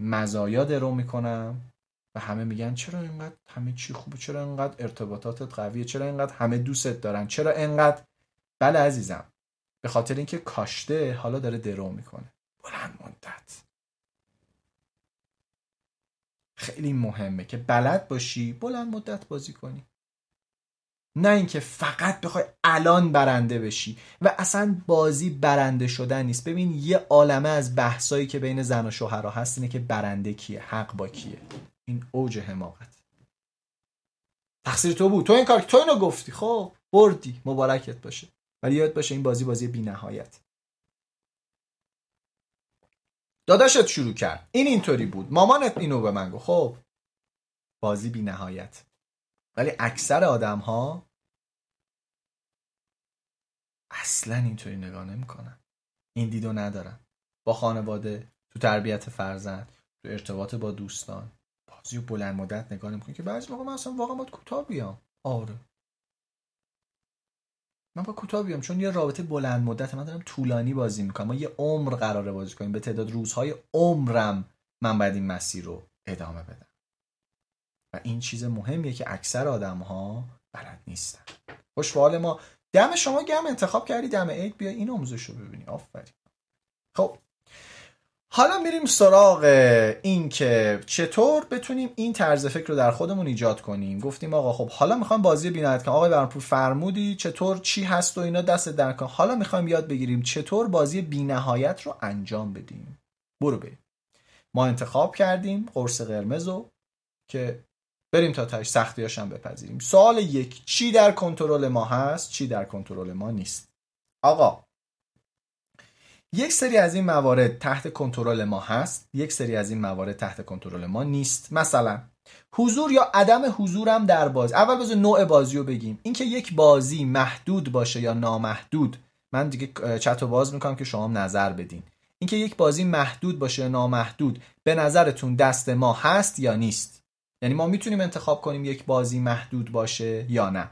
مزایا درو می‌کنم و همه میگن چرا اینقدر همه چی خوبه؟ چرا اینقدر ارتباطاتت قویه؟ چرا اینقدر همه دوستت دارن؟ چرا اینقدر؟ بله عزیزم. به خاطر اینکه کاشته حالا داره درو می‌کنه. بلند مدت. خیلی مهمه که بلد باشی بلند مدت بازی کنی. نه اینکه فقط بخوای الان برنده بشی و اصلا بازی برنده شدن نیست. ببین یه عالمه از بحثایی که بین زن و شوهرها هست اینه که برنده کیه حق با کیه. این اوج حماقت. تقصیر تو بود. تو این کار تو اینو گفتی. خب بردی. مبارکت باشه. ولی یاد باشه این بازی بازی بی نهایت داداشت شروع کرد. این اینطوری بود. مامانت اینو به من گفت. خب بازی بی نهایت. ولی اکثر آدم ها اصلا اینطوری نگاه نمی‌کنن. این دیدو ندارن. با خانواده تو تربیت فرزند تو ارتباط با دوستان. بازی و بلند مدت نگاه نمی‌کنی که بعضی موقع من اصلا واقعا باید کوتاه بیام. آره. من با کوتاه بیام چون یه رابطه بلند مدت من دارم طولانی بازی می‌کنم. ما یه عمر قراره بازی کنیم. به تعداد روزهای عمرم من باید این مسیر رو ادامه بدم. و این چیز مهمیه که اکثر آدم ها بلد نیستن. خوشحال ما. دم شما گم انتخاب کردی دم عید. بیا این آموزش رو ببینی. آفرین. خب حالا میریم سراغ این که چطور بتونیم این طرز فکر رو در خودمون ایجاد کنیم. گفتیم آقا خب حالا می‌خوام بازی بینایت کنم. آقای برانپور فرمودی چطور چی هست و اینا دست در کن. حالا می‌خوایم یاد بگیریم چطور بازی بینهایت رو انجام بدیم. برو بریم. ما انتخاب کردیم قرص قرمز رو که بریم تا تاش سختیاش هم بپذیریم. سوال یک چی در کنترل ما هست؟ چی در کنترل ما نیست؟ آقا یک سری از این موارد تحت کنترل ما هست یک سری از این موارد تحت کنترل ما نیست. مثلا حضور یا عدم حضورم در بازی. اول بذار نوع بازی رو بگیم. اینکه یک بازی محدود باشه یا نامحدود. من دیگه چت رو باز می‌کنم که شما نظر بدین. اینکه یک بازی محدود باشه یا نامحدود به نظرتون دست ما هست یا نیست؟ یعنی ما می‌تونیم انتخاب کنیم یک بازی محدود باشه یا نه.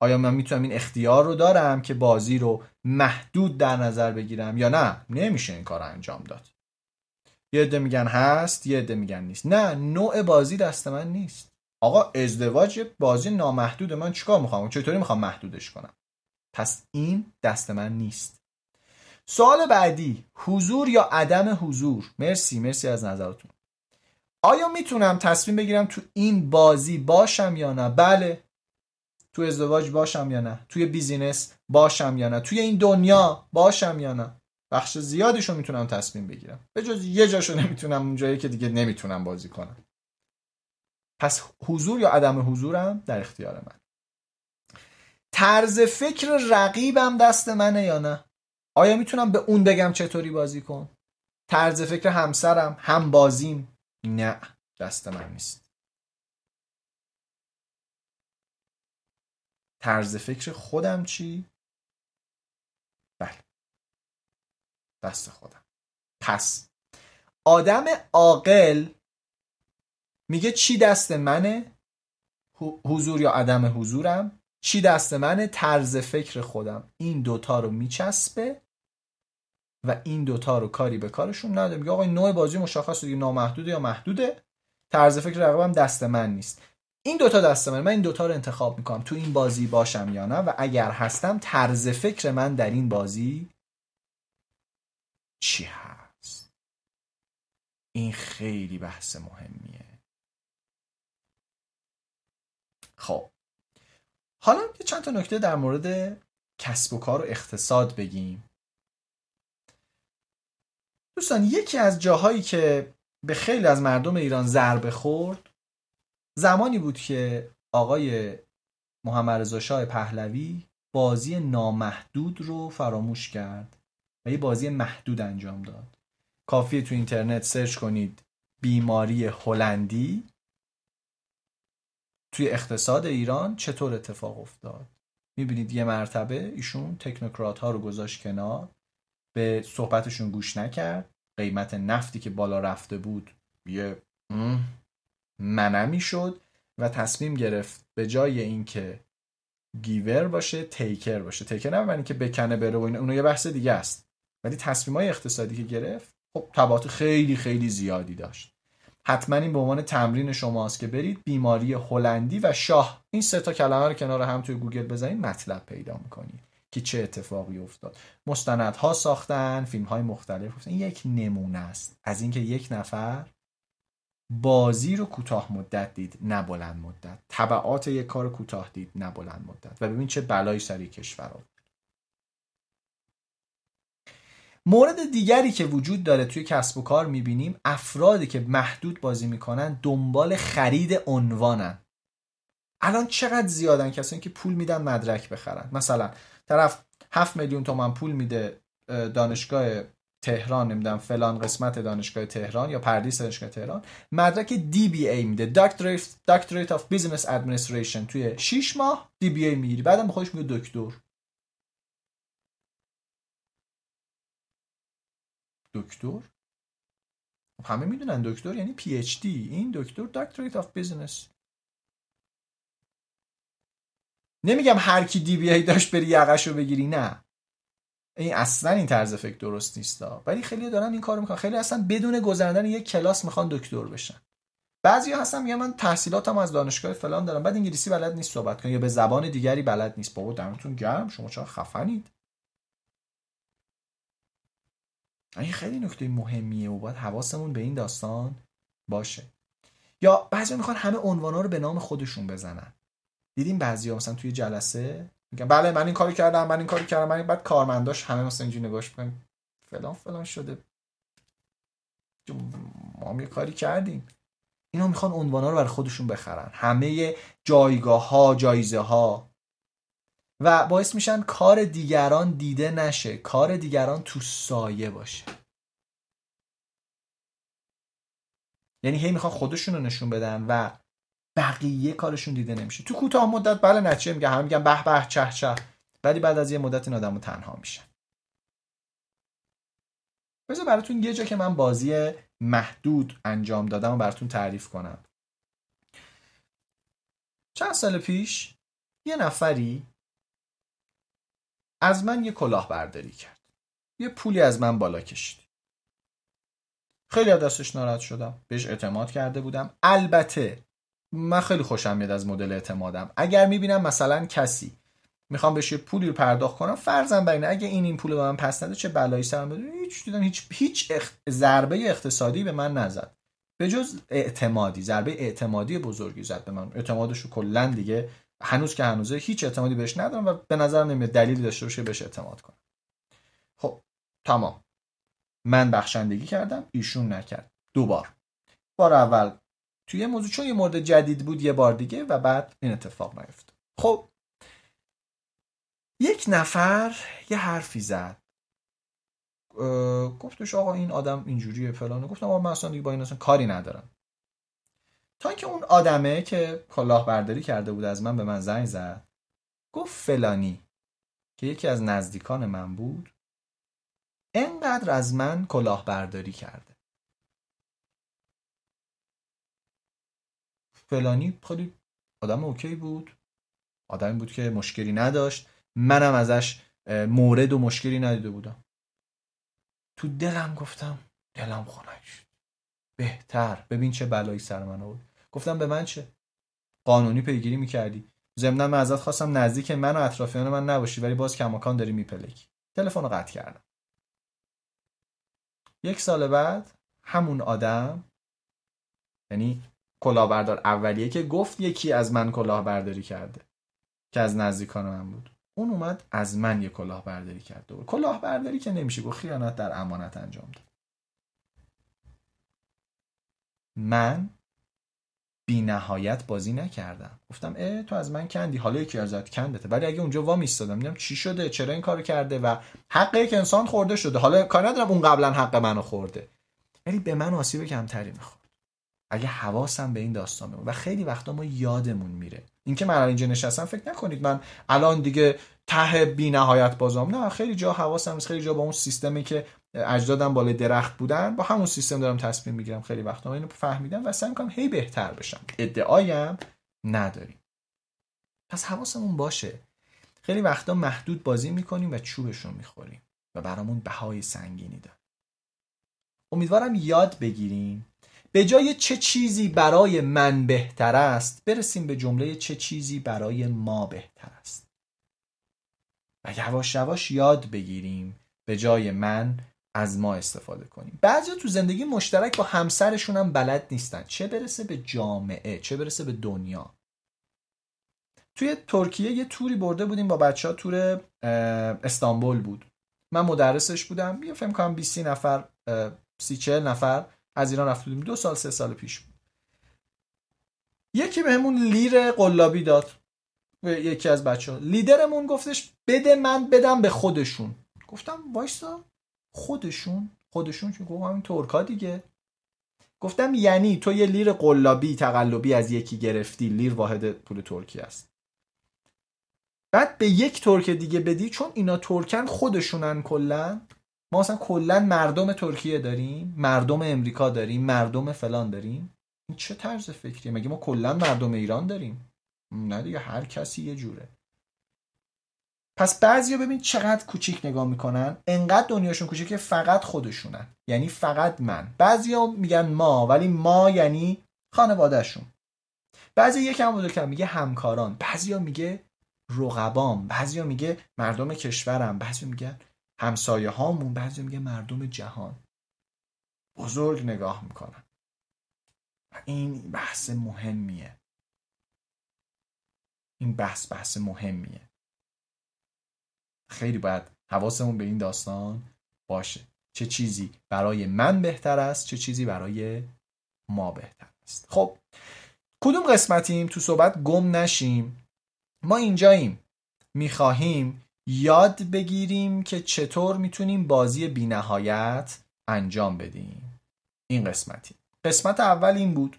آیا من می‌تونم این اختیار رو دارم که بازی رو محدود در نظر بگیرم یا نه؟ نمیشه این کار انجام داد. یه عده میگن هست یه عده میگن نیست. نه نوع بازی دست من نیست. آقا ازدواج بازی نامحدود من چیکار می‌خوام؟ چطوری می‌خوام محدودش کنم؟ پس این دست من نیست. سوال بعدی حضور یا عدم حضور؟ مرسی مرسی از نظرتون. آیا می‌تونم تصمیم بگیرم تو این بازی باشم یا نه؟ بله. تو ازدواج باشم یا نه؟ توی بیزینس باشم یا نه؟ توی این دنیا باشم یا نه؟ بخش زیادیشو می‌تونم تصمیم بگیرم. به جز یه جاشو نمی‌تونم اونجایی که دیگه نمی‌تونم بازی کنم. پس حضور یا عدم حضورم در اختیار من. طرز فکر رقیبم دست منه یا نه؟ آیا می‌تونم به اون بگم چطوری بازی کن؟ طرز فکر همسرم هم بازیم نه دست من نیست. طرز فکر خودم چی؟ بله. دست خودم. پس آدم عاقل میگه چی دست منه؟ حضور یا عدم حضورم؟ چی دست منه؟ طرز فکر خودم. این دوتا رو میچسبه و این دوتا رو کاری به کارشون نده میگه آقا نوع بازی مشخص دیگه نامحدوده یا محدوده؟ طرز فکر رقبم دست من نیست. این دوتا دست من من این دوتا رو انتخاب می‌کنم. تو این بازی باشم یا نه؟ و اگر هستم طرز فکر من در این بازی چی هست؟ این خیلی بحث مهمیه. خب. حالا یه چند تا نکته در مورد کسب و کار و اقتصاد بگیم. دوستان یکی از جاهایی که به خیلی از مردم ایران ضربه خورد زمانی بود که آقای محمد رضا شاه پهلوی بازی نامحدود رو فراموش کرد و یه بازی محدود انجام داد. کافیه تو اینترنت سرچ کنید بیماری هلندی. توی اقتصاد ایران چطور اتفاق افتاد؟ می‌بینید یه مرتبه ایشون تکنوکرات ها رو گذاشت کنار به صحبتشون گوش نکرد. قیمت نفتی که بالا رفته بود یه منمی شد و تصمیم گرفت به جای اینکه giver باشه taker باشه. taker نه معنی که بکنه بره و این اونو یه بحث دیگه است. ولی تصمیم های اقتصادی که گرفت خب تبعات خیلی خیلی زیادی داشت. حتما این به عنوان تمرین شماست که برید بیماری هلندی و شاه. این سه تا کلمه رو کنار هم توی گوگل بزنید مطلب پیدا می‌کنید که چه اتفاقی افتاد. مستندها ساختن فیلم های مختلف این یک نمونه است. از اینکه یک نفر بازی رو کوتاه مدت دید نه بلند مدت. تبعات یک کار کوتاه دید نه بلند مدت. و ببین چه بلایی سر یه کشور آورد. مورد دیگری که وجود داره توی کسب و کار می‌بینیم افرادی که محدود بازی می‌کنن دنبال خرید عنوانن. الان چقدر زیادن کسانی که پول میدن مدرک بخرن؟ مثلا طرف 7 میلیون تومن پول میده دانشگاه تهران نمی‌دونم فلان قسمت دانشگاه تهران یا پردیس دانشگاه تهران مدرک DBA میده. Doctorate of Business Administration توی 6 ماه DBA می‌گیری. بعدم خودش میگه دکتر. دکتر؟ همه می‌دونن دکتر یعنی PhD این دکتر Doctorate of Business نمیگم هر کی DBA داشت بری یقش رو بگیری نه. این اصلا این طرز فکر درست نیست ولی خیلی دارن این کارو می‌کنن. خیلی اصلا بدون گذراندن یک کلاس می‌خوان دکتر بشن. بعضی هستن میگن من تحصیلاتم از دانشگاه فلان دارم. بعد انگلیسی بلد نیست صحبت کنه یا به زبان دیگری بلد نیست. بابا دمتون گرم. شما چرا خفنید. این خیلی نکته مهمیه و باید حواسمون به این داستان باشه. یا بعضی می‌خوان همه عنوانا رو به نام خودشون بزنن. دیدیم بعضی ها مثلا توی جلسه میگن بله من این کاری کردم من این کاری کردم من بعد کارمنداش همه مثلا اینجوری نگاش می‌کنن. فلان فلان شده. ما یه کاری کردیم. اینا می‌خوان عنوانا رو برای خودشون بخرن. همه جایگاه ها جایزه ها و باعث میشن کار دیگران دیده نشه کار دیگران تو سایه باشه. یعنی هی می‌خوان خودشون رو نشون بدن و بقیه کارشون دیده نمیشه. تو کوتاه مدت بله نچه میگه هم میگن به به چه چه ولی بعد از یه مدت این آدمو تنها میشن. بذار براتون یه جا که من بازی محدود انجام دادم و براتون تعریف کنم. چند سال پیش یه نفری از من یه کلاه برداری کرد. یه پولی از من بالا کشید. خیلی دستش ناراحت شدم. بهش اعتماد کرده بودم. البته من خیلی خوشم میاد از مدل اعتمادم. اگر می‌بینم مثلا کسی می‌خوام بهش یه پولی رو پرداخت کنم فرضاً بر اگه این این پول به من پس نده چه بلایی سرم بده هیچ دیدم هیچ هیچ ضربه اقتصادی به من نزد. به جز اعتمادی ضربه اعتمادی بزرگی زد به من. اعتمادش رو کلا دیگه هنوز که هنوزه هیچ اعتمادی بهش ندارم و به نظر نمیاد دلیلی داشته باشه بهش اعتماد کنم. خب تمام. من بخشندگی کردم ایشون نکرد. دوبار. بار اول توی موضوع چون یه مورد جدید بود یه بار دیگه و بعد این اتفاق نیفت خب یک نفر یه حرفی زد. گفتش آقا این آدم اینجوریه فلانه گفتم آقا من اصلا دیگه با این اصلا کاری ندارم. تا اینکه اون آدمه که کلاهبرداری کرده بود از من به من زنگ زد گفت فلانی که یکی از نزدیکان من بود انقدر از من کلاهبرداری کرده. فلانی خیلی آدم اوکی بود. آدمی بود که مشکلی نداشت. منم ازش مورد و مشکلی ندیده بودم. تو دلم گفتم دلم شد. بهتر. ببین چه بلایی سر من بود گفتم به من چه؟ قانونی پیگیری می‌کردی. ضمنا من ازت خواستم نزدیک من و اطرافیان من نباشی ولی باز کماکان داری میپلکی. تلفن رو قطع کردم. یک سال بعد همون آدم یعنی کلاهبردار اولیه که گفت یکی از من کلاهبرداری کرده که از نزدیکان من بود. اون اومد از من یه کلاهبرداری کرد کلاه کلاهبرداری که نمیشه گفت خیانت در امانت انجام داد. من بی نهایت بازی نکردم. گفتم اه تو از من کندی. حالا یکی ازت کندته ولی اگه اونجا وا میستادم میدم چی شده؟ چرا این کارو کرده؟ و حق یک انسان خورده شده. حالا کار ندارم اون قبلا حق منو خورده. ولی به من آسیب کمتری می‌خورد. اگه حواسم به این داستان بود و خیلی وقتا ما یادمون میره. اینکه من اینجا نشستم فکر نکنید من الان دیگه ته بی نهایت بازم نه خیلی جا حواسم خیلی جا با اون سیستمی که اجدادم بالای درخت بودن با همون سیستم دارم تصمیم می‌گیرم خیلی وقتا. اینو فهمیدم و سعی می‌کنم هی بهتر بشم. ادعایم نداریم. پس حواسمون باشه. خیلی وقتا محدود بازی می‌کنیم و چوبشون می‌خوریم و برامون بهای سنگینی داره امیدوارم یاد بگیریم به جای چه چیزی برای من بهتر است برسیم به جمله چه چیزی برای ما بهتر است. و یواش یواش یاد بگیریم به جای من از ما استفاده کنیم. بعضی تو زندگی مشترک با همسرشون هم بلد نیستن. چه برسه به جامعه چه برسه به دنیا. توی ترکیه یه توری برده بودیم با بچه ها تور استانبول بود. من مدرسش بودم. یه فهم کنم 20 نفر سی چهل نفر از ایران رفته بودیم. دو سال سه سال پیش بود. یکی بهمون لیر قلابی داد. یکی از بچه ها لیدرمون گفتش بده من بدم به خودشون. گفتم وایسا خودشون؟ خودشون چون گفتم همین ترکا دیگه. گفتم یعنی تو یه لیر قلابی تقلبی از یکی گرفتی. لیر واحد پول ترکی است. بعد به یک ترک دیگه بدی چون اینا ترکن خودشونن کلا. ما اصلا کلا مردم ترکیه داریم مردم امریکا داریم مردم فلان داریم. این چه طرز فکریه؟ مگه ما کلا مردم ایران داریم؟ نه دیگه هر کسی یه جوره. پس بعضیا ببین چقدر کوچیک نگاه می‌کنن. انقدر دنیاشون کوچیکه فقط خودشونن. یعنی فقط من. بعضیا میگن ما ولی ما یعنی خانوادهشون. بعضی یکم بزرگتر میگه همکاران. بعضیا میگه رقبام. بعضیا میگه مردم کشورم. بعضیا میگه همسایه هامون بعضی میگه مردم جهان. بزرگ نگاه می‌کنن. این بحث مهمیه. این بحث بحث مهمیه. خیلی باید حواسمون به این داستان باشه. چه چیزی برای من بهتر است چه چیزی برای ما بهتر است. خب کدوم قسمتیم؟ تو صحبت گم نشیم. ما اینجاییم. می‌خواهیم یاد بگیریم که چطور می‌تونیم بازی بینهایت انجام بدیم. این قسمتی. قسمت اول این بود.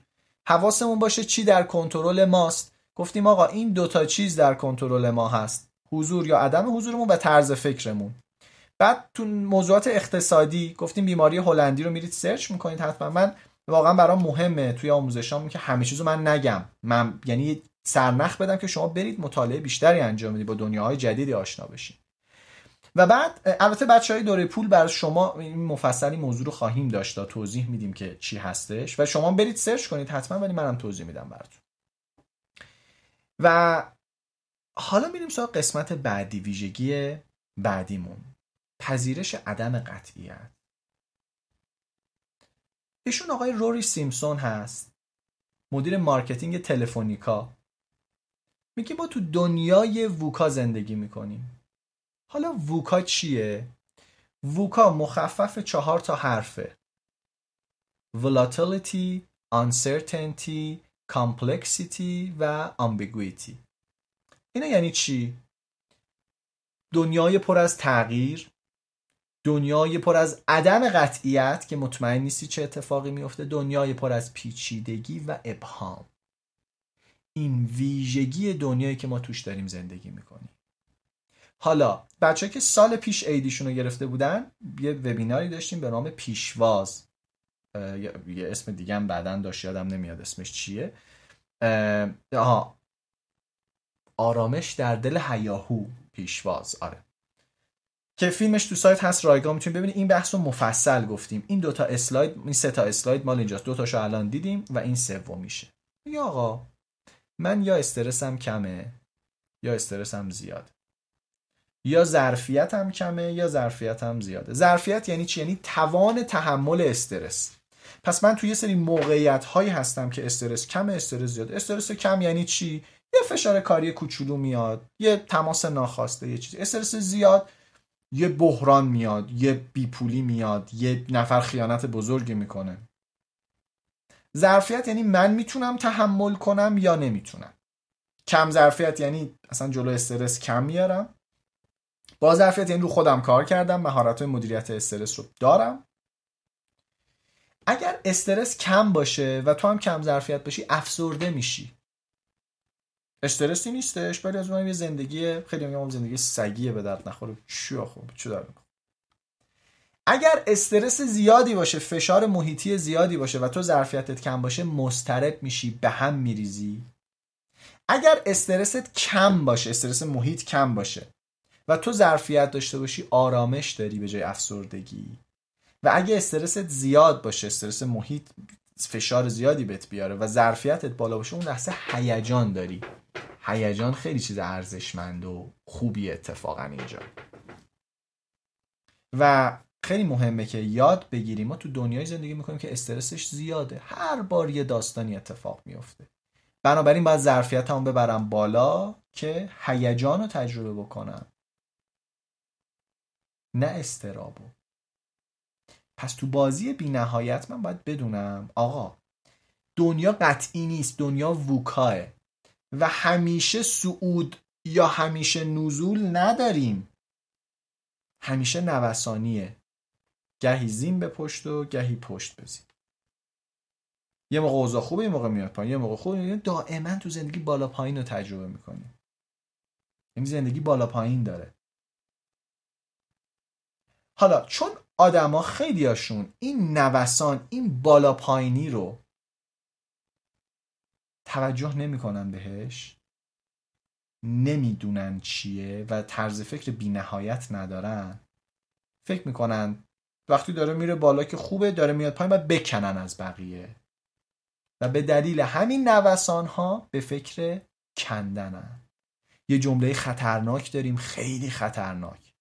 حواسمون باشه چی در کنترل ماست. گفتیم آقا این دوتا چیز در کنترل ما هست. حضور یا عدم حضورمون و طرز فکرمون. بعد تو موضوعات اقتصادی گفتیم بیماری هلندی رو میرید سرچ می‌کنید حتما. من واقعا برام مهمه توی آموزشام که همه چیزو من نگم. من یعنی سرنخ بدم که شما برید مطالعه بیشتری انجام بدید با دنیاهای جدیدی آشنا بشید و بعد البته بچه های دوره پول برای شما این مفصلی موضوع رو خواهیم داشت توضیح میدیم که چی هستش. و شما برید search کنید حتما ولی منم توضیح میدم براتون. و حالا میریم سراغ قسمت بعدی ویژگی بعدیمون. پذیرش عدم قطعیت. ایشون آقای روری سیمسون هست مدیر marketing تلفنیکا میگه ما تو دنیای ووکا زندگی می‌کنیم حالا ووکا چیه؟ ووکا مخفف چهار تا حرفه volatility, uncertainty, complexity و ambiguity اینا یعنی چی؟ دنیای پر از تغییر دنیای پر از عدم قطعیت که مطمئن نیستی چه اتفاقی میفته دنیای پر از پیچیدگی و ابهام این ویژگی دنیایی که ما توش داریم زندگی می‌کنیم. حالا بچه که سال پیش ایدیشون رو گرفته بودن یه وبیناری داشتیم به نام پیشواز. یه اسم دیگه هم بعدا داشت یادم نمیاد اسمش چیه. آها. آرامش در دل هیاهو پیشواز آره. که فیلمش تو سایت هست رایگان می‌تونید ببینید. این بحث رو مفصل گفتیم. این دوتا اسلاید این سه تا اسلاید مال اینجاست. دو تاشو الان دیدیم و این سوم میشه یا آقا من یا استرسم کمه یا استرسم زیاد یا ظرفیتم کمه یا ظرفیتم زیاده. ظرفیت یعنی چی؟ یعنی توان تحمل استرس. پس من توی یه سری موقعیت هایی هستم که استرس کم استرس زیاد. استرس کم یعنی چی؟ یه فشار کاری کوچولو میاد یه تماس ناخواسته یه چیزی. استرس زیاد یه بحران میاد یه بیپولی میاد یه نفر خیانت بزرگی می‌کنه. ظرفیت یعنی من می‌تونم تحمل کنم یا نمی‌تونم. کم ظرفیت یعنی اصلا جلو استرس کم میارم. با ظرفیت یعنی رو خودم کار کردم مهارت مدیریت استرس رو دارم. اگر استرس کم باشه و تو هم کم ظرفیت باشی افسرده میشی. استرسی نیستش ولی از یه زندگی خیلی میگم زندگی سگیه به درد نخوره. چی خوب چی داره اگر استرس زیادی باشه فشار محیطی زیادی باشه و تو ظرفیتت کم باشه مسترب میشی به هم میریزی. اگر استرست کم باشه استرس محیط کم باشه و تو ظرفیت داشته باشی آرامش داری به جای افسردگی. و اگه استرست زیاد باشه استرس محیط فشار زیادی بهت بیاره و ظرفیتت بالا باشه اون لحظه هیجان داری. هیجان خیلی چیز ارزشمند و خوبی اتفاقا اینجا. و خیلی مهمه که یاد بگیریم. ما تو دنیای زندگی می‌کنیم که استرسش زیاده. هر بار یه داستانی اتفاق میفته بنابراین باید ظرفیت هم ببرم بالا که هیجان رو تجربه بکنم. نه استرابو پس تو بازی بی نهایت من باید بدونم آقا دنیا قطعی نیست دنیا ووکاه و همیشه سعود یا همیشه نزول نداریم. همیشه نوسانیه. گهی زین به پشت و گهی پشت بزین یه موقع اوضاع خوبه یه موقع میاد پایین یه موقع خوبه. دائما تو زندگی بالا پایین رو تجربه می‌کنیم یعنی زندگی بالا پایین داره. حالا چون آدما خیلیاشون این نوسان این بالا پایینی رو توجه نمی‌کنن بهش نمی‌دونن چیه و طرز فکر بینهایت ندارن فکر می‌کنن وقتی داره میره بالا که خوبه داره میاد پایین باید بکنن از بقیه. و به دلیل همین نوسان ها به فکر کندنن. یه جمله خطرناک داریم خیلی خطرناک.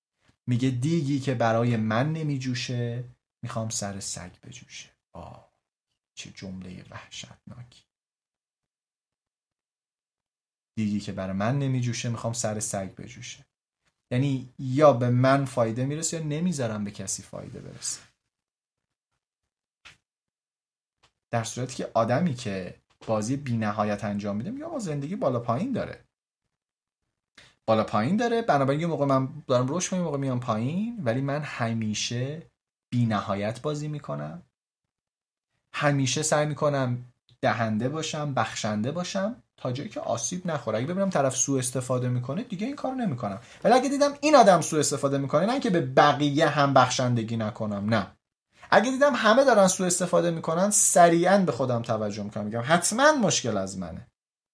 میگه دیگی که برای من نمیجوشه می‌خوام سر سگ بجوشه. آه چه جمله وحشتناکی دیگی که برای من نمیجوشه می‌خوام سر سگ بجوشه. یعنی یا به من فایده می‌رسه یا نمی‌ذارم به کسی فایده برسه. در صورتی که آدمی که بازی بی نهایت انجام میده یا با زندگی بالا پایین داره. بالا پایین داره بنابراین یه موقع من دارم روش یه موقع میام پایین ولی من همیشه بی نهایت بازی می‌کنم. همیشه سعی می‌کنم دهنده باشم بخشنده باشم. تا جایی که آسیب نخوره. اگه ببینم طرف سوء استفاده می‌کنه دیگه این کارو نمی‌کنم. ولی اگه دیدم این آدم سوء استفاده می‌کنه نه که به بقیه هم بخشندگی نکنم نه. اگه دیدم همه دارن سوء استفاده می‌کنن سریعا به خودم توجه می‌کنم. میگم حتما مشکل از منه.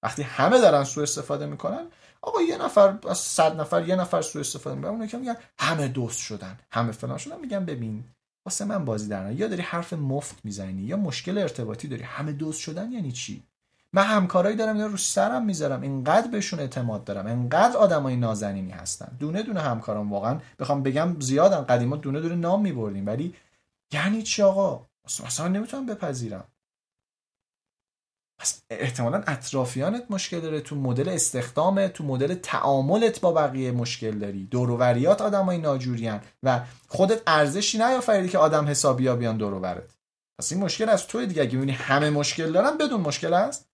وقتی همه دارن سوء استفاده می‌کنن آقا یه نفر از صد نفر یه نفر سوء استفاده می‌کنه. اون که میگن همه دوست شدن همه فلان شدن میگم ببین واسه من بازی در یا داری حرف مفت می‌زنی یا مشکل ارتباطی داری. همه دوست شدن یعنی چی؟ من همکارایی دارم اینا رو سرم می‌ذارم. اینقدر بهشون اعتماد دارم. اینقدر آدمای نازنینی هستن. دونه دونه همکارم واقعا بخوام بگم زیادن. قدیما دونه دونه نام میبردیم. ولی یعنی چی آقا؟ اصلا نمی‌تونم بپذیرم. پس احتمالا اطرافیانت مشکل داره. تو مدل استخدام تو مدل تعاملت با بقیه مشکل داری. دوروریات آدمای ناجوریان و خودت ارزشی نیافریدی که آدم حسابیا بیان دوروبرت پس این مشکل از توئه دیگه. اگه همه مشکل دارن بدون مشکل از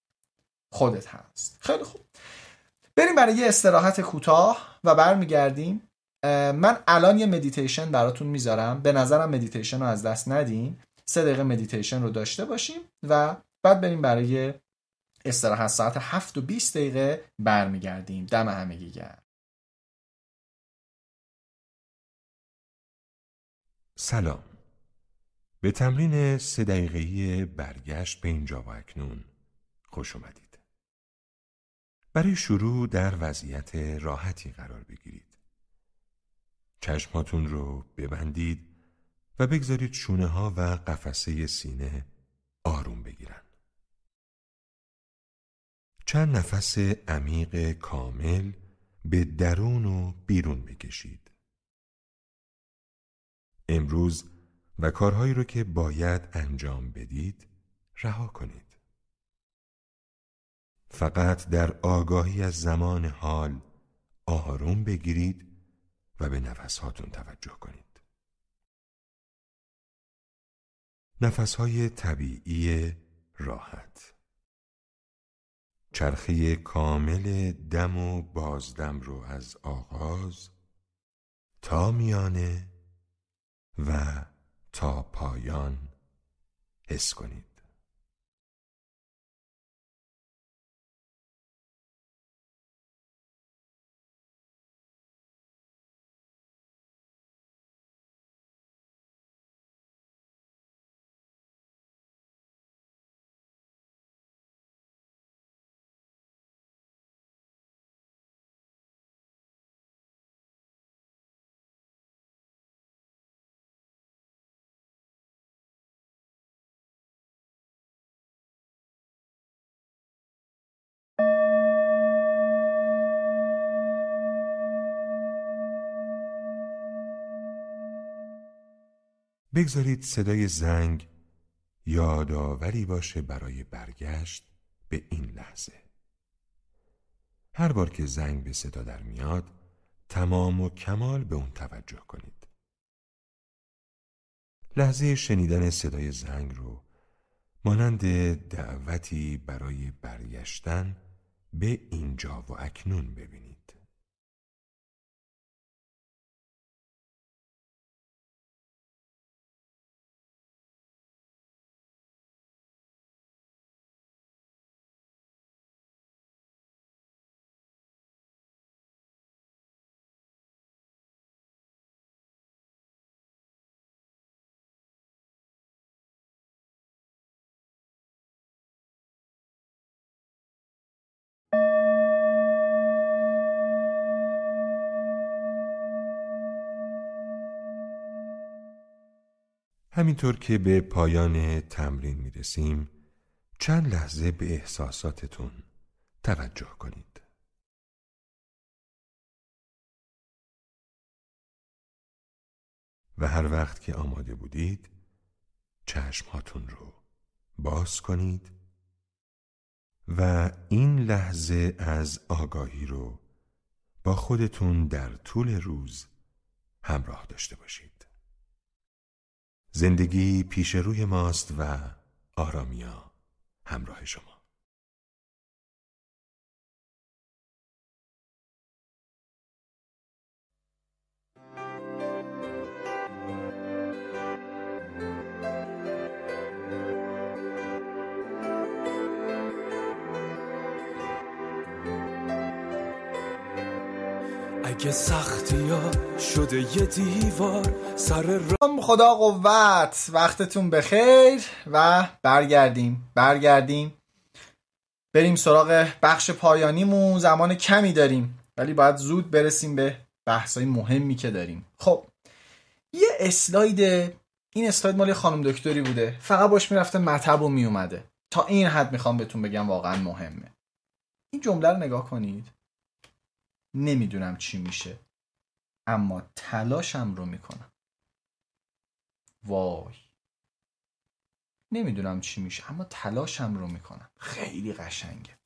خودت هست. خیلی خوب. بریم برای یه استراحت کوتاه و برمیگردیم. من الان یه مدیتیشن براتون می‌ذارم. به نظرم مدیتیشن رو از دست ندین. سه دقیقه مدیتیشن رو داشته باشیم و بعد بریم برای استراحت. ساعت 7 و 20 دقیقه برمیگردیم. دم همگی گرم. سلام. به تمرین سه دقیقه‌ای برگشت به اینجا و اکنون. خوش اومدید. برای شروع در وضعیت راحتی قرار بگیرید. چشماتون رو ببندید و بگذارید شونه ها و قفسه سینه آروم بگیرن. چند نفس عمیق کامل به درون و بیرون بکشید. امروز و کارهایی رو که باید انجام بدید رها کنید. فقط در آگاهی از زمان حال آروم بگیرید و به نفسهاتون توجه کنید. نفسهای طبیعی راحت. چرخه کامل دم و بازدم رو از آغاز تا میانه و تا پایان حس کنید. بگذارید صدای زنگ یادآوری باشه برای برگشت به این لحظه. هر بار که زنگ به صدا در میاد تمام و کمال به اون توجه کنید. لحظه شنیدن صدای زنگ رو مانند دعوتی برای برگشتن به اینجا و اکنون ببینید. همینطور که به پایان تمرین می رسیم چند لحظه به احساساتتون توجه کنید. و هر وقت که آماده بودید چشمهاتون رو باز کنید و این لحظه از آگاهی رو با خودتون در طول روز همراه داشته باشید. زندگی پیش روی ماست و آرامیا همراه شما. اگه سختی ها شده یه دیوار سر رام خدا قوت. وقتتون بخیر و برگردیم برگردیم. بریم سراغ بخش پایانیمون. زمان کمی داریم ولی باید زود برسیم به بحثای مهمی که داریم. خب یه اسلاید این اسلاید مال خانم دکتری بوده. فقط باش می‌رفته مطب و میومده تا این حد می‌خوام بهتون بگم واقعا مهمه. این جمله رو نگاه کنید. نمی‌دونم چی میشه. اما تلاشم رو می‌کنم. وای. نمی‌دونم چی میشه اما تلاشم رو می‌کنم. خیلی قشنگه.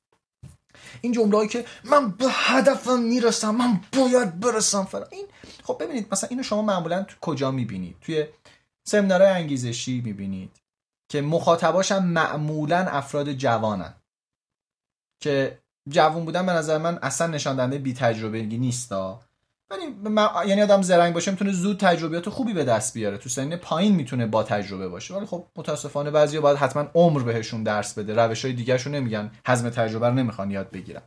این جمله که من به هدفم می‌رسم من باید برسم فرا این خب ببینید مثلا اینو شما معمولا تو کجا می‌بینید؟ توی سمینارهای انگیزشی می‌بینید که مخاطباشم معمولا افراد جوانن. که جوون بودن به نظر من اصلا نشان دهنده بی تجربگی نیستا. ولی یعنی آدم زرنگ باشه می‌تونه زود تجربیات خوبی به دست بیاره. تو سن پایین می‌تونه با تجربه باشه. ولی خب متاسفانه بعضیا باید حتما عمر بهشون درس بده. روش های دیگه نمیگن. حزم تجربه رو نمی‌خوان یاد بگیرن.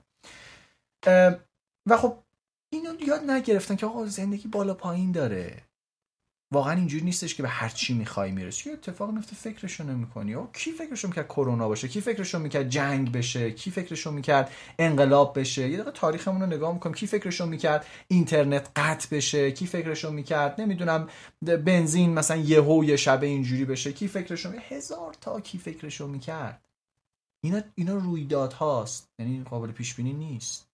و خب اینو یاد نگرفتن که آقا زندگی بالا پایین داره. واقعا اینجوری نیستش که به هر چی می‌خوای می‌رسی. یه اتفاق میفته فکرشو نمی‌کنی. او کی فکرشو می‌کرد کرونا باشه؟ کی فکرشو می‌کرد جنگ بشه؟ کی فکرشو می‌کرد انقلاب بشه؟ یه دقیقه تاریخمون رو نگاه می‌کنم کی فکرشو می‌کرد اینترنت قطع بشه؟ کی فکرشو می‌کرد نمی‌دونم بنزین مثلا یهو یه شبه اینجوری بشه؟ کی فکرشو می‌کرد هزار تا کی فکرشو می‌کرد. اینا اینا رویدادهاست. یعنی قابل پیش بینی نیست.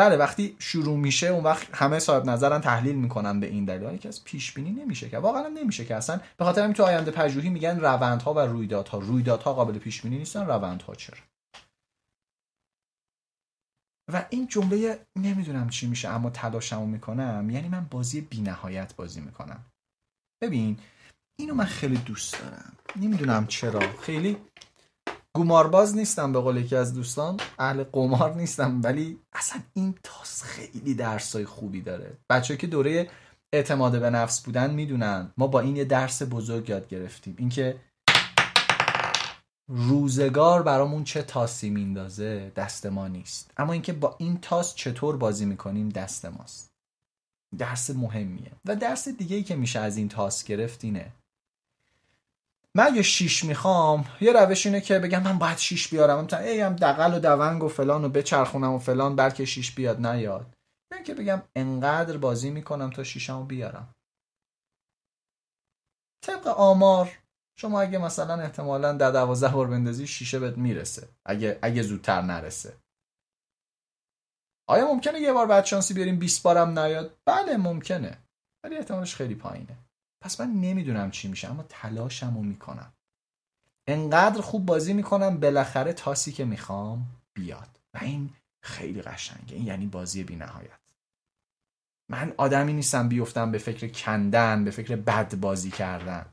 بله وقتی شروع میشه اون وقت همه صاحب نظرن تحلیل می‌کنن به این دلیل. که از پیش بینی نمیشه که. واقعا نمیشه که. اصلا به خاطر همین تو آینده پژوهی میگن روندها و رویدادها. رویدادها قابل پیش بینی نیستن روندها چرا؟ و این جمله نمی‌دونم چی میشه اما تلاشمو می‌کنم. یعنی من بازی بینهایت بازی می‌کنم. ببین اینو من خیلی دوست دارم. نمی‌دونم چرا. خیلی گمارباز نیستم به قول یکی از دوستان. اهل قمار نیستم ولی اصلا این تاس خیلی درسای خوبی داره. بچه که دوره اعتماد به نفس بودن می‌دونن. ما با این یه درس بزرگ یاد گرفتیم. اینکه روزگار برامون چه تاسی میندازه دست ما نیست. اما اینکه با این تاس چطور بازی می‌کنیم دست ماست. درس مهمیه. و درس دیگه ای که میشه از این تاس گرفت اینه. من اگه شیش می‌خوام یه روش اینه که بگم من باید شیش بیارم. مثلا ای هم دقل و دونگ و فلان و بچرخونم و فلان بلکه شیش بیاد نیاد. یا که بگم انقدر بازی می‌کنم تا شیشمو بیارم. طبق آمار شما اگه مثلا احتمالا در دوازده بار بندازی شیشه بهت می‌رسه. اگه اگه زودتر نرسه. آیا ممکنه یه بار بعد شانسی بیاریم 20 بارم نیاد؟ بله ممکنه. ولی احتمالش خیلی پایینه. پس من نمی‌دونم چی میشه اما تلاشم رو می‌کنم. انقدر خوب بازی می‌کنم بالاخره تاسی که می‌خوام بیاد. و این خیلی قشنگه. این یعنی بازی بی نهایت من آدمی نیستم بیفتم به فکر کندن به فکر بد بازی کردن.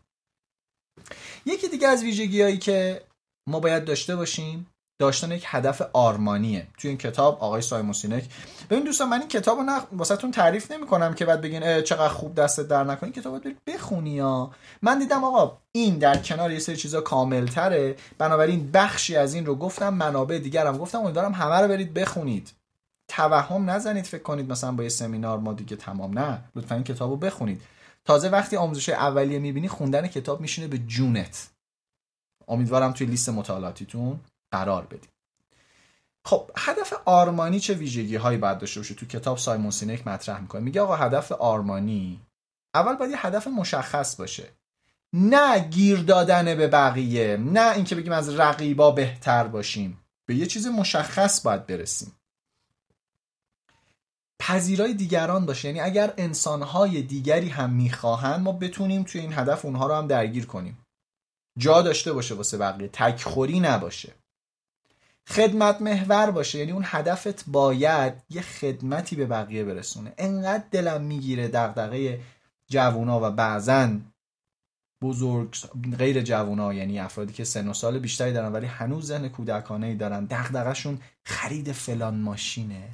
یکی دیگه از ویژگی هایی که ما باید داشته باشیم داشتن یک هدف آرمانیه. توی این کتاب آقای سایمون سینک ببین دوستان من این کتاب رو نه واسهتون تعریف نمی کنم که بعد بگین چقدر خوب دست در نکنین کتاب رو بخونی ها. من دیدم آقا این در کنار یه سری چیزا کامل تره بنابراین بخشی از این رو گفتم منابع دیگرم گفتم امیدوارم همه رو برید بخونید. توهم نزنید فکر کنید مثلا با یه سمینار ما دیگه تمام. نه لطفا این کتاب رو بخونید. تازه وقتی آموزش اولیه می‌بینی خوندن کتاب میشینه به جونت. امیدوارم توی لیست مطالعاتیتون قرار بدید خب هدف آرمانی چه ویژگی هایی باید داشته باشه؟ تو کتاب سایمون سینک مطرح می‌کنه. میگه آقا هدف آرمانی اول باید یه هدف مشخص باشه. نه گیر دادن به بقیه نه اینکه بگیم از رقیبا بهتر باشیم. به یه چیز مشخص باید برسیم. پذیرای دیگران باشه. یعنی اگر انسانهای دیگری هم می‌خواهند ما بتونیم توی این هدف اونها رو هم درگیر کنیم. جا داشته باشه واسه بقیه. تکخوری نباشه. خدمت محور باشه. یعنی اون هدفت باید یه خدمتی به بقیه برسونه. انقدر دلم می‌گیره دغدغه جوونا و بعضا بزرگ غیر جوونا یعنی افرادی که سن و سال بیشتری دارن ولی هنوز ذهن کودکانه ای دارن. دغدغه‌شون خرید فلان ماشینه.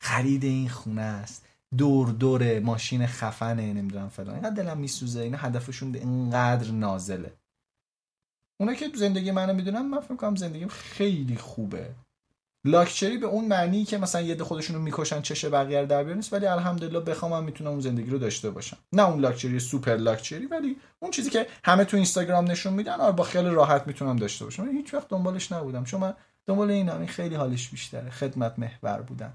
خرید این خونه است. دور دور ماشین خفنه نمی‌دونم فلان. اینقدر دلم میسوزه. اینا هدفشون اینقدر نازله. اونا که زندگی منو می‌دونم من فکر کنم زندگیم خیلی خوبه. لاکچری به اون معنی که مثلا یه خودشون رو می‌کشن چشه بقیه در نیست ولی الحمدلله بخوام من می‌تونم اون زندگی رو داشته باشم. نه اون لاکچری سوپر لاکچری ولی اون چیزی که همه تو اینستاگرام نشون میدن آره با خیلی راحت می‌تونم داشته باشم. من هیچ وقت دنبالش نبودم چون من دنبال این این خیلی حالش بیشتره. خدمت محور بودن.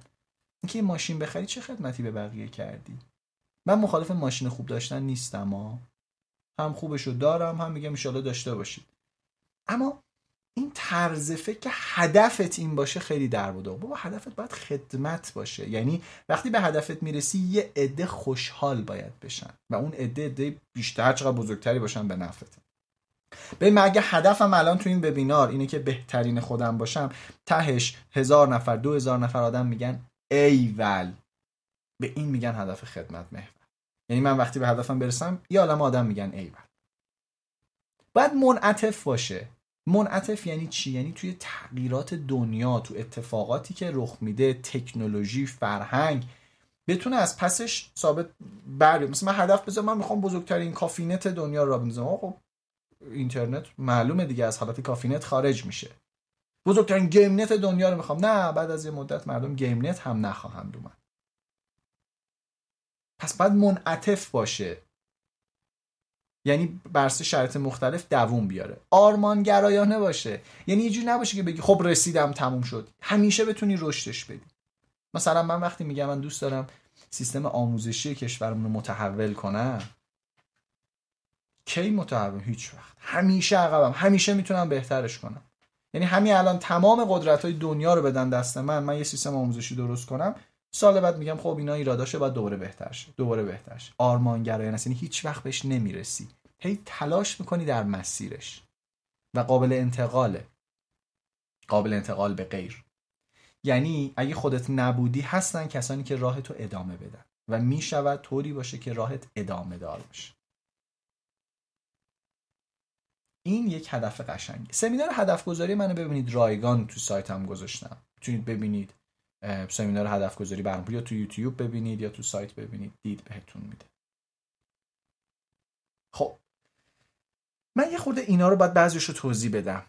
اینکه یه ماشین بخری چه خدمتی به بقیه کردی؟ من مخالف ماشین خوب داشتن نیستم ها هم خوبشو دارم هم میگم ان داشته باشید. اما این طرز فکر که هدفت این باشه خیلی در بوده بابا هدفت باید خدمت باشه. یعنی وقتی به هدفت می‌رسی یه عده خوشحال باید بشن. و اون عده عده بیشتر چقدر بزرگتری باشن به نفعت. به من اگه هدفم الان تو این وبینار اینه که بهترین خودم باشم تهش هزار نفر دو هزار نفر آدم میگن ایول به این میگن هدف خدمت محور. یعنی من وقتی به هدفم برسم یه عالم آدم میگن ایول باید منعطف باشه. منعطف یعنی چی؟ یعنی توی تغییرات دنیا تو اتفاقاتی که رخ میده تکنولوژی فرهنگ بتونه از پسش ثابت بر مثلا من هدف بذارم من می‌خوام بزرگترین کافینت دنیا رو راه بندازم. خب اینترنت معلومه دیگه از حالت کافینت خارج میشه. بزرگترین گیم نت دنیا رو می‌خوام. نه بعد از یه مدت مردم گیم نت هم نخواهند اومد. پس باید منعطف باشه. یعنی بر شرایط مختلف دووم بیاره. آرمانگرایانه باشه. یعنی یه نباشه که بگی خب رسیدم تموم شد. همیشه بتونی رشدش بدی. مثلا من وقتی میگم من دوست دارم سیستم آموزشی کشورمون رو متحول کنم کی متحول؟ هیچ وقت. همیشه عقبم. همیشه می‌تونم بهترش کنم. یعنی همین الان تمام قدرت های دنیا رو بدن دست من. من یه سیستم آموزشی درست کنم. سال بعد میگم خب اینا ایراداشه بعد دوباره بهتر شه. دوباره بهتر شه. آرمانگرایانه یعنی هیچ وقت بهش نمی‌رسی. هی تلاش می‌کنی در مسیرش. و قابل انتقاله. قابل انتقال به غیر. یعنی اگه خودت نبودی هستن کسانی که راه تو ادامه بدن. و می‌شود طوری باشه که راهت ادامه دار باشه. این یک هدف قشنگه. سمینار هدف گذاری منو ببینید رایگان تو سایتم گذاشتم. می‌تونید ببینید سمینار هدف گذاری برنامه یا تو یوتیوب ببینید یا تو سایت ببینید. دید بهتون میده. خب. من یه خورده اینا رو باید بعضیش رو توضیح بدم.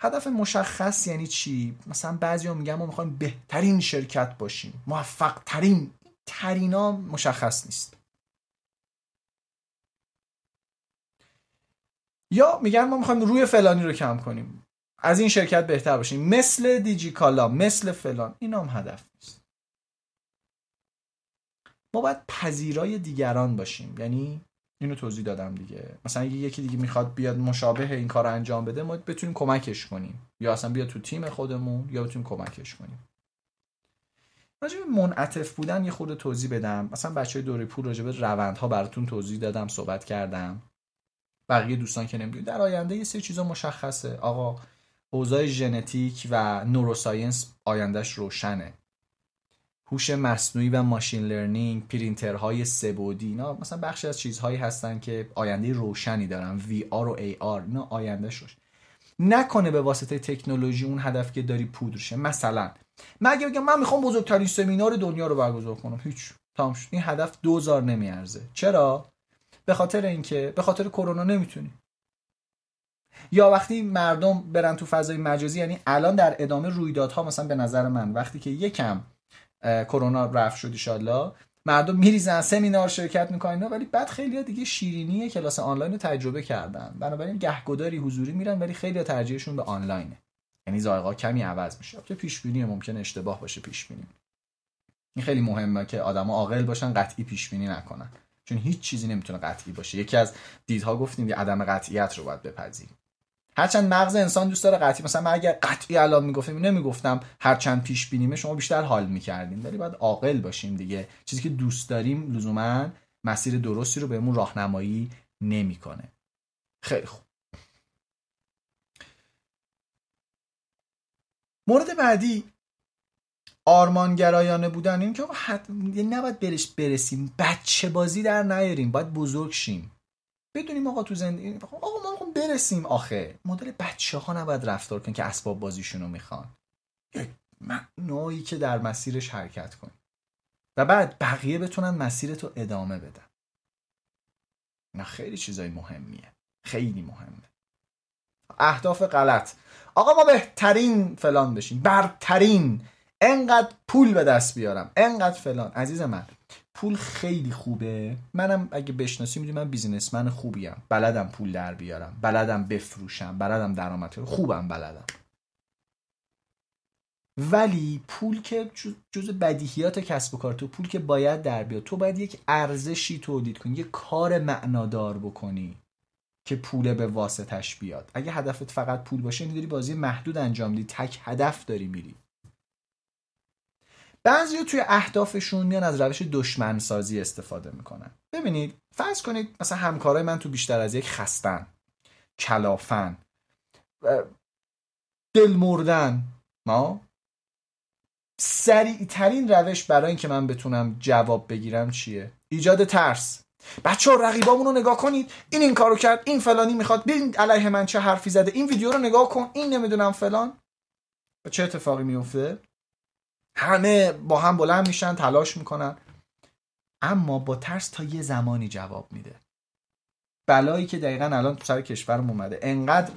هدف مشخص یعنی چی؟ مثلا بعضی میگن ما می‌خوایم بهترین شرکت باشیم. موفق ترین ترینا مشخص نیست. یا میگن ما می‌خوایم روی فلانی رو کم کنیم. از این شرکت بهتر باشیم. مثل دیجیکالا مثل فلان این هم هدف نیست. ما باید پذیرای دیگران باشیم. یعنی اینو توضیح دادم دیگه. مثلا اگه یکی دیگه می‌خواد بیاد مشابه این کار انجام بده ما بتونیم کمکش کنیم. یا اصلا بیاد تو تیم خودمون یا بتونیم کمکش کنیم. راجع منعطف بودن یه خورده توضیح بدم. مثلا بچه دوره پول راجع به روندها براتون توضیح دادم صحبت کردم. بقیه دوستان که نمی‌دونید در آینده یه سری چیزا مشخصه. آقا اوضاع ژنتیک و neuroscience آیندهش روشنه. هوش مصنوعی و machine learning پرینترهای سه‌بعدی اینا مثلا بخشی از چیزهایی هستن که آینده روشنی دارن. VR و AR اینا آینده روشن نکنه به واسطه تکنولوژی اون هدف که داری پودر شه مثلا من اگه بگم من می‌خوام بزرگترین سمینار دنیا رو برگزار کنم هیچ تمام شد. این هدف دوزار نمیارزه. چرا؟ به خاطر اینکه به خاطر کرونا نمی‌تونی. یا وقتی مردم برن تو فضای مجازی یعنی الان در ادامه رویدادها مثلا به نظر من وقتی که یکم کرونا رفت شد ایشالله مردم میریزن سمینار شرکت می‌کنن ولی بعد خیلی دیگه شیرینی کلاس آنلاین رو تجربه کردن. بنابراین گهگداری حضوری میرن ولی خیلی ترجیحشون به آنلاینه. یعنی ذائقه کمی عوض میشه. تو پیش بینی ممکن اشتباه باشه پیش بینی این خیلی مهمه که آدما عاقل باشن قطعی پیش بینی نکنن. چون هیچ چیزی نمی‌تونه قطعی باشه. یکی از دیدها گفتیم یه عدم قطعیت رو باید بپذیریم. هرچند مغز انسان دوست داره قطعی مثلا من اگر قطعی الان می‌گفتم نمی‌گفتم هرچند پیش بینیمه شما بیشتر حال می‌کردیم. ولی باید عاقل باشیم دیگه. چیزی که دوست داریم لزوما مسیر درستی رو بهمون راهنمایی نمی‌کنه. خیلی خوب. مورد بعدی آرمانگرایانه بودن این که حت... یعنی نباید برش برسیم. بچه بازی در نیاریم. باید بزرگ شیم. بدونیم آقا تو زندگی آقا ما می‌خوام برسیم. آخه. مدل بچه ها نباید رفتار کن که اسباب بازیشون رو می‌خوان یک معنایی که در مسیرش حرکت کن و بعد بقیه بتونن مسیرتو ادامه بدن. نه خیلی چیزای مهمیه. خیلی مهمه. اهداف غلط. آقا ما بهترین فلان بشیم. برترین. انقدر پول به دست بیارم. انقدر فلان. عزیز من. پول خیلی خوبه. منم اگه بشناسی می‌دونی من بیزینسمن خوبیم. بلدم پول در بیارم. بلدم بفروشم. بلدم درآمد خوبم بلدم. ولی پول که جز بدیهیات کسب و کار تو پول که باید در بیاد. تو باید یک ارزشی تولید کنی. یک کار معنادار بکنی که پول به واسطش بیاد. اگه هدفت فقط پول باشه میداری بازی محدود انجام میدی. تک هدف داری میری. بعضی توی اهدافشون میان از روش دشمن سازی استفاده می‌کنن. ببینید فرض کنید مثلا همکارای من تو بیشتر از یک خستن کلافن دل مردن ما سریع ترین روش برای اینکه من بتونم جواب بگیرم چیه؟ ایجاد ترس. بچه رقیبامون رو نگاه کنید. این این کارو کرد این فلانی می‌خواد. ببین علیه من چه حرفی زده. این ویدیو رو نگاه کن. این نمی‌دونم فلان. و چه اتفاقی میفته همه با هم بلند میشن تلاش می‌کنن. اما با ترس تا یه زمانی جواب میده. بلایی که دقیقا الان تو سر کشورم اومده. انقدر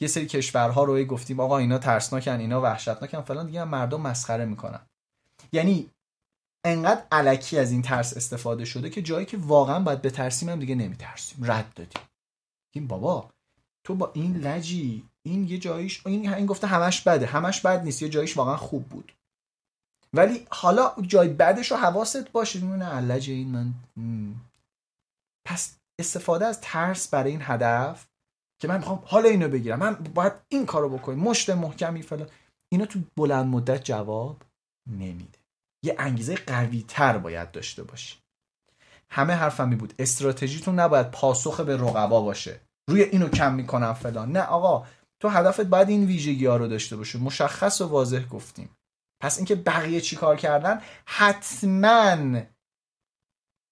یه سری کشورها رو گفتیم آقا اینا ترسناکن اینا وحشتناکن فلان دیگه مردم مسخره می‌کنن. یعنی انقدر علکی از این ترس استفاده شده که جایی که واقعا باید بترسیم هم دیگه نمیترسیم. رد دادیم. این بابا تو با این لجی این یه جاییش این این گفته همش بده. همش بد نیست. یه جاییش واقعا خوب بود. ولی حالا جای بدش رو حواست باشه. نه علج این من پس استفاده از ترس برای این هدف که من می‌خوام حالا اینو بگیرم. من باید این کارو بکنم. مشت محکمی فلان. اینا تو بلند مدت جواب نمیده. یه انگیزه قوی تر باید داشته باشی. همه حرفم بود. استراتژیتون نباید پاسخ به رقبا باشه. روی اینو کم می‌کنم فلان. نه آقا. تو هدفت باید این ویژگی ها رو داشته باشه مشخص و واضح گفتیم. پس اینکه بقیه چی کار کردن؟ حتما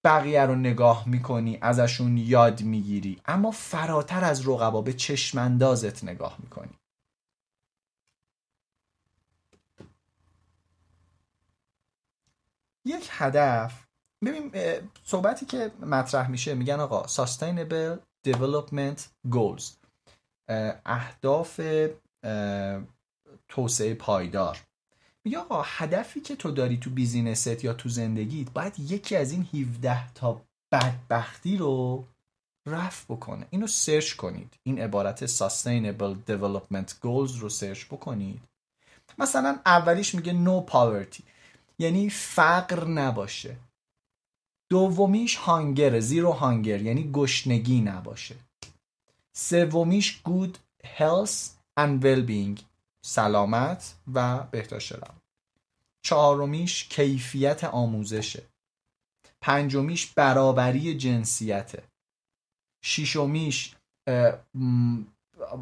بقیه رو نگاه می‌کنی ازشون یاد می‌گیری. اما فراتر از رقبا به چشماندازت نگاه می‌کنی. یک هدف ببین صحبتی که مطرح میشه میگن آقا Sustainable Development Goals. اهداف توسعه پایدار. میگه هدفی که تو داری تو business ت یا تو زندگیت باید یکی از این 17 تا بدبختی رو رفع بکنه. اینو search کنید. این عبارت Sustainable Development Goals رو search بکنید. مثلا اولیش میگه No Poverty. یعنی فقر نباشه. دومیش هانگر زیرو هانگر. یعنی گشنگی نباشه. سومیش گود health and well-being سلامت و بهداشت روان چهارمیش کیفیت آموزشه پنجمیش برابری جنسیته ششمیش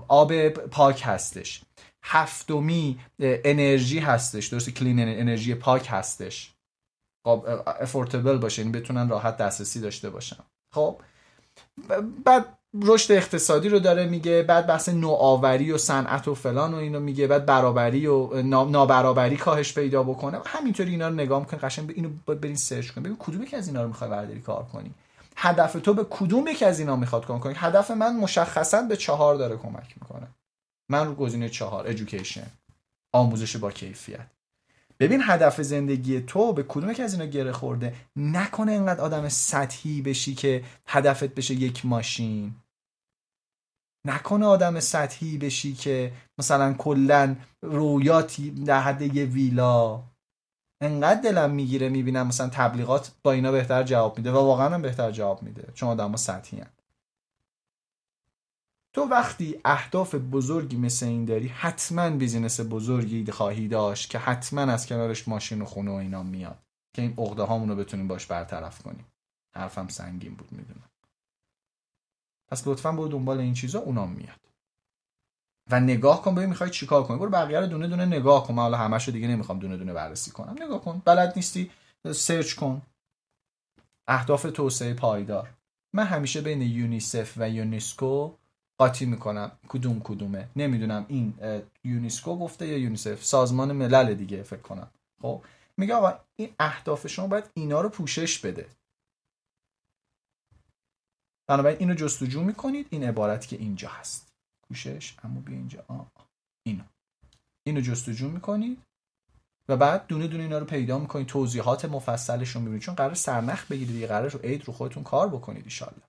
آب پاک هستش. هفتمی انرژی هستش. درسته کلین انرژی پاک هستش. افورتبل باشه یعنی بتونن راحت دسترسی داشته باشن. خب بعد رشد اقتصادی رو داره میگه بعد بحث نوآوری و صنعت و فلان و اینو میگه بعد برابری و نابرابری کاهش پیدا بکنه. همینطوری اینا رو نگاه می‌کنه قشنگ اینو برین سرچ کن ببین کدوم یکی از اینا رو می‌خوای برداری کار کنی؟ هدف تو به کدوم یکی از اینا می‌خواد کار کنی؟ هدف من مشخصا به چهار داره کمک می‌کنه. من رو گزینه چهار education آموزش با کیفیت. ببین هدف زندگی تو به کدوم که از اینا گره خورده؟ نکنه اینقدر آدم سطحی بشی که هدفت بشه یک ماشین. نکنه آدم سطحی بشی که مثلا کلا رویاتی در حد یه ویلا. انقدر دلم می‌گیره می‌بینم مثلا تبلیغات با اینا بهتر جواب میده و واقعا هم بهتر جواب میده چون آدم سطحی هن. تو وقتی اهداف بزرگی مثل این داری حتما بیزینس بزرگی خواهی داشت که حتما از کنارش ماشین و خونه و اینا میاد. که این عقده هامون رو بتونیم باش برطرف کنیم. حرفم سنگین بود می‌دونم. پس لطفا برو دنبال این چیزا اونام میاد. و نگاه کن ببین می‌خوای چیکار کنی؟ برو بقیه رو دونه دونه نگاه کن. من حالا همشو دیگه نمی‌خوام دونه دونه بررسی کنم. نگاه کن. بلد نیستی؟ سرچ کن. اهداف توسعه پایدار. من همیشه بین یونیسف و یونسکو قاطی می‌کنم. کدوم کدومه؟ نمی‌دونم این یونسکو گفته یا یونیسف؟ سازمان ملل دیگه فکر کنم. خب؟ میگه آقا این اهداف شما باید اینا رو پوشش بده. بنابراین اینو جستجو می‌کنید این عبارت که اینجا هست. پوشش اما بیا اینجا. آه. اینو. اینو جستجو می‌کنید و بعد دونه دونه اینا رو پیدا می‌کنید. توضیحات مفصلش رو می‌بینید. چون قرار سرنخ بگیرید دیگه قرار رو عید رو خودتون کار بکنید ایشالله.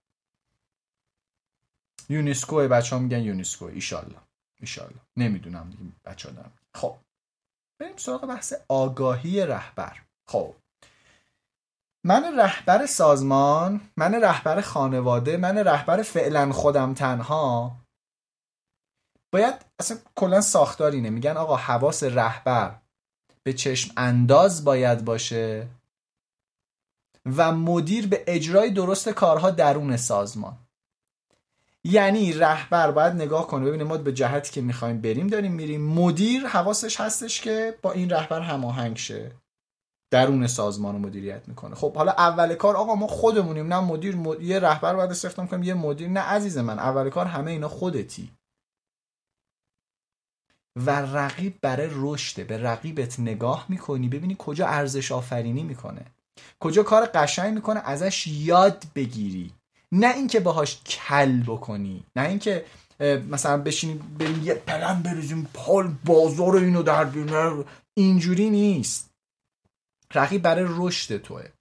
یونسکو بچه ها میگن یونسکو ایشالله. ایشالله. نمی‌دونم دیگه بچه ها دارم خب بریم سراغ بحث آگاهی رهبر. خب. من رهبر سازمان من رهبر خانواده من رهبر فعلا خودم تنها. باید اصلا کلا ساختار اینه. میگن آقا حواس رهبر به چشم انداز باید باشه و مدیر به اجرای درست کارها درون سازمان. یعنی رهبر باید نگاه کنه. ببینه ما به جهتی که می‌خوایم بریم داریم میریم. مدیر حواسش هستش که با این رهبر هماهنگ شه. درون سازمان رو مدیریت می‌کنه. خب حالا اول کار آقا ما خودمونیم نه مدیر, مدیر یه رهبر باید استخدام کنیم یه مدیر نه عزیز من اول کار همه اینا خودتی. و رقیب برای رشده به رقیبت نگاه می‌کنی ببینی کجا ارزش آفرینی می‌کنه. کجا کار قشنگ می‌کنه ازش یاد بگیری. نه اینکه باهاش کل بکنی نه اینکه مثلا بشینی بریم یه پلن بریزیم پال بازار اینو در بیونه اینجوری نیست. رقیب برای رشد توه.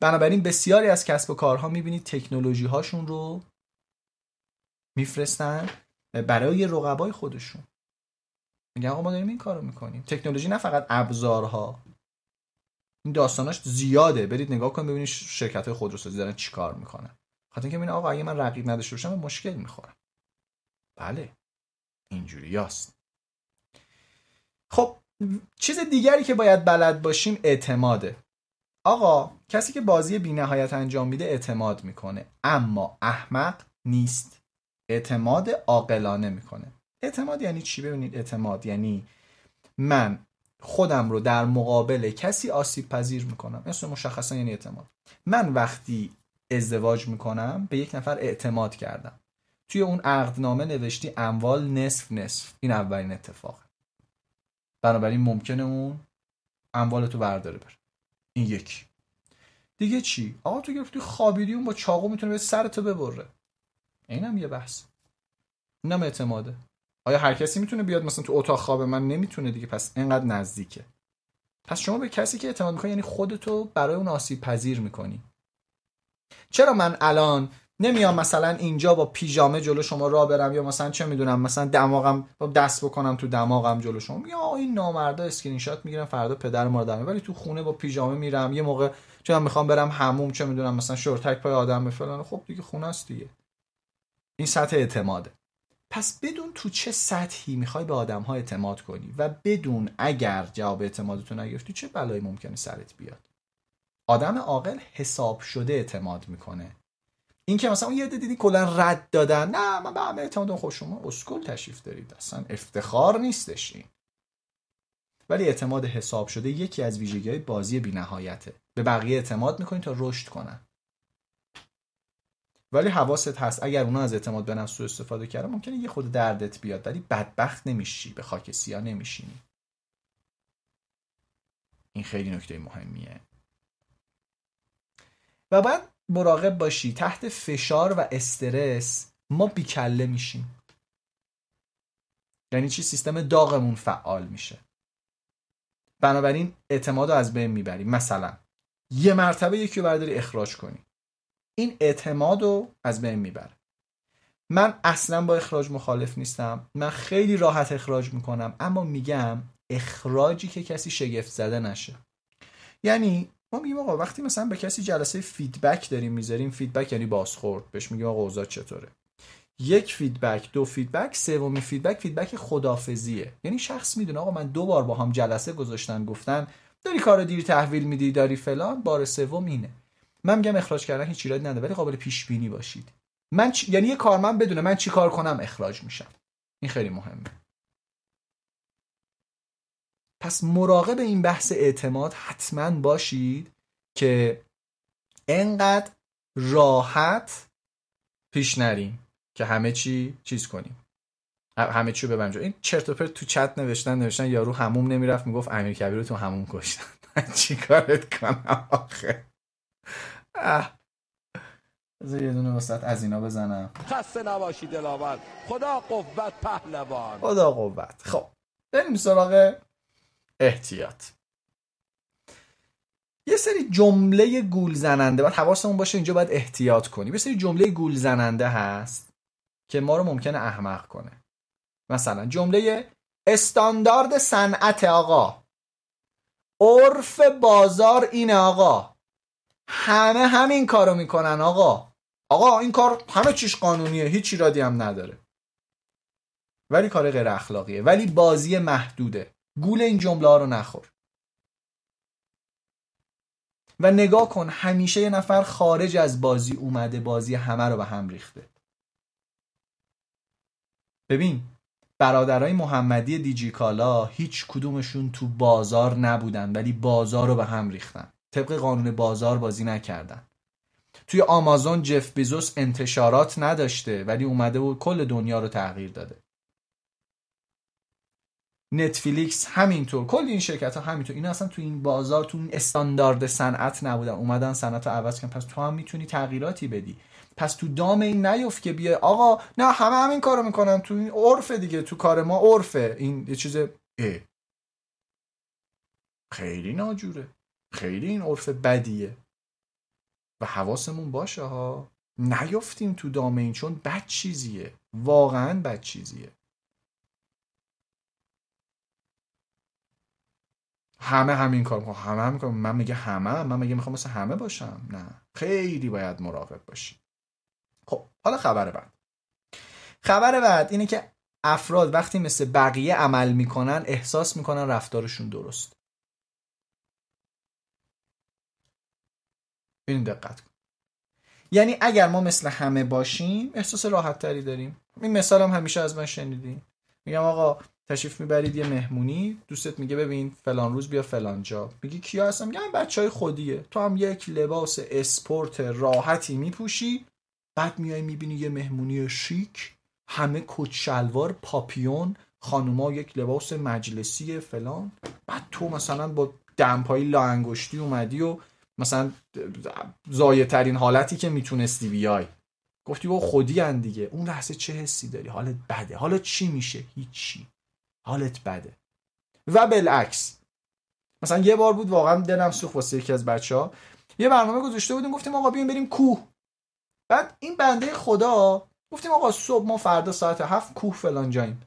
بنابراین بسیاری از کسب و کارها می‌بینید تکنولوژی هاشون رو میفرستن برای رقبای خودشون. میگن آقا ما داریم این کارو می‌کنیم. تکنولوژی نه فقط ابزارها. این داستاناش زیاده. برید نگاه کنید ببینید شرکت های خودروسازی دارن چیکار می‌کنن. خاطر اینکه آقا اگه من رقیب نداشته باشم مشکل می‌خورم. بله. اینجوری یاست. خب چیز دیگری که باید بلد باشیم اعتماده. آقا کسی که بازی بی نهایت انجام میده اعتماد می‌کنه. اما احمق نیست. اعتماد عاقلانه می‌کنه. اعتماد یعنی چی؟ ببینید اعتماد یعنی من خودم رو در مقابل کسی آسیب پذیر می‌کنم. اسم مشخصا یعنی اعتماد. من وقتی ازدواج می‌کنم به یک نفر اعتماد کردم. توی اون عقدنامه نوشتی اموال نصف نصف. این اولین اتفاق بنابراین ممکنه اون اموال تو برداره بره. این یکی. دیگه چی؟ آقا تو گرفتی خوابیدی اون با چاقو می‌تونه به سرتو ببره. اینم یه بحث. اینم اعتماده. آیا هر کسی می‌تونه بیاد مثلا تو اتاق خواب من؟ نمی‌تونه دیگه. پس اینقدر نزدیکه. پس شما به کسی که اعتماد می‌کنی یعنی خودتو برای اون آسیب پذیر می‌کنی. چرا من الان نمیام مثلا اینجا با پیژامه جلو شما راه برم یا مثلا چه می‌دونم مثلا دماغم دست بکنم تو دماغم جلو شما. یا این نامردا اسکرین شات می‌گیرم فردا پدر ما رو ولی تو خونه با پیژامه میرم یه موقع چون می‌خوام برم هموم چه می‌دونم مثلا شورتک پای آدم فلان. خب دیگه خونه است دیگه. این سطح اعتماده. پس بدون تو چه سطحی می‌خوای به آدم ها اعتماد کنی و بدون اگر جواب اعتمادتو نگرفتی چه بلایی ممکنه سرت بیاد؟ آدم عاقل حساب شده اعتماد می‌کنه. این که مثلا یه دیدی کلا رد دادن. نه من به همه اعتماد خوش شما اسکل تشریف دارید. اصلا افتخار نیستش این. ولی اعتماد حساب شده یکی از ویژگی های بازی بینهایته. به بقیه اعتماد می‌کنی تا رشد کنن. ولی حواست هست اگر اونا از اعتماد به نفس استفاده کردن ممکنه یه خود دردت بیاد. ولی بدبخت نمیشی به خاک سیاه نمیشینی. این خیلی نکته مهمیه. و باید مراقب باشی. تحت فشار و استرس ما بیکله میشیم. یعنی چی؟ سیستم دفاعیمون فعال میشه. بنابراین اعتماد رو از بین می‌بریم. مثلا یه مرتبه یکی رو برداری اخراج کنی. این اعتماد رو از بین می‌بره. من اصلا با اخراج مخالف نیستم. من خیلی راحت اخراج می‌کنم. اما میگم اخراجی که کسی شگفت زده نشه. یعنی میگیم آقا وقتی مثلا به کسی جلسه feedback داریم می‌ذاریم feedback یعنی بازخورد. بهش میگیم آقا اوضاع چطوره. یک feedback دو feedback سومی feedback feedback خداحافظیه یعنی شخص می‌دونه آقا من دو بار با هم جلسه گذاشتن گفتن داری کار دیر تحویل میدی داری فلان. بار سوم اینه. من میگم اخراج کردن هیچ ایرادی نداره ولی قابل پیش بینی باشید. من چ... یعنی یه کارمند بدونه من چی کار کنم اخراج میشم. این خیلی مهمه. پس مراقب این بحث اعتماد حتما باشید که انقدر راحت پیش نریم که همه چی چیز کنیم. همه چی ببرم این چرت و پرت تو چت نوشتن نوشتن یارو هموم نمی‌رفت می‌گفت امیر کبیر رو تو هموم کشتن. چی کارت کنم آخه؟ بذار یه دونه وسط از اینا بزنم. خسته نباشی دلاور. خدا قوت پهلوان. خدا قوت. خب بریم سراغ احتیاط. یه سری جمله گول زننده باید حواسمون باشه اینجا باید احتیاط کنی یه سری جمله گول زننده هست که ما رو ممکنه احمق کنه. مثلا جمله استاندارد صنعت آقا. عرف بازار اینه آقا. همه همین کارو می‌کنن آقا. آقا این کار همه چیش قانونیه هیچ ایرادی هم نداره. ولی کار غیر اخلاقیه. ولی بازی محدوده. گول این جمله ها رو نخور. و نگاه کن همیشه یه نفر خارج از بازی اومده بازی همه رو به هم ریخته. ببین برادرای محمدی دیجیکالا هیچ کدومشون تو بازار نبودن ولی بازار رو به هم ریختن. طبق قانون بازار بازی نکردن. توی آمازون جف بیزوس انتشارات نداشته ولی اومده و کل دنیا رو تغییر داده. نتفلیکس همینطور. کل این شرکت ها همینطور. اینا اصلا تو این بازار تو این استاندارد صنعت نبودن. اومدن صنعت رو عوض کردن. پس تو هم می‌تونی تغییراتی بدی. پس تو دام این نیفت که بیه آقا نه همه همین کارو می‌کنن. تو این عرف دیگه تو کار ما عرفه. این یه چیز اه. خیلی ناجوره. خیلی این عرف بدیه. و حواسمون باشه ها. نیفتیم تو دام این چون بد چیزیه. واقعا بد چیزیه. همه همین کار می‌کنم همه همین کار من میگه همه من میگه می‌خوام مثل همه باشم. نه. خیلی باید مراقب باشی. خب حالا خبر بعد. خبر بعد اینه که افراد وقتی مثل بقیه عمل می‌کنن احساس می‌کنن رفتارشون درست. این دقت کن. یعنی اگر ما مثل همه باشیم احساس راحت تری داریم. این مثال هم همیشه از من شنیدیم میگم آقا تشریف می‌برید یه مهمونی. دوستت میگه ببین فلان روز بیا فلان جا. میگی کیا هستم میگم بچه های خودیه. تو هم یک لباس اسپورت راحتی میپوشی. بعد میای می‌بینی یه مهمونی شیک همه کت شلوار پاپیون خانوما یک لباس مجلسی فلان. بعد تو مثلا با دمپایی لا انگشتی اومدی و مثلا زایه ترین حالتی که می‌تونستی بیای. گفتی با خودی دیگه. اون لحظه چه حسی داری؟ حالت بده. حالا چی میشه؟ هیچی. حالت بده. و بالعکس. مثلا یه بار بود واقعا دلم سوخت واسه یکی از بچه ها یه برنامه گذاشته بودیم گفتیم آقا بیایم بریم کوه. بعد این بنده خدا گفتیم آقا صبح ما فردا ساعت هفت کوه فلان جاییم.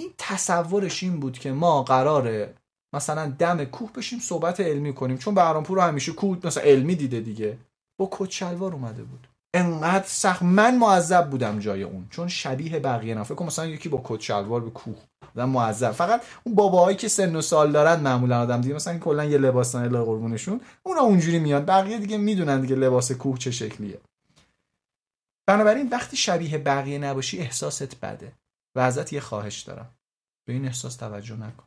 این تصورش این بود که ما قراره مثلا دم کوه بشیم صحبت علمی کنیم. چون بهرامپور رو همیشه کوه مثلا علمی دیده دیگه. با کچلوار اومده بود. انقدر سخت. من معذب بودم جای اون چون شبیه بقیه نه فکر مثلا یکی با کت شلوار به کوه بودم معذب. فقط اون باباهایی که سن و سال دارن معمولا آدم دیگه مثلا کلا یه لباس اله قربونشون اونا اونجوری میاد بقیه دیگه می‌دونن دیگه لباس کوه چه شکلیه. بنابراین وقتی شبیه بقیه نباشی احساست بده. و ازت یه خواهش دارم. به این احساس توجه نکن.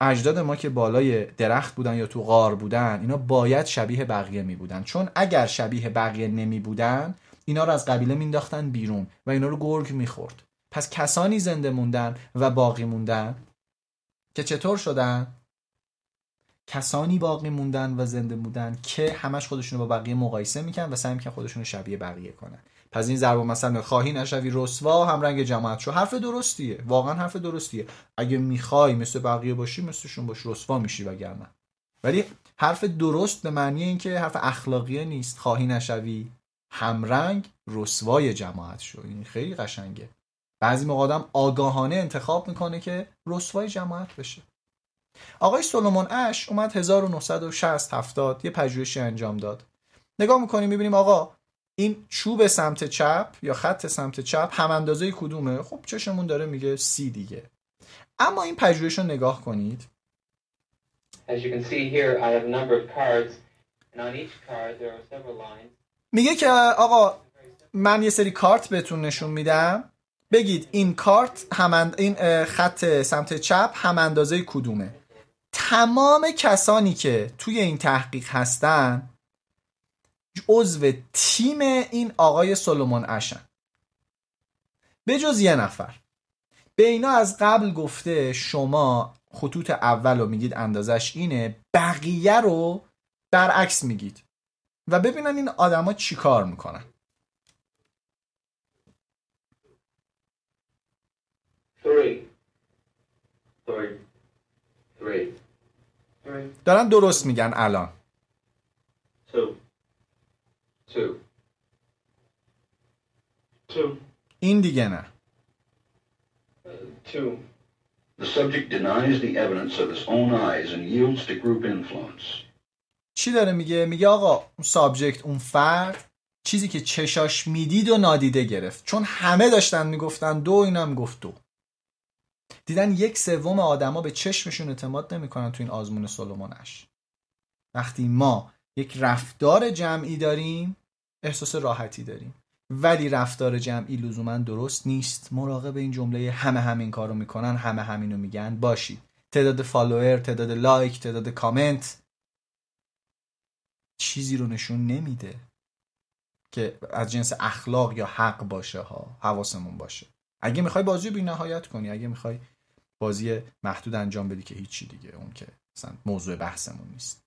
اجداد ما که بالای درخت بودن یا تو غار بودن اینا باید شبیه بقیه می بودن چون اگر شبیه بقیه نمی بودن اینا رو از قبیله مینداختن بیرون و اینا رو گرگ می‌خورد. پس کسانی زنده موندن و باقی موندن که چطور شدن؟ کسانی باقی موندن و زنده موندن که همش خودشون رو با بقیه مقایسه می‌کنن و سعی می‌کنن خودشون رو شبیه بقیه کنن. پس این ضرب مثلا خواهی نشوی رسوا هم رنگ جماعت شو. حرف درستیه. واقعا حرف درستیه. اگه می‌خوای مثل بقیه باشی مثلشون باش رسوا میشی وگرنه. ولی حرف درست به معنی اینکه حرف اخلاقیه نیست. خواهی نشوی همرنگ رسوای جماعت شو. این خیلی قشنگه. بعضی موقع آدم آگاهانه انتخاب می‌کنه که رسوای جماعت بشه. آقای سولومون اش اومد 1960 70 یه پژوهشی انجام داد. نگاه می‌کنیم می‌بینیم آقا این چوب سمت چپ یا خط سمت چپ هم اندازه کدومه؟ خب چشمون داره میگه سی دیگه. اما این پژوهش رو نگاه کنید. میگه که آقا من یه سری کارت بهتون نشون میدم. بگید این کارت همند... این خط سمت چپ هم اندازه کدومه؟ تمام کسانی که توی این تحقیق هستن عضو تیم این آقای سلومون اشن به جز یه نفر. به اینا از قبل گفته شما خطوط اول رو میگید اندازش اینه بقیه رو برعکس میگید. و ببینن این آدما چی کار می‌کنن. دارن درست میگن الان. Two. Two. این دیگه نه. Two. The subject denies the evidence of his own eyes and yields to group influence. چی داره میگه؟ میگه آقا اون سابجکت اون فرد چیزی که چشاش می‌دید و نادیده گرفت چون همه داشتن می‌گفتن دو اینم گفت دو دیدن یک سوم آدما به چشمشون اعتماد نمی‌کنن تو این آزمون سلومونش وقتی ما یک رفتار جمعی داریم احساس راحتی داریم. ولی رفتار جمعی لزوما درست نیست. مراقب این جمله همه همین کارو می‌کنن همه همینو میگن. باشید. تعداد فالوور تعداد لایک تعداد کامنت. چیزی رو نشون نمیده که از جنس اخلاق یا حق باشه ها حواسمون باشه. اگه می‌خوای بازی بی نهایت کنی اگه می‌خوای بازی محدود انجام بدی که هیچی دیگه اون که مثلا موضوع بحثمون نیست.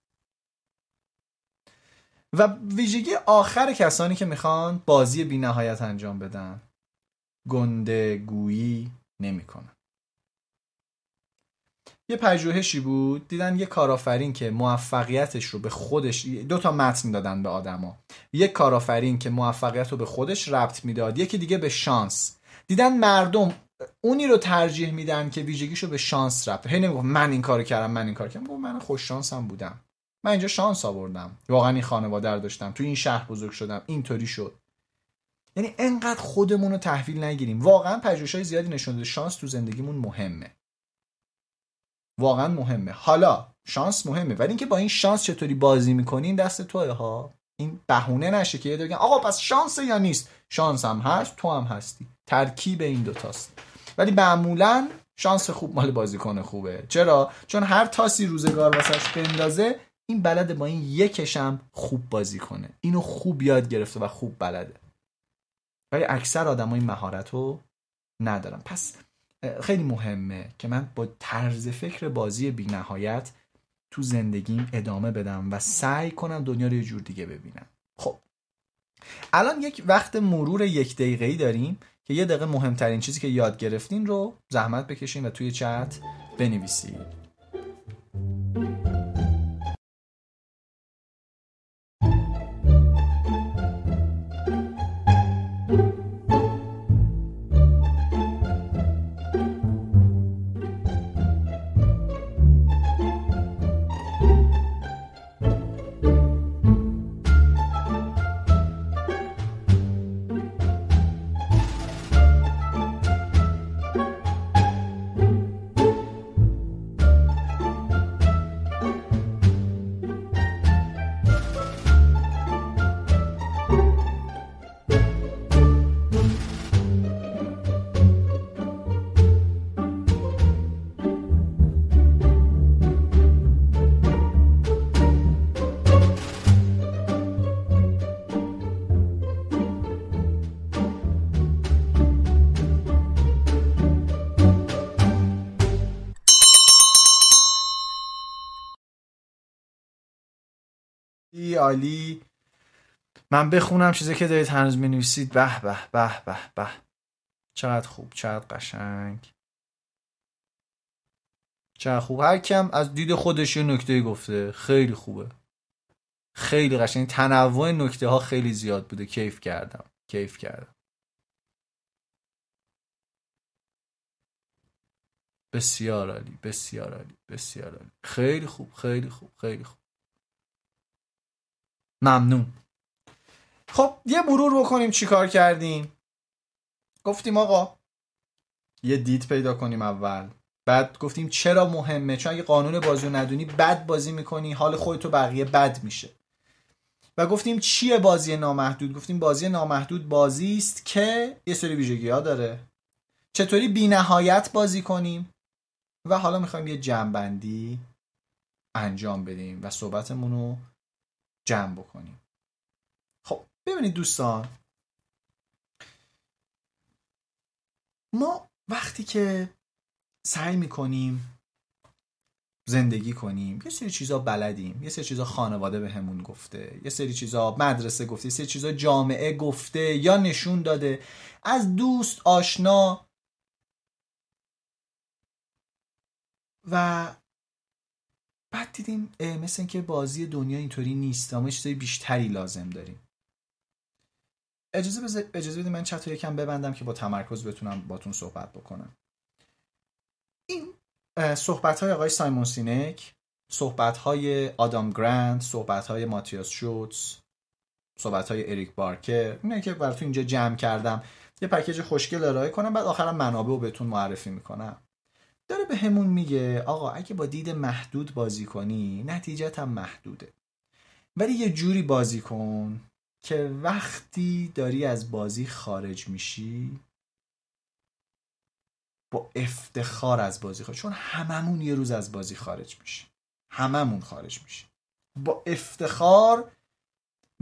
و ویژگی آخر کسانی که می‌خوان بازی بی نهایت انجام بدن. گنده گویی نمی‌کنن. یه پژوهشی بود. دیدن یه کارآفرین که موفقیتش رو به خودش دو تا متن دادن به آدما. یک کارآفرین که موفقیت رو به خودش ربط می‌داد. یکی دیگه به شانس. دیدن مردم اونی رو ترجیح میدن که ویژگیشو به شانس ربط هی نمی‌گفت من این کارو کردم من این کار کردم. من خوش شانسم بودم. من اینجا شانس آوردم. واقعا این خانواده رو داشتم. تو این شهر بزرگ شدم. اینطوری شد. یعنی انقدر خودمون رو تحویل نگیریم. واقعا پژوهش های زیادی نشون داده شانس تو زندگیمون مهمه. واقعا مهمه. حالا شانس مهمه. ولی اینکه با این شانس چطوری بازی می‌کنین دست توه ها. این بهونه نشه که یه بگن آقا پس شانس یا نیست؟ شانس هم هست تو هم هستی. ترکیب این دوتاست ولی معمولا شانس خوب مال بازیکن خوبه. چرا؟ چون هر تاسی روزگار واسش بندازه این بلده با این یکشم خوب بازی کنه. اینو خوب یاد گرفته و خوب بلده. ولی اکثر آدم این مهارت رو ندارن. پس خیلی مهمه که من با طرز فکر بازی بی نهایت تو زندگیم ادامه بدم و سعی کنم دنیا رو یه جور دیگه ببینم. خب. الان یک وقت مرور یک دقیقه داریم که یه دقیقه مهمترین چیزی که یاد گرفتین رو زحمت بکشین و توی چت بنویسید. عالی. من بخونم چیزی که دارید هنوز می نویسید به به به به به. چقدر خوب چقدر قشنگ. چقدر خوب. هر کم از دید خودش یه نکته گفته. خیلی خوبه. خیلی قشنگ. تنوع نکته ها خیلی زیاد بوده. کیف کردم. کیف کردم. بسیار عالی. بسیار عالی. بسیار عالی. خیلی خوب خیلی خوب خیلی خوب. ممنون. خب یه مرور بکنیم چیکار کردیم؟ گفتیم آقا یه دید پیدا کنیم اول. بعد گفتیم چرا مهمه؟ چون اگه قانون بازی رو ندونی بد بازی می‌کنی حال خودتو بقیه بد میشه. و گفتیم چیه بازی نامحدود؟ گفتیم بازی نامحدود بازی است که یه سری ویژگی ها داره. چطوری بی نهایت بازی کنیم؟ و حالا می‌خوایم یه جمعبندی انجام بدیم و صحبتمون رو جمع بکنیم. خب ببینید دوستان. ما وقتی که سعی می‌کنیم زندگی کنیم یه سری چیزا بلدیم یه سری چیزا خانواده به همون گفته یه سری چیزا مدرسه گفته یه سری چیزا جامعه گفته یا نشون داده. از دوست آشنا و بعد دیدیم مثل اینکه بازی دنیا اینطوری نیست ما چیزای بیشتری لازم داریم. اجازه. اجازه بدید من چت یکم ببندم که با تمرکز بتونم باتون صحبت بکنم. این صحبت های آقای سایمون سینک صحبت های آدام گرند صحبت های ماتیاس شوتس صحبت های اریک بارکر اینه که براتون اینجا جمع کردم. یه پکیج خوشگل ارائه کنم بعد آخرم منابع رو بهتون معرفی می‌کنم. داره به همون میگه آقا اگه با دید محدود بازی کنی نتیجت هم محدوده. ولی یه جوری بازی کن که وقتی داری از بازی خارج میشی با افتخار از بازی خارج چون هممون یه روز از بازی خارج میشی هممون خارج میشی با افتخار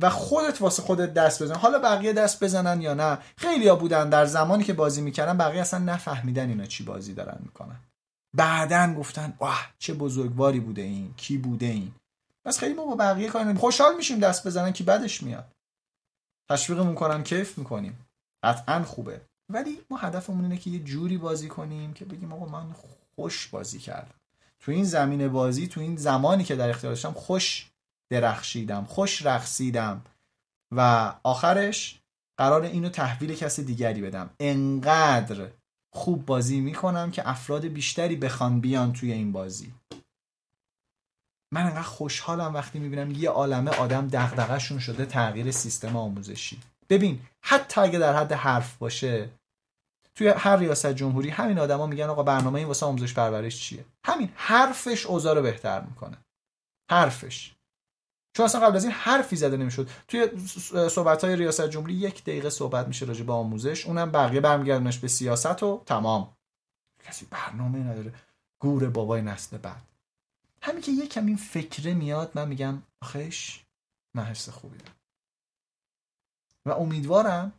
و خودت واسه خودت دست بزن. حالا بقیه دست بزنن یا نه؟ خیلی ها بودن در زمانی که بازی می‌کردن بقیه اصلا نفهمیدن اینا چی بازی دارن می‌کنن. بعدا گفتن واه چه بزرگواری بوده این کی بوده این؟ بس خیلی ما با بقیه کار خوشحال میشیم دست بزنن که بدش میاد. تشویقمون کنن کیف می‌کنیم. قطعا خوبه. ولی ما هدفمون اینه که یه جوری بازی کنیم که بگیم آقا من خوش بازی کردم. تو این زمین بازی تو این زمانی که در اختیار داشتم خوش درخشیدم خوش رقصیدم. و آخرش قرار اینو تحویل کسی دیگری بدم. انقدر خوب بازی می‌کنم که افراد بیشتری بخوان بیان توی این بازی. من انقدر خوشحالم وقتی می‌بینم یه عالمه آدم دغدغه‌شون شده تغییر سیستم آموزشی. ببین حتی اگه در حد حرف باشه توی هر ریاست جمهوری همین آدما میگن آقا برنامه این واسه آموزش پرورش چیه؟ همین حرفش اوضاع رو بهتر می‌کنه. حرفش. چون اصلا قبل از این حرفی زده نمی‌شد. توی صحبت های ریاست جمهوری یک دقیقه صحبت میشه راجع به آموزش. اونم بقیه برمیگردونش به سیاست و تمام. کسی برنامه نداره. گور بابای نسل بعد. همین که یکم این فکره میاد من میگم آخش من حس خوبی دارم. و امیدوارم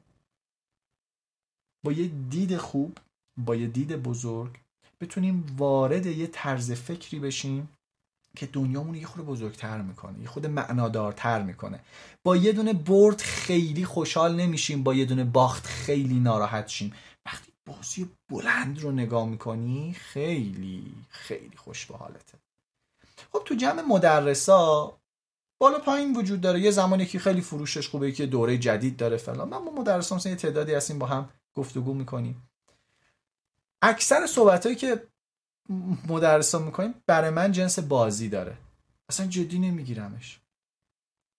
با یه دید خوب با یه دید بزرگ بتونیم وارد یه طرز فکری بشیم که دنیامون یه خود بزرگتر می‌کنه یه خود معنادارتر می‌کنه. با یه دونه برد خیلی خوشحال نمیشیم با یه دونه باخت خیلی ناراحت شیم. وقتی بازی بلند رو نگاه می‌کنی خیلی خیلی خوش به حالته. خب تو جمع مدرسا بالا پایین وجود داره. یه زمانی که خیلی فروشش خوبه که دوره جدید داره فلان. من با مدرسان یه تعدادی هستیم با هم گفتگو می‌کنیم. اکثر صحبت هایی که مدرسان می‌کنیم برای من جنس بازی داره. اصلا جدی نمیگیرمش.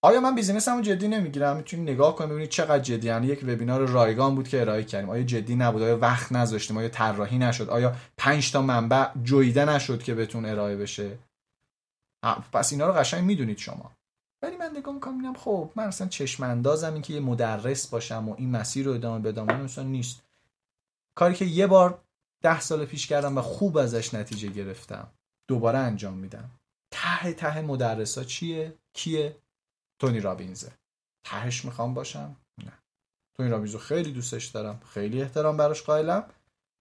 آیا من بیزینسمو جدی نمی‌گیرم؟ چون نگاه کنیم ببینید چقدر جدی. یعنی یک وبینار رایگان بود که ارائه کردیم. آیا جدی نبود؟ آیا وقت نذاشتیم؟ آیا طراحی نشد؟ آیا 5 تا منبع جویده نشد که بهتون ارائه بشه؟ پس اینا رو قشنگ می‌دونید شما. ولی من نگاه می‌کنم میگم خب من اصلا چشم اندازم این که یه مدرس باشم و این مسیر رو ادامه بدم. اصلا نیست. کاری که یه بار ده سال پیش کردم و خوب ازش نتیجه گرفتم. دوباره انجام میدم. ته ته مدرسا چیه؟ کیه؟ تونی رابینزه. تهش می‌خوام باشم؟ نه. تونی رابینز رو خیلی دوستش دارم. خیلی احترام براش قائلم.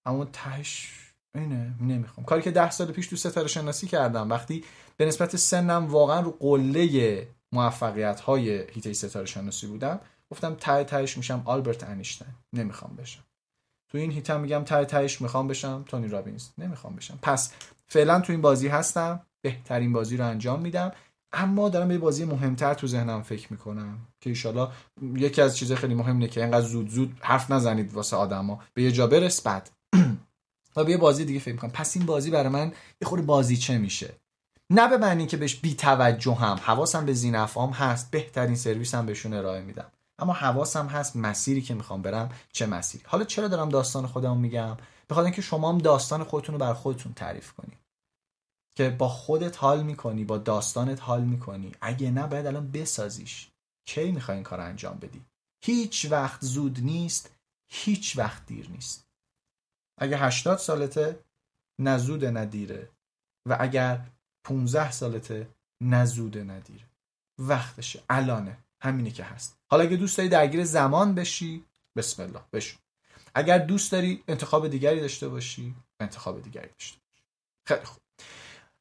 اما تهش اینه نمی‌خوام. کاری که ده سال پیش تو ستاره شناسی کردم. وقتی به نسبت سنم واقعا رو قله موفقیت های هیته ستاره شناسی بودم گفتم ته تهش میشم آلبرت انیشتین. نمی‌خوام بشم. تو این هیتم میگم ته تهش می‌خوام بشم تونی رابینز. نمی‌خوام بشم. پس فعلا تو این بازی هستم بهترین بازی رو انجام میدم. اما دارم به بازی مهمتر تو ذهنم فکر می‌کنم که ایشالا یکی از چیزهای خیلی مهم اینه که اینقدر زود زود حرف نزنید واسه آدما. به یه جا برس بعد. و به یه بازی دیگه فکر می‌کنم. پس این بازی برای من یه خورده بازی چه میشه. نه به معنی که بهش بی توجه هم حواسم به زین افهام هست بهترین سرویس هم بهشون ارائه میدم. اما حواسم هست مسیری که می‌خوام برم چه مسیری. حالا چرا دارم داستان خودم میگم؟ بخاطر اینکه شما هم داستان خودتون رو بر خودتون تعریف کنید. که با خودت حال می‌کنی با داستانت حال می‌کنی. اگه نه باید الان بسازیش. کی می‌خوای این کار انجام بدی؟ هیچ وقت زود نیست هیچ وقت دیر نیست. اگه 80 سالته نه زود نه دیره. و اگر 15 سالته نه زود نه دیره. وقتشه الانه. همینه که هست. حالا اگه دوست داری درگیر زمان بشی بسم الله بشو. اگر دوست داری انتخاب دیگری داشته باشی انتخاب دیگری داشته باشی. خیلی خوب.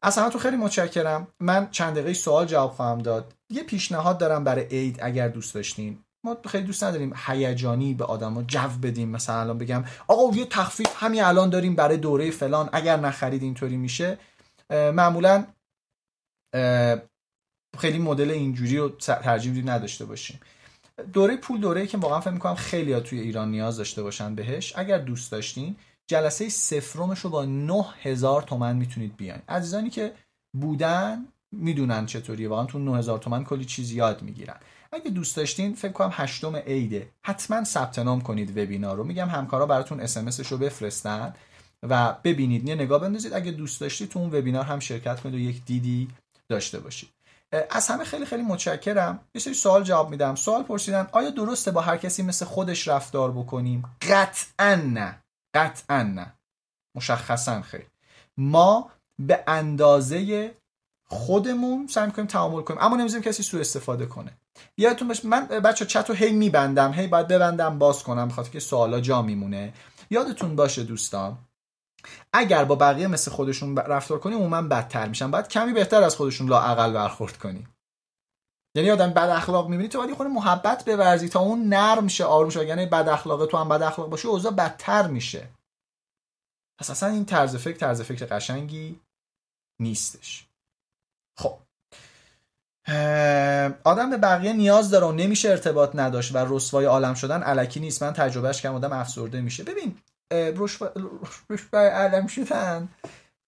از همتون خیلی متشکرم. من چند دقیقه سوال جواب خواهم داد. یه پیشنهاد دارم برای عید اگر دوست داشتین. ما خیلی دوست نداریم هیجانی به آدما جو بدیم. مثلا الان بگم آقا یه تخفیف همین الان داریم برای دوره فلان. اگر نخرید اینطوری میشه معمولا خیلی مدل اینجوری رو ترجیح نداشته باشیم. دوره پول دوره که واقعا فکر می‌کنم خیلی ها توی ایران نیاز داشته باشن بهش اگر دوست داشتین جلسه سفرمش رو با 9000 تومن می‌تونید بیاین. عزیزانی که بودن می‌دونن چطوریه. واقعا تو 9000 تومن کلی چیز یاد می‌گیرن. اگه دوست داشتین فکر کنم هشتم عیده. حتما ثبت نام کنید وبینار رو. میگم همکارا براتون اس ام رو بفرستن و ببینید. یه نگاه بندازید. اگه دوست داشتید تو اون وبینار هم شرکت کنید و یک دیدی داشته باشید. از همه خیلی خیلی متشکرم. یه سری سوال جواب میدم. سوال پرسیدن آیا درسته با هر کسی مثل خودش رفتار بکنیم؟ قطعا نه. قطعا نه. مشخصا خیر. ما به اندازه خودمون سعی کنیم تعامل کنیم اما نمی‌ذاریم کسی سوء استفاده کنه. یادتون باشه من بچه چت رو هی میبندم هی باید ببندم باز کنم بخاطر که سوالا جا میمونه. یادتون باشه دوستان اگر با بقیه مثل خودشون رفتار کنیم عموما بدتر میشن. باید کمی بهتر از خودشون لااقل برخورد کنیم یعنی آدم بد اخلاق می‌بینی تو باید خود محبت بورزی تا اون نرم شه آروم شه. یعنی بد اخلاق تو هم بد اخلاق باشه اوضاع بدتر میشه. پس اصلا این طرز فکر طرز فکر قشنگی نیستش. خب. آدم به بقیه نیاز داره و نمیشه ارتباط نداشت و رسوای عالم شدن علکی نیست. من تجربهش کردم آدم افسرده میشه. ببین رشوه عالم شدن.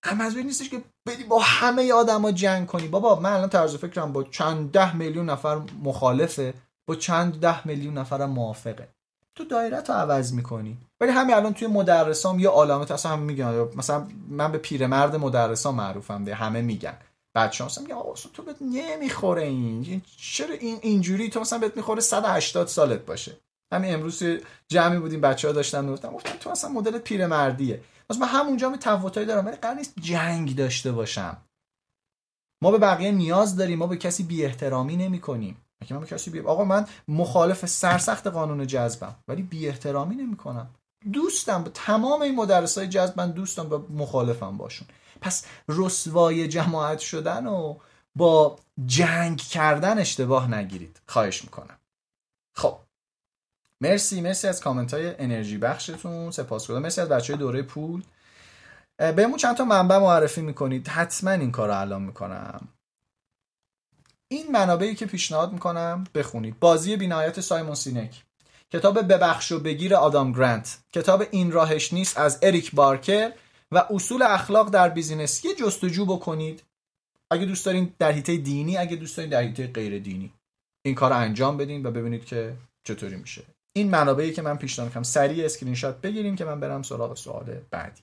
هم از نیستش که بدی با همه آدما جنگ کنی. بابا من الان طرز فکرم با چند ده میلیون نفر مخالفه. با چند ده میلیون نفر موافقه. تو دایره تو عوض می‌کنی. ولی همین الان توی مدرسام یه علامت اصلا هم میگن. مثلا من به پیرمرد مدرسا معروفم ده همه میگن. بچه هم میگن آقا تو بهت نمی‌خوره این. چرا این اینجوری؟ تو مثلا بهت می‌خوره 180 سالت باشه. همین امروز جمعی بودیم بچه ها داشتن گفتم گفتم تو اصلا مدل پیرمردیه. پس من همونجا می تفاوتایی دارم ولی قرار نیست جنگ داشته باشم. ما به بقیه نیاز داریم ما به کسی بی احترامی نمی کنیم من به کسی بی... آقا من مخالف سرسخت قانون جذبم ولی بی احترامی نمی کنم دوستم تمام این مدرس های جذب من دوستم به مخالفم باشون. پس رسوای جماعت شدن و با جنگ کردن اشتباه نگیرید. خواهش می‌کنم. خب. مرسی مرسی از کامنت های انرژی بخشتون. سپاسگزارم. مرسی از بچه های دوره پول. بهمون چند تا منبع معرفی می‌کنید. حتما این کار رو الان می‌کنم. این منابعی که پیشنهاد می‌کنم بخونید. بازی بی نهایت سایمون سینک. کتاب ببخش و بگیر آدام گرانت. کتاب این راهش نیست از اریک بارکر و اصول اخلاق در بیزینس. یه جستجو بکنید. اگه دوست دارین در حیطه دینی اگه دوست دارین در حیطه غیر دینی. این کار رو انجام بدین و ببینید که چطوری میشه. این منابعی که من پیشنهاد می‌کنم سریع اسکرین شات بگیریم که من برم سراغ سوال بعدی.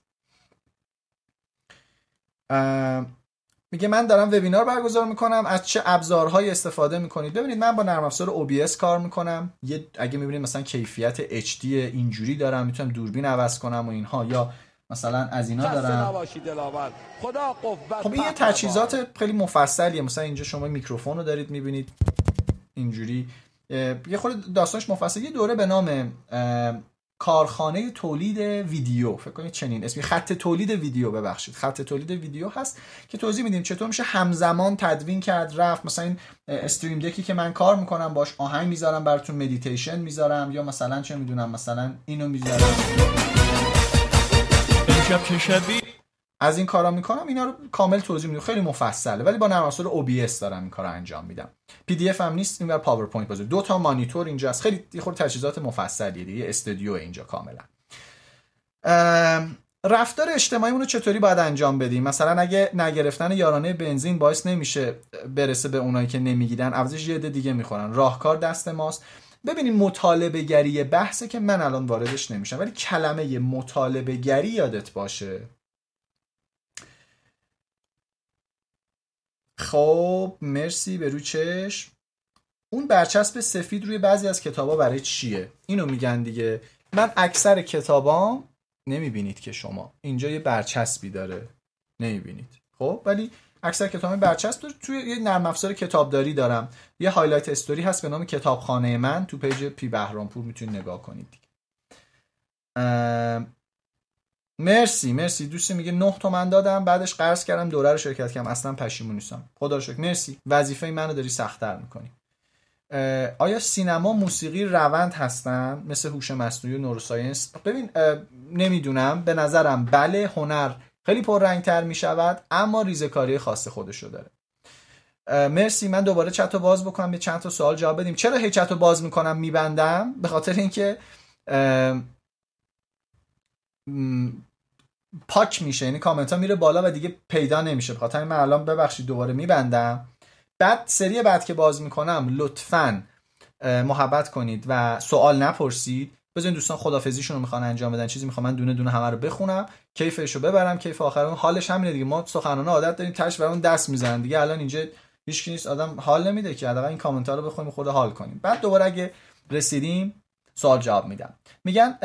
میگه من دارم وبینار برگزار می‌کنم. از چه ابزارهایی استفاده می‌کنید؟ ببینید من با نرم افزار OBS کار می‌کنم. یه اگه می‌بینید مثلا کیفیت HD اینجوری دارم می‌تونم دوربین عوض کنم و اینها. یا مثلا از اینا دارم. خدا خب این یه تجهیزات خیلی مفصلیه. مثلا اینجا شما میکروفون رو دارید می‌بینید. اینجوری یه خود داستانش مفصل یه دوره به نام کارخانه تولید ویدیو. فکر کنید چنین اسمی. خط تولید ویدیو ببخشید. خط تولید ویدیو هست که توضیح میدیم چطور میشه همزمان تدوین کرد رفت. مثلا این stream deck ی که من کار می‌کنم باش آهنگ می‌ذارم براتون مدیتیشن می‌ذارم. یا مثلا چه می‌دونم مثلا اینو می‌ذارم. از این کارا می‌کنم اینا رو کامل توضیح میدم. خیلی مفصله ولی با نرم افزار OBS دارم این کارو انجام میدم. پی دی اف هم نیست اینور پاورپوینت بازه دو تا مانیتور اینجاست خیلی یه خورده تجهیزات مفصلیه دیگه استودیو اینجا کاملا. رفتار اجتماعی رو چطوری باید انجام بدیم؟ مثلا اگه نگرفتن یارانه بنزین باعث نمیشه برسه به اونایی که نمی‌گیرن عوضش یه دیگه می‌خورن. راهکار دست ماست. ببینیم مطالبه گری بحثه که من الان واردش نمیشم ولی کلمه مطالبه گری یادت باشه. خب مرسی به رو چشم. اون برچسب سفید روی بعضی از کتابا برای چیه؟ اینو میگن دیگه. من اکثر کتابام نمی‌بینید که شما. اینجا یه برچسبی داره. نمی‌بینید. خب ولی اکثر کتاب برچسب داره. توی یه نرم افزار کتابداری دارم. یه highlight story هست به نام کتابخانه من. تو پیج پیام بهرامپور می‌تونید نگاه کنید دیگه. مرسی مرسی. دوستی میگه نه تومن دادم بعدش قرض کردم دوره رو شرکت کردم. اصلا پشیمون نیستم. خدا رو شکر. مرسی. وظیفه منو داری سختتر می‌کنی. آیا سینما موسیقی روند هستن؟ مثل هوش مصنوعی و نوروساینس. ببین نمی‌دونم. به نظرم بله هنر خیلی پررنگتر می‌شود اما ریزکاری خاص خودشو داره. مرسی. من دوباره چت رو باز بکنم یه چند تا سوال جواب بدیم. چرا هی چت رو باز می‌کنم میبندم؟ به خاطر اینکه پاک میشه. یعنی کامنت ها میره بالا و دیگه پیدا نمیشه. بخاطر من الان ببخشید دوباره میبندم. بعد سری بعد که باز می‌کنم لطفا محبت کنید و سوال نپرسید. بزنین دوستان خدافزیشون رو می‌خوان انجام بدن. چیزی می‌خوام من دونه دونه همه رو بخونم. کیفش رو ببرم. کیف آخر اون حالش همینه دیگه. ما سخنانه عادت داریم. تاش برامون دست می‌زنن دیگه. الان اینجا هیچ نیست. آدم حال نمیده که. حداقل این کامنت ها رو بخونیم خود حال کنیم. بعد دوباره اگه رسیدیم سوال جواب میدم. میگن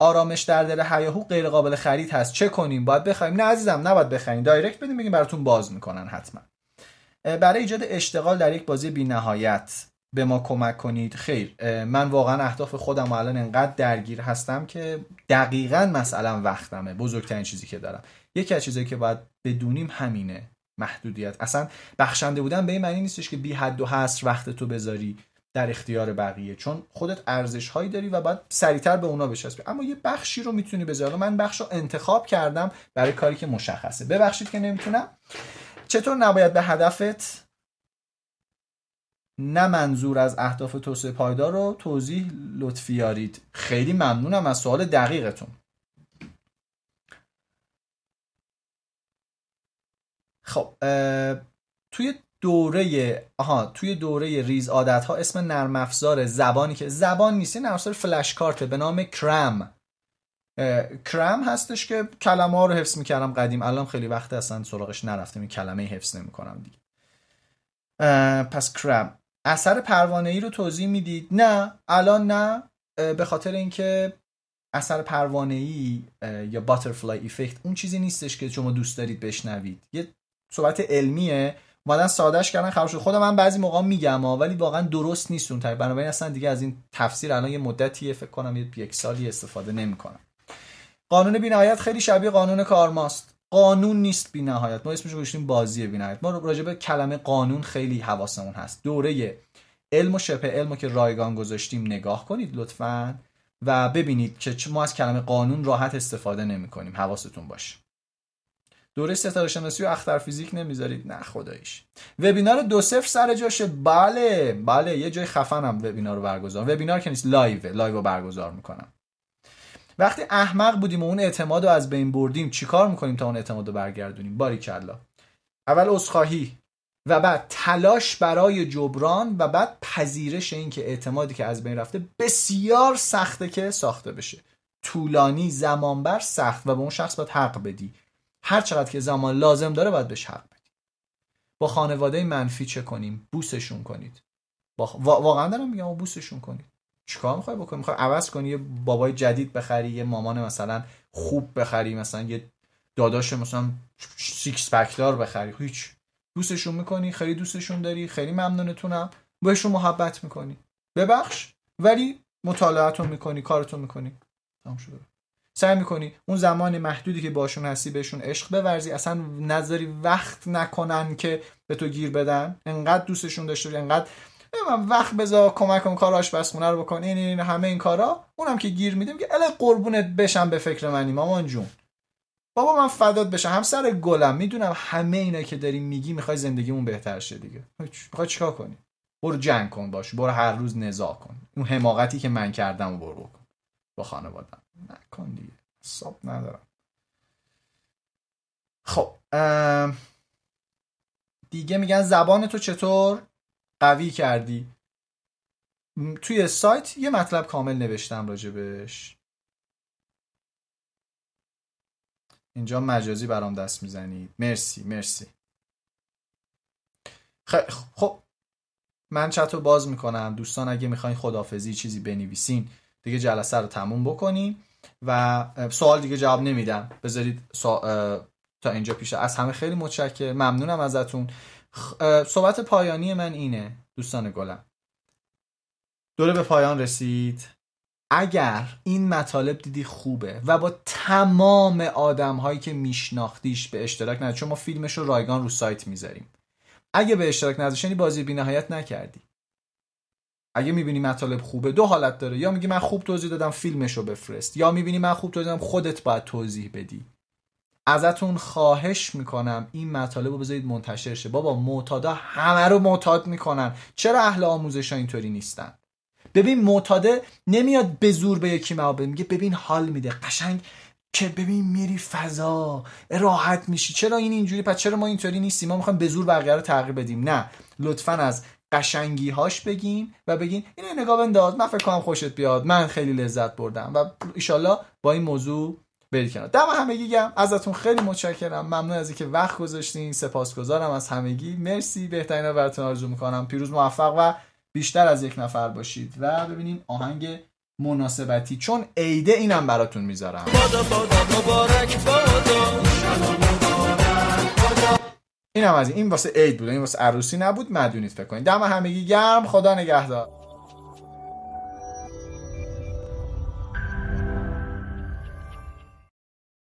آرامش در دل هیاهو غیر قابل خرید هست. چه کنیم؟ باید بخریم نه عزیزم نباید بخریم. دایرکت بدیم بگیم براتون باز می‌کنن حتما. برای ایجاد اشتغال در یک بازی بی نهایت به ما کمک کنید. خیر. من واقعا اهداف خودم الان انقدر درگیر هستم که دقیقا مثلا وقتمه. بزرگترین چیزی که دارم. یکی از چیزایی که باید بدونیم همینه. محدودیت. اصلا بخشنده بودن به این معنی نیستش که بی حد و حصر وقت تو بذاری. در اختیار بقیه چون خودت ارزش هایی داری و باید سریعتر به اونا بچسبی. اما یه بخشی رو می‌تونی بذاری. من بخش رو انتخاب کردم برای کاری که مشخصه. ببخشید که نمی‌تونم. چطور نباید به هدفت نه منظور از اهداف توسعه پایدار رو توضیح لطفی یارید؟ خیلی ممنونم. از سوال دقیقتون. خب توی دوره آها توی دوره ریز عادت ها اسم نرم افزار زبانی که زبان نیست نرم افزار فلش کارت به نام کرم. کرم هستش که کلمه ها رو حفظ می‌کردم قدیم. الان خیلی وقت اصلا سراغش نرفتم این کلمه حفظ نمی‌کنم دیگه. پس کرم. اثر پروانه ای رو توضیح می‌دید؟ نه الان نه. به خاطر اینکه اثر پروانه ای یا butterfly effect اون چیزی نیستش که شما دوست دارید بشنوید. یه صحبت علمیه. اومدن سادهش کردن خراب شد. خودم من بعضی موقع میگم ولی واقعا درست نیست اون تایپ بنابراین اصلا دیگه از این تفسیر الان یه مدتیه. فکر کنم یک سالی استفاده نمی‌کنم. قانون بینهایت خیلی شبیه قانون کارماست. قانون نیست بینهایت. ما اسمش رو گذاشتیم بازی بینهایت. ما راجع به کلمه قانون خیلی حواسمون هست. دوره علم و شبه علم که رایگان گذاشتیم نگاه کنید لطفا و ببینید که ما از کلمه قانون راحت استفاده نمی کنیم حواستون باشه. دوره ستاره شناسی و اختر فیزیک نمی‌ذارید؟ نه خداییش. وبینار دو صفر سر جاشه بله بله یه جای خفنم وبینار رو برگزار. وبینار که نیست لایو لایو رو برگزار می‌کنم. وقتی احمق بودیم و اون اعتماد رو از بین بردیم چیکار می‌کنیم تا اون اعتماد رو برگردونیم؟ باری کلا اول عذرخواهی و بعد تلاش برای جبران و بعد پذیرش این که اعتمادی که از بین رفته بسیار سخته که ساخته بشه. طولانی زمانبر سخت و به اون شخص باید حق بدی. هر چقدر که زمان لازم داره باید بهش حق بدی. با خانواده منفی چه کنیم؟ بوسشون کنید. با... واقعا دارم میگم بوسشون کنید. چیکار می‌خوای بکنی؟ می‌خوای عوض کنی؟ یه بابای جدید بخری یه مامان مثلا خوب بخری مثلا یه داداش مثلا سیکس پکدار بخری. هیچ. دوستشون می‌کنی خیلی دوستشون داری خیلی ممنونتونم. بهشون محبت می‌کنی. ببخش ولی مطالعتون می‌کنی کارتون می‌کنی. تمام شده سعی می‌کنی اون زمان محدودی که باشون هستی بهشون عشق بورزی. اصلا نظری وقت نکنن که به تو گیر بدن. انقدر دوستشون داشته انقدر من وقت بذار کمک کن کار آشپزخونه رو بکن. این این همه این کارا. اونم که گیر میدیم که اله قربونت بشم به فکر منی مامان جون. بابا من فدات بشم. همسر گلم. می‌دونم همه اینا که داری میگی می‌خوای زندگیمون بهتر شه دیگه. می‌خوای چیکار کنی؟ برو جنگ کن باش. برو هر روز نزاع کن. اون حماقتی که من کردم برو کن با خانوادم. نکن دیگه. حساب ندارم. خب دیگه میگن زبان تو چطور قوی کردی؟ توی سایت یه مطلب کامل نوشتم راجبش. اینجا مجازی برام دست می‌زنید. مرسی مرسی. خب خب من چت رو باز می‌کنم. دوستان اگه می‌خواین خدافزی چیزی بنویسین دیگه جلسه رو تموم بکنیم. و سوال دیگه جواب نمیدم. بذارید تا اینجا پیش. از همه خیلی متشکر ممنونم ازتون. صحبت پایانی من اینه دوستان گلم. دوره به پایان رسید. اگر این مطالب دیدی خوبه و با تمام آدم هایی که میشناختیش به اشتراک ندید چون ما فیلمش رو رایگان رو سایت می‌ذاریم. اگه به اشتراک نذاشتنی بازی بینهایت نکردی. اگه می‌بینی مطالب خوبه دو حالت داره. یا میگی من خوب توضیح دادم فیلمش رو بفرست. یا می‌بینی من خوب توضیح دادم خودت باید توضیح بدی. ازتون خواهش می‌کنم این مطالب رو بذارید منتشر شه. بابا معتادا همه رو معتاد می‌کنن. چرا اهل آموزش ها اینطوری نیستن؟ ببین معتاده نمیاد به زور به یکی معابه میگه ببین حال میده. قشنگ که ببین میری فضا راحت میشی. چرا این اینجوری؟ پس چرا ما اینطوری نیستیم؟ ما می‌خوایم به زور بقیه رو تغییر بدیم. نه. لطفا از قشنگی هاش بگیم و بگین اینو نگاه بنداز من فکر کنم خوشت بیاد من خیلی لذت بردم. و ایشالله با این موضوع برید کنار. دم همگی ازتون خیلی متشکرم. ممنون از اینکه وقت گذاشتین. سپاسگزارم از همگی. مرسی. بهترین رو براتون آرزو می‌کنم. پیروز موفق و بیشتر از یک نفر باشید. و ببینیم آهنگ مناسبتی چون عیده اینم براتون می‌ذارم. این هم از این واسه عید بود این واسه عروسی نبود مدونید فکر کنید. دم همگی گرم خدا نگهدار.